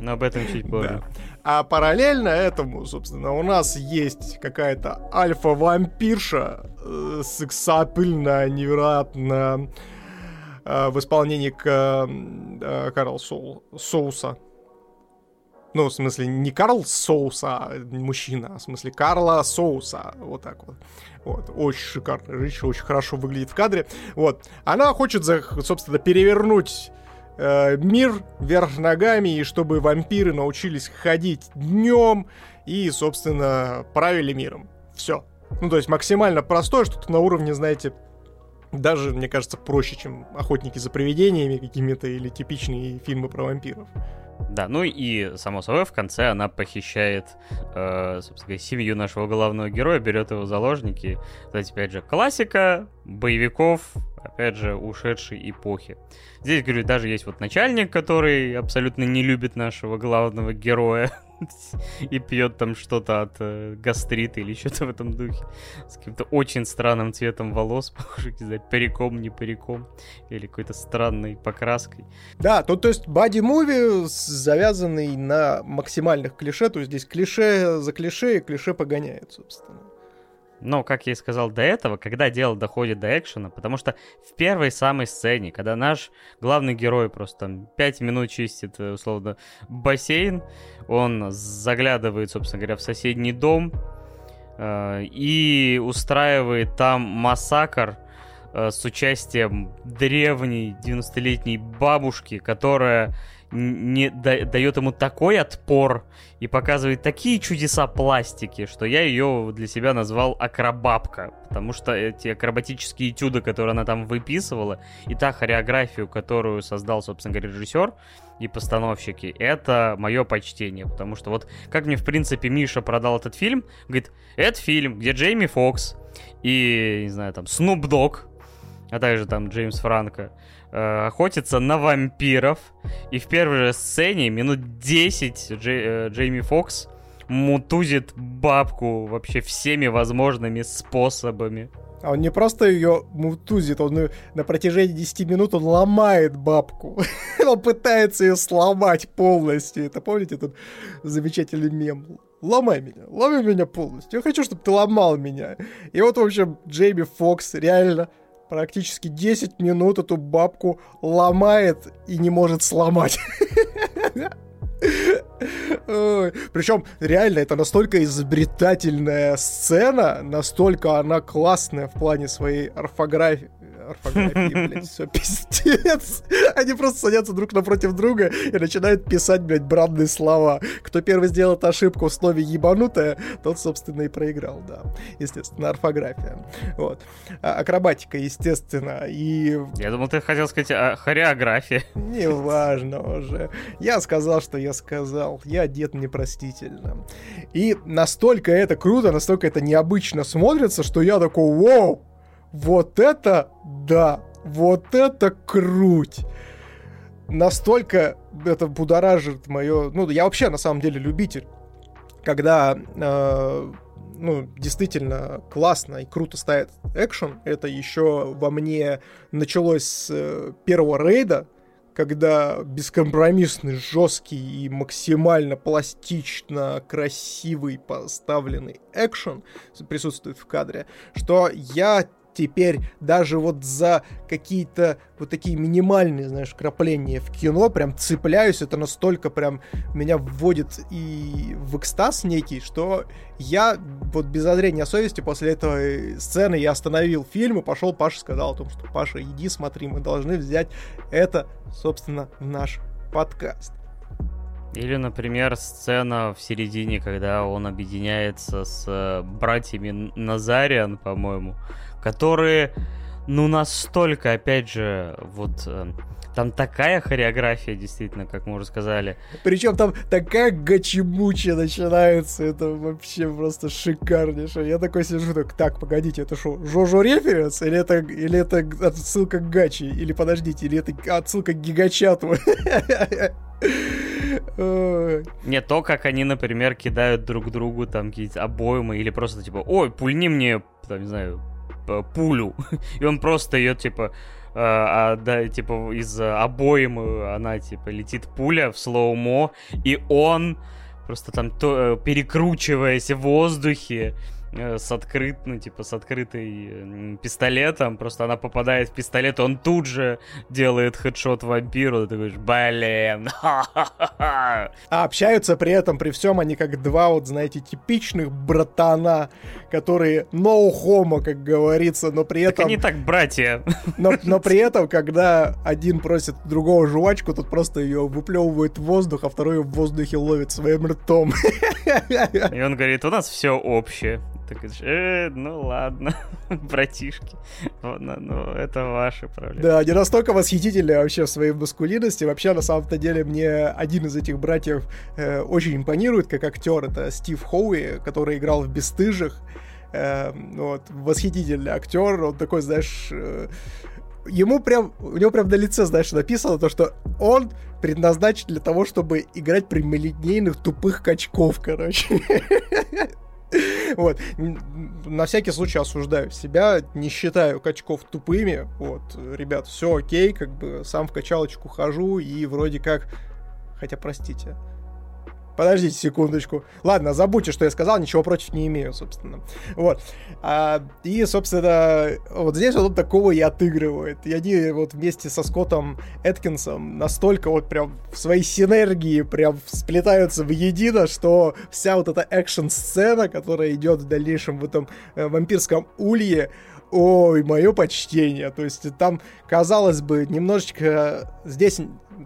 Но об этом чуть позже. А параллельно этому, собственно, у нас есть какая-то альфа-вампирша, э, сексапильная, невероятно э, в исполнении к, э, Карл Соу, Соуса. Ну, в смысле, не Карл Соуса, а мужчина, а в смысле Карла Соуса. Вот так вот. Вот. Очень шикарно. Женщина очень хорошо выглядит в кадре. Вот. Она хочет, собственно, перевернуть э, мир вверх ногами, и чтобы вампиры научились ходить днем и, собственно, правили миром. Все. Ну, то есть максимально простое, что-то на уровне, знаете, даже, мне кажется, проще, чем охотники за привидениями какими-то или типичные фильмы про вампиров. Да, ну и, само собой, в конце она похищает, э, собственно, семью нашего главного героя, берет его в заложники. Кстати, опять же, классика боевиков, опять же, ушедшей эпохи. Здесь, говорю, даже есть вот начальник, который абсолютно не любит нашего главного героя [laughs] и пьет там что-то от э, гастрита или что-то в этом духе. С каким-то очень странным цветом волос, [laughs] похоже, не знаю, париком, не париком, или какой-то странной покраской. Да, то, то есть боди-муви завязанный на максимальных клише, то есть здесь клише за клише, и клише погоняет, собственно. Но, как я и сказал до этого, когда дело доходит до экшена, потому что в первой самой сцене, когда наш главный герой просто там 5 минут чистит, э, условно, бассейн, он заглядывает, собственно говоря, в соседний дом э, и устраивает там массакр э, с участием древней 90-летней бабушки, которая не да, дает ему такой отпор и показывает такие чудеса пластики, что я ее для себя назвал акробабка, потому что эти акробатические этюды, которые она там выписывала, и та хореографию, которую создал, собственно говоря, режиссер и постановщики, это мое почтение, потому что вот как мне, в принципе, Миша продал этот фильм, говорит, это фильм, где Джейми Фокс и, не знаю, там, Снуп Дог, а также там Джеймс Франко, э, охотится на вампиров. И в первой же сцене минут 10 Джей, э, Джейми Фокс мутузит бабку вообще всеми возможными способами. А он не просто ее мутузит, он на протяжении 10 минут он ломает бабку. [laughs] он пытается ее сломать полностью. Это помните этот замечательный мем? Ломай меня, ломай меня полностью. Я хочу, чтобы ты ломал меня. И вот, в общем, Джейми Фокс реально практически 10 минут эту бабку ломает и не может сломать. Причем, реально, это настолько изобретательная сцена, настолько она классная в плане своей орфографии, орфографии, блядь, все пиздец. Они просто садятся друг напротив друга и начинают писать, блядь, бранные слова. Кто первый сделает ошибку в слове ебанутая, тот, собственно, и проиграл, да. Естественно, орфография. Вот. А, акробатика, естественно, и... Я думал, ты хотел сказать а, хореография. Неважно уже. Я сказал, что я сказал. Я дед непростительно. И настолько это круто, настолько это необычно смотрится, что я такой, вау, вот это да, вот это круть. Настолько это будоражит мое... Ну, я вообще на самом деле любитель, когда э, ну, действительно классно и круто ставит экшен. Это еще во мне началось с э, первого рейда, когда бескомпромиссный, жесткий и максимально пластично красивый поставленный экшен присутствует в кадре, что я теперь даже вот за какие-то вот такие минимальные, знаешь, крапления в кино прям цепляюсь, это настолько прям меня вводит и в экстаз некий, что я вот без зазрения совести после этой сцены я остановил фильм и пошел, Паша сказал о том, что Паша, иди смотри, мы должны взять это, собственно, в наш подкаст. Или, например, сцена в середине, когда он объединяется с э, братьями Назариан, по-моему, которые, ну, настолько, опять же, вот... Э, там такая хореография, действительно, как мы уже сказали. Причем там такая гачимуча начинается. Это вообще просто шикарнейшее. Я такой сижу, так, так, погодите, это что, Жожо референс? Или это, или это отсылка к Гачи? Или подождите, или это отсылка к Гигачату? [laughs] Не то, как они, например, кидают друг другу там какие-то обоймы или просто типа, ой, пульни мне, там, не знаю, пулю. [laughs] И он просто ее, типа, а, а, да, типа, из обоим она, типа, летит пуля в слоумо, и он просто там то, э, перекручиваясь в воздухе, Э, с открыт, ну, типа, с открытой пистолетом, просто она попадает в пистолет, он тут же делает хедшот вампиру, ты говоришь, блин, А общаются при этом, при всем, они как два, вот, знаете, типичных братана, которые no homo, как говорится, но при этом... Так они так братья. Но, но при этом, когда один просит другого жвачку, тот просто ее выплевывает в воздух, а второй в воздухе ловит своим ртом. И он говорит, у нас все общее. Говоришь, э, ну ладно, [laughs] братишки, ну, ну, это ваши проблемы. Да, они настолько восхитительны вообще в своей маскулинности. Вообще, на самом-то деле, мне один из этих братьев э, очень импонирует как актер. Это Стив Хоуи, который играл в «Бестыжих». Э, вот, восхитительный актер. Он такой, знаешь... Э, ему прям, у него прям на лице, знаешь, написано то, что он предназначен для того, чтобы играть прямолинейных тупых качков, короче. [laughs] [laughs] Вот. На всякий случай осуждаю себя, не считаю качков тупыми. Вот, ребят, все окей, как бы сам в качалочку хожу и вроде как... Хотя, простите, Подождите секундочку. Ладно, забудьте, что я сказал, ничего против не имею, собственно. Вот. А, и, собственно, вот здесь вот он такого и отыгрывает. И они вот вместе со Скоттом Эткинсом настолько вот прям в своей синергии прям сплетаются в едино, что вся вот эта экшн-сцена, которая идет в дальнейшем в этом э, вампирском улье, ой, мое почтение. То есть там, казалось бы, немножечко... Здесь,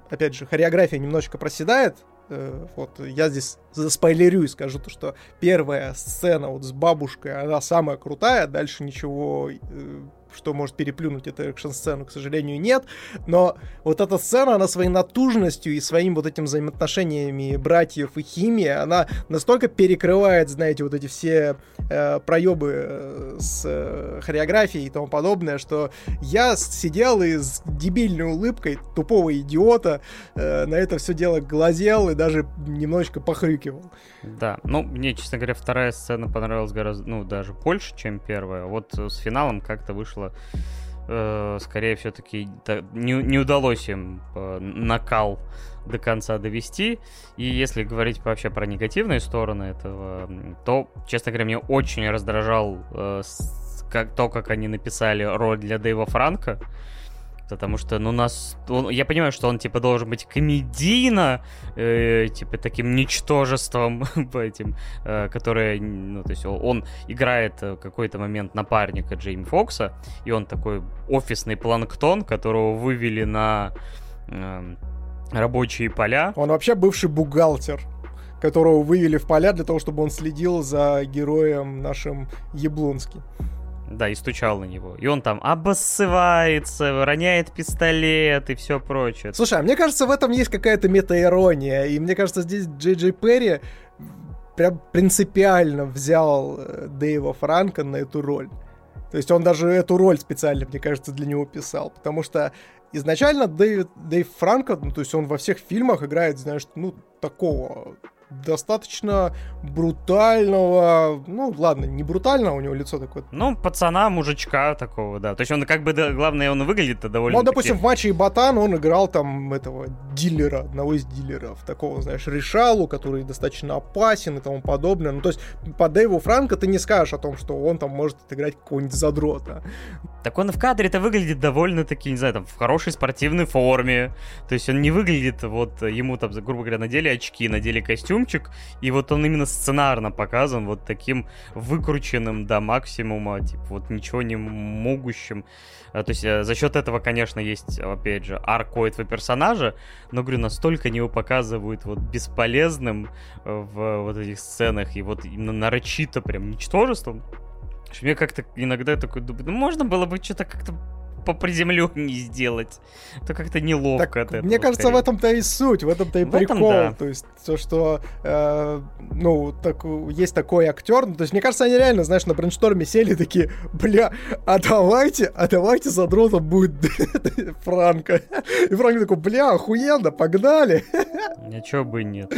опять же, хореография немножечко проседает, вот я здесь заспойлерю и скажу то, что первая сцена вот с бабушкой, она самая крутая, дальше ничего э, что может переплюнуть эту экшн-сцену, к сожалению, нет. Но вот эта сцена, она своей натужностью и своим вот этим взаимоотношениями братьев и химии, она настолько перекрывает, знаете, вот эти все э, проебы э, с э, хореографией и тому подобное, что я сидел и с дебильной улыбкой тупого идиота э, на это все дело глазел и даже немножечко похрюкивал. Да, ну, мне, честно говоря, вторая сцена понравилась гораздо, ну, даже больше, чем первая. Вот с финалом как-то вышло э, скорее все-таки не, не удалось им э, накал до конца довести. И если говорить вообще про негативные стороны этого, то, честно говоря, мне очень раздражал э, то, как они написали роль для Дэйва Франка. Потому что, ну, нас... Он, я понимаю, что он, типа, должен быть комедийно, э, типа, таким ничтожеством [laughs] по этим, э, которое, ну, то есть он играет в какой-то момент напарника Джейми Фокса, и он такой офисный планктон, которого вывели на э, рабочие поля. Он вообще бывший бухгалтер которого вывели в поля для того, чтобы он следил за героем нашим Яблонским. Да, и стучал на него. И он там обоссывается, роняет пистолет и все прочее. Слушай, а мне кажется, в этом есть какая-то метаирония. И мне кажется, здесь Джей Джей Перри прям принципиально взял э, Дэйва Франка на эту роль. То есть он даже эту роль специально, мне кажется, для него писал. Потому что изначально Дэйв, Дэйв Франко, ну, то есть он во всех фильмах играет, знаешь, ну, такого достаточно брутального, ну ладно, не брутального, у него лицо такое. Ну, пацана, мужичка такого, да. То есть он как бы, да, главное, он выглядит-то довольно... Ну, допустим, в матче и Ботан он играл там этого дилера, одного из дилеров, такого, знаешь, решалу, который достаточно опасен и тому подобное. Ну, то есть по Дэйву Франко ты не скажешь о том, что он там может отыграть какого-нибудь задрота. Так он в кадре-то выглядит довольно-таки, не знаю, там, в хорошей спортивной форме. То есть он не выглядит, вот, ему там, грубо говоря, надели очки, надели костюм, костюмчик, и вот он именно сценарно показан вот таким выкрученным до максимума, типа вот ничего не могущим. А, то есть э, за счет этого, конечно, есть, опять же, арку этого персонажа, но, говорю, настолько его показывают вот бесполезным э, в вот этих сценах и вот нарочито прям ничтожеством, что мне как-то иногда такой думаю, ну можно было бы что-то как-то по приземленнее [laughs] сделать, то как-то неловко так, от этого. Мне кажется, скорее. в этом-то и суть, в этом-то и в прикол. Этом, да. То есть то, что э, ну, так, есть такой актер. Ну, то есть, мне кажется, они реально, знаешь, на брейншторме сели такие, бля, а давайте, а давайте задротом будет [laughs] Франко. И Франко такой, бля, охуенно, погнали. Ничего бы нет.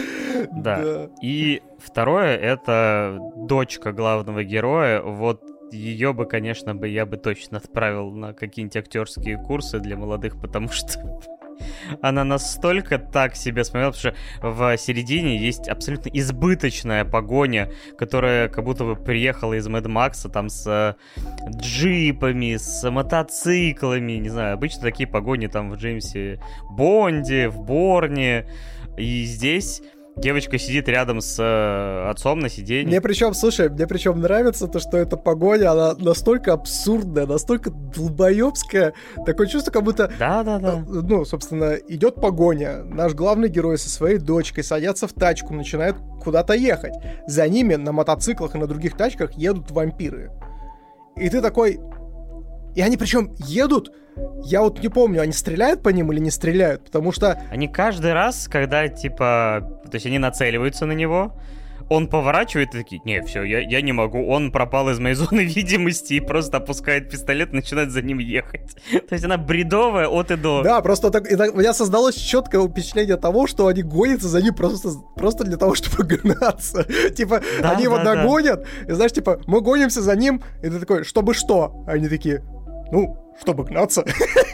Да. да. И второе, это дочка главного героя. Вот ее бы, конечно, бы я бы точно отправил на какие-нибудь актерские курсы для молодых, потому что [laughs] она настолько так себе смотрела, потому что в середине есть абсолютно избыточная погоня, которая как будто бы приехала из Мэд Макса, там с э, джипами, с мотоциклами, не знаю, обычно такие погони там в Джеймсе Бонде, в Борне, и здесь девочка сидит рядом с э, отцом на сиденье. Мне причем, слушай, мне причем нравится то, что эта погоня, она настолько абсурдная, настолько долбоебская. Такое чувство, как будто... Да-да-да. Э, ну, собственно, идет погоня. Наш главный герой со своей дочкой садятся в тачку, начинают куда-то ехать. За ними на мотоциклах и на других тачках едут вампиры. И ты такой... И они причем едут я вот не помню, они стреляют по ним или не стреляют, потому что... Они каждый раз, когда, типа, то есть они нацеливаются на него, он поворачивает и такие, не, все, я, я не могу, он пропал из моей зоны [laughs] видимости и просто опускает пистолет и начинает за ним ехать. [laughs] То есть она бредовая от и до. Да, просто так, так, у меня создалось четкое впечатление того, что они гонятся за ним просто, просто для того, [laughs] чтобы гнаться. Типа, да, они да, его догонят, да. и знаешь, типа, мы гонимся за ним, и ты такой, чтобы что? Они такие, ну, чтобы гнаться. [laughs]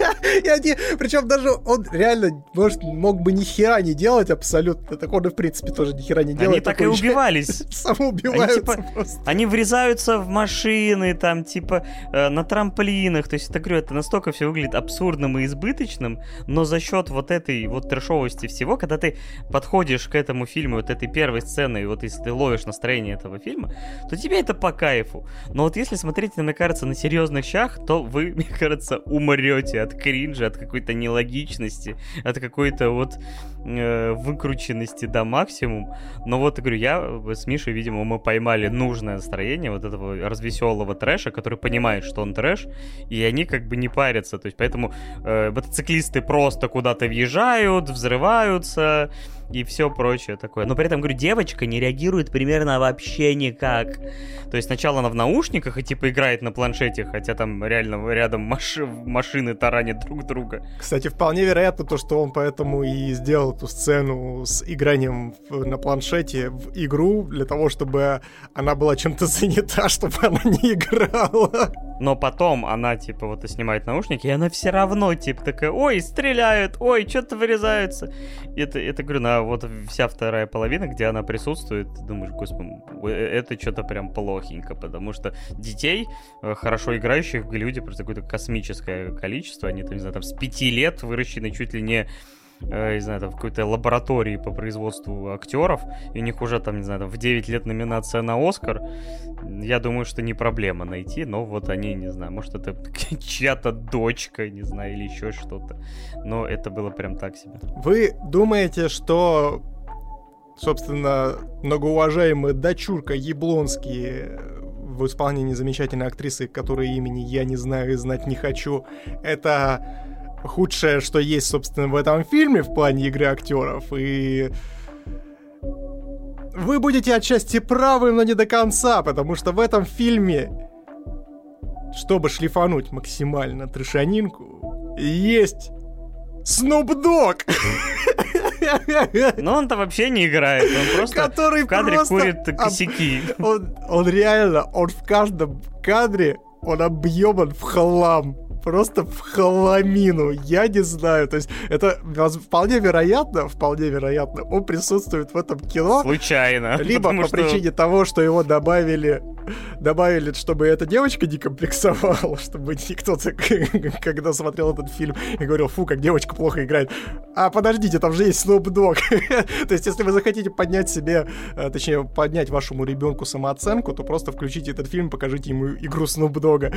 и они, причем даже он реально, может, мог бы ни хера не делать абсолютно. Так он и, в принципе, тоже ни хера не делает. Они так и убивались. [laughs] Самоубиваются они, типа, Они врезаются в машины, там, типа, э, на трамплинах. То есть, это, говорю, это настолько все выглядит абсурдным и избыточным, но за счет вот этой вот трешовости всего, когда ты подходишь к этому фильму, вот этой первой сцены, и вот если ты ловишь настроение этого фильма, то тебе это по кайфу. Но вот если смотреть, мне кажется, на серьезных щах, то вы, [laughs] мне кажется, умрете от кринжа, от какой-то нелогичности, от какой-то вот э, выкрученности до максимум. Но вот, говорю, я с Мишей, видимо, мы поймали нужное настроение вот этого развеселого трэша, который понимает, что он трэш, и они как бы не парятся. То есть поэтому э, мотоциклисты просто куда-то въезжают, взрываются, и все прочее такое. Но при этом, говорю, девочка не реагирует примерно вообще никак. То есть сначала она в наушниках и типа играет на планшете, хотя там реально рядом маши машины таранят друг друга. Кстати, вполне вероятно то, что он поэтому и сделал эту сцену с игранием на планшете в игру, для того, чтобы она была чем-то [laughs] занята, чтобы она не играла. Но потом она, типа, вот и снимает наушники, и она все равно, типа, такая, ой, стреляют, ой, что-то вырезаются. Это, это, говорю, на вот вся вторая половина, где она присутствует, думаешь, господи, э, это что-то прям плохенько, потому что детей, э, хорошо играющих в Голливуде, просто какое-то космическое количество, они там, не знаю, там с пяти лет выращены чуть ли не э, не знаю, там, в какой-то лаборатории по производству актеров, и у них уже, там, не знаю, там, в 9 лет номинация на Оскар, я думаю, что не проблема найти, но вот они, не знаю, может, это [laughs] чья-то дочка, не знаю, или еще что-то, но это было прям так себе. Вы думаете, что собственно, многоуважаемый дочурка Яблонский в исполнении замечательной актрисы, которой имени я не знаю и знать не хочу, это худшее, что есть, собственно, в этом фильме в плане игры актеров. И вы будете отчасти правы, но не до конца, потому что в этом фильме, чтобы шлифануть максимально трешанинку, есть Снуп Дог! Но он-то вообще не играет, он просто Который в кадре просто курит косяки. Он, он реально, он в каждом кадре, он объеман в хлам просто в хламину. Я не знаю. То есть это вполне вероятно, вполне вероятно, он присутствует в этом кино. Случайно. Либо по что... причине того, что его добавили, добавили, чтобы эта девочка не комплексовала, чтобы никто, [laughs] когда смотрел этот фильм, и говорил, фу, как девочка плохо играет. А подождите, там же есть Snoop Dogg. [laughs] То есть, если вы захотите поднять себе, э, точнее, поднять вашему ребенку самооценку, то просто включите этот фильм, покажите ему игру Snoop Dogg.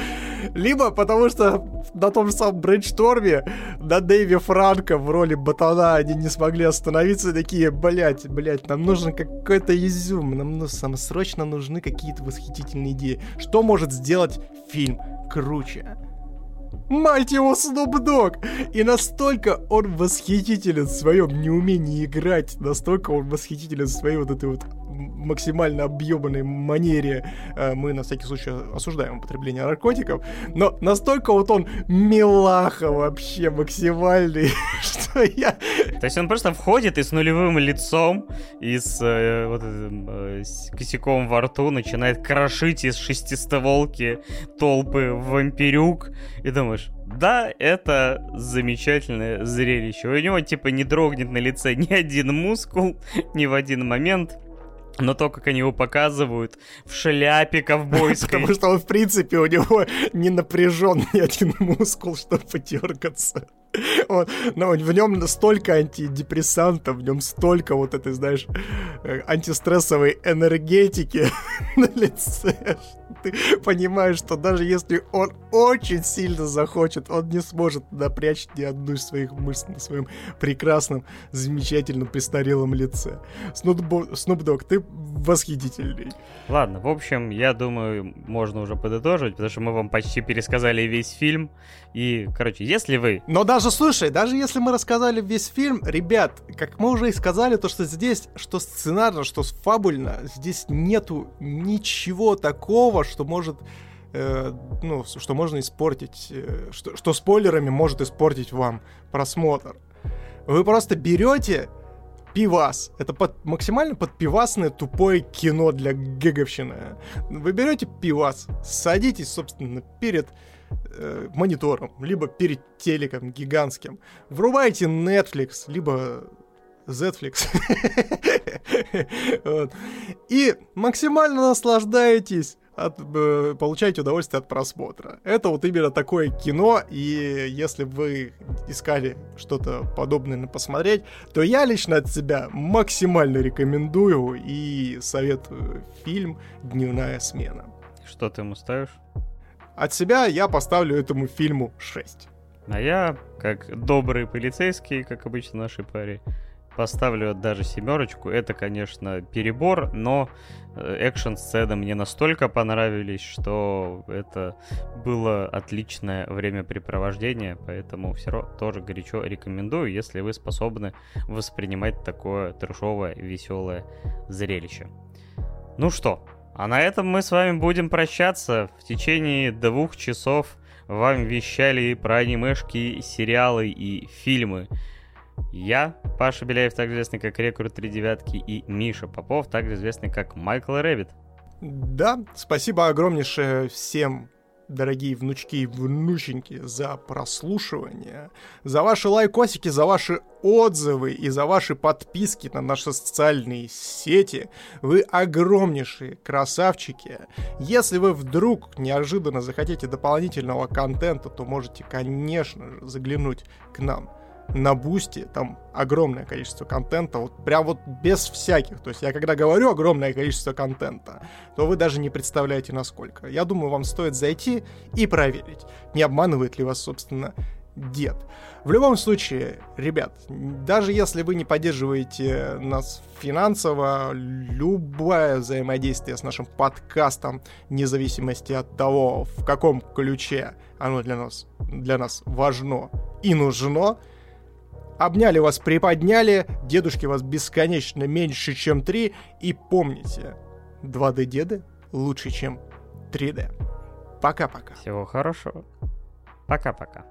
Либо потому что на том же самом брейншторме на Дэйве Франко в роли ботана они не смогли остановиться, такие, блять, блять, нам нужен какой-то изюм, нам, ну, нам срочно нужны какие-то восхитительные идеи. Что может сделать фильм круче? Мать его, Snoop Dogg! И настолько он восхитителен в своем неумении играть, настолько он восхитителен в своей вот этой вот максимально объебанной манере. Э, мы на всякий случай осуждаем употребление наркотиков, но настолько вот он милаха вообще максимальный, [laughs] что я... То есть он просто входит и с нулевым лицом, и с, э, вот, э, с косяком во рту начинает крошить из шестистволки толпы вампирюк, и думаешь, да, это замечательное зрелище. У него типа не дрогнет на лице ни один мускул [laughs] ни в один момент. Но то, как они его показывают в шляпе ковбойской. Потому что он, в принципе, у него не напряжен ни [laughs] один мускул, чтобы подергаться. [laughs] Он, но в нем столько антидепрессантов, в нем столько вот этой, знаешь, э, антистрессовой энергетики [laughs] на лице. Ты понимаешь, что даже если он очень сильно захочет, он не сможет напрячь ни одну из своих мыслей на своем прекрасном, замечательном, престарелом лице. Снуп Дог, ты восхитительный. Ладно, в общем, я думаю, можно уже подытожить, потому что мы вам почти пересказали весь фильм. И, короче, если вы... Но даже, слушай, даже если мы рассказали весь фильм, ребят, как мы уже и сказали, то, что здесь, что сценарно, что фабульно, здесь нету ничего такого, что может э, ну, что можно испортить, э, что, что спойлерами может испортить вам просмотр. Вы просто берете пивас. Это под, максимально подпивасное тупое кино для геговщины. Вы берете пивас, садитесь, собственно, перед э, монитором, либо перед телеком гигантским. Врубайте Netflix, либо Zflix. [laughs] вот. И максимально наслаждаетесь от, э, получаете удовольствие от просмотра. Это вот именно такое кино, и если вы искали что-то подобное посмотреть, то я лично от себя максимально рекомендую и советую фильм «Дневная смена». Что ты ему ставишь? От себя я поставлю этому фильму 6. А я, как добрый полицейский, как обычно в нашей паре, поставлю даже семерочку. Это, конечно, перебор, но э, экшн-сцены мне настолько понравились, что это было отличное времяпрепровождение, поэтому все тоже горячо рекомендую, если вы способны воспринимать такое трешовое, веселое зрелище. Ну что, а на этом мы с вами будем прощаться. В течение двух часов вам вещали про анимешки, сериалы и фильмы. Я, Паша Беляев, также известный как Рекрут Три Девятки, и Миша Попов, также известный как Майкл Рэббит. Да, спасибо огромнейшее всем дорогие внучки и внученьки, за прослушивание, за ваши лайкосики, за ваши отзывы и за ваши подписки на наши социальные сети. Вы огромнейшие красавчики. Если вы вдруг неожиданно захотите дополнительного контента, то можете, конечно же, заглянуть к нам на Бусти, там огромное количество контента, вот прям вот без всяких. То есть я когда говорю огромное количество контента, то вы даже не представляете насколько. Я думаю, вам стоит зайти и проверить, не обманывает ли вас, собственно, дед. В любом случае, ребят, даже если вы не поддерживаете нас финансово, любое взаимодействие с нашим подкастом, вне зависимости от того, в каком ключе оно для нас, для нас важно и нужно, Обняли вас, приподняли, дедушки вас бесконечно меньше, чем 3. И помните, 2D-деды лучше, чем 3D. Пока-пока. Всего хорошего. Пока-пока.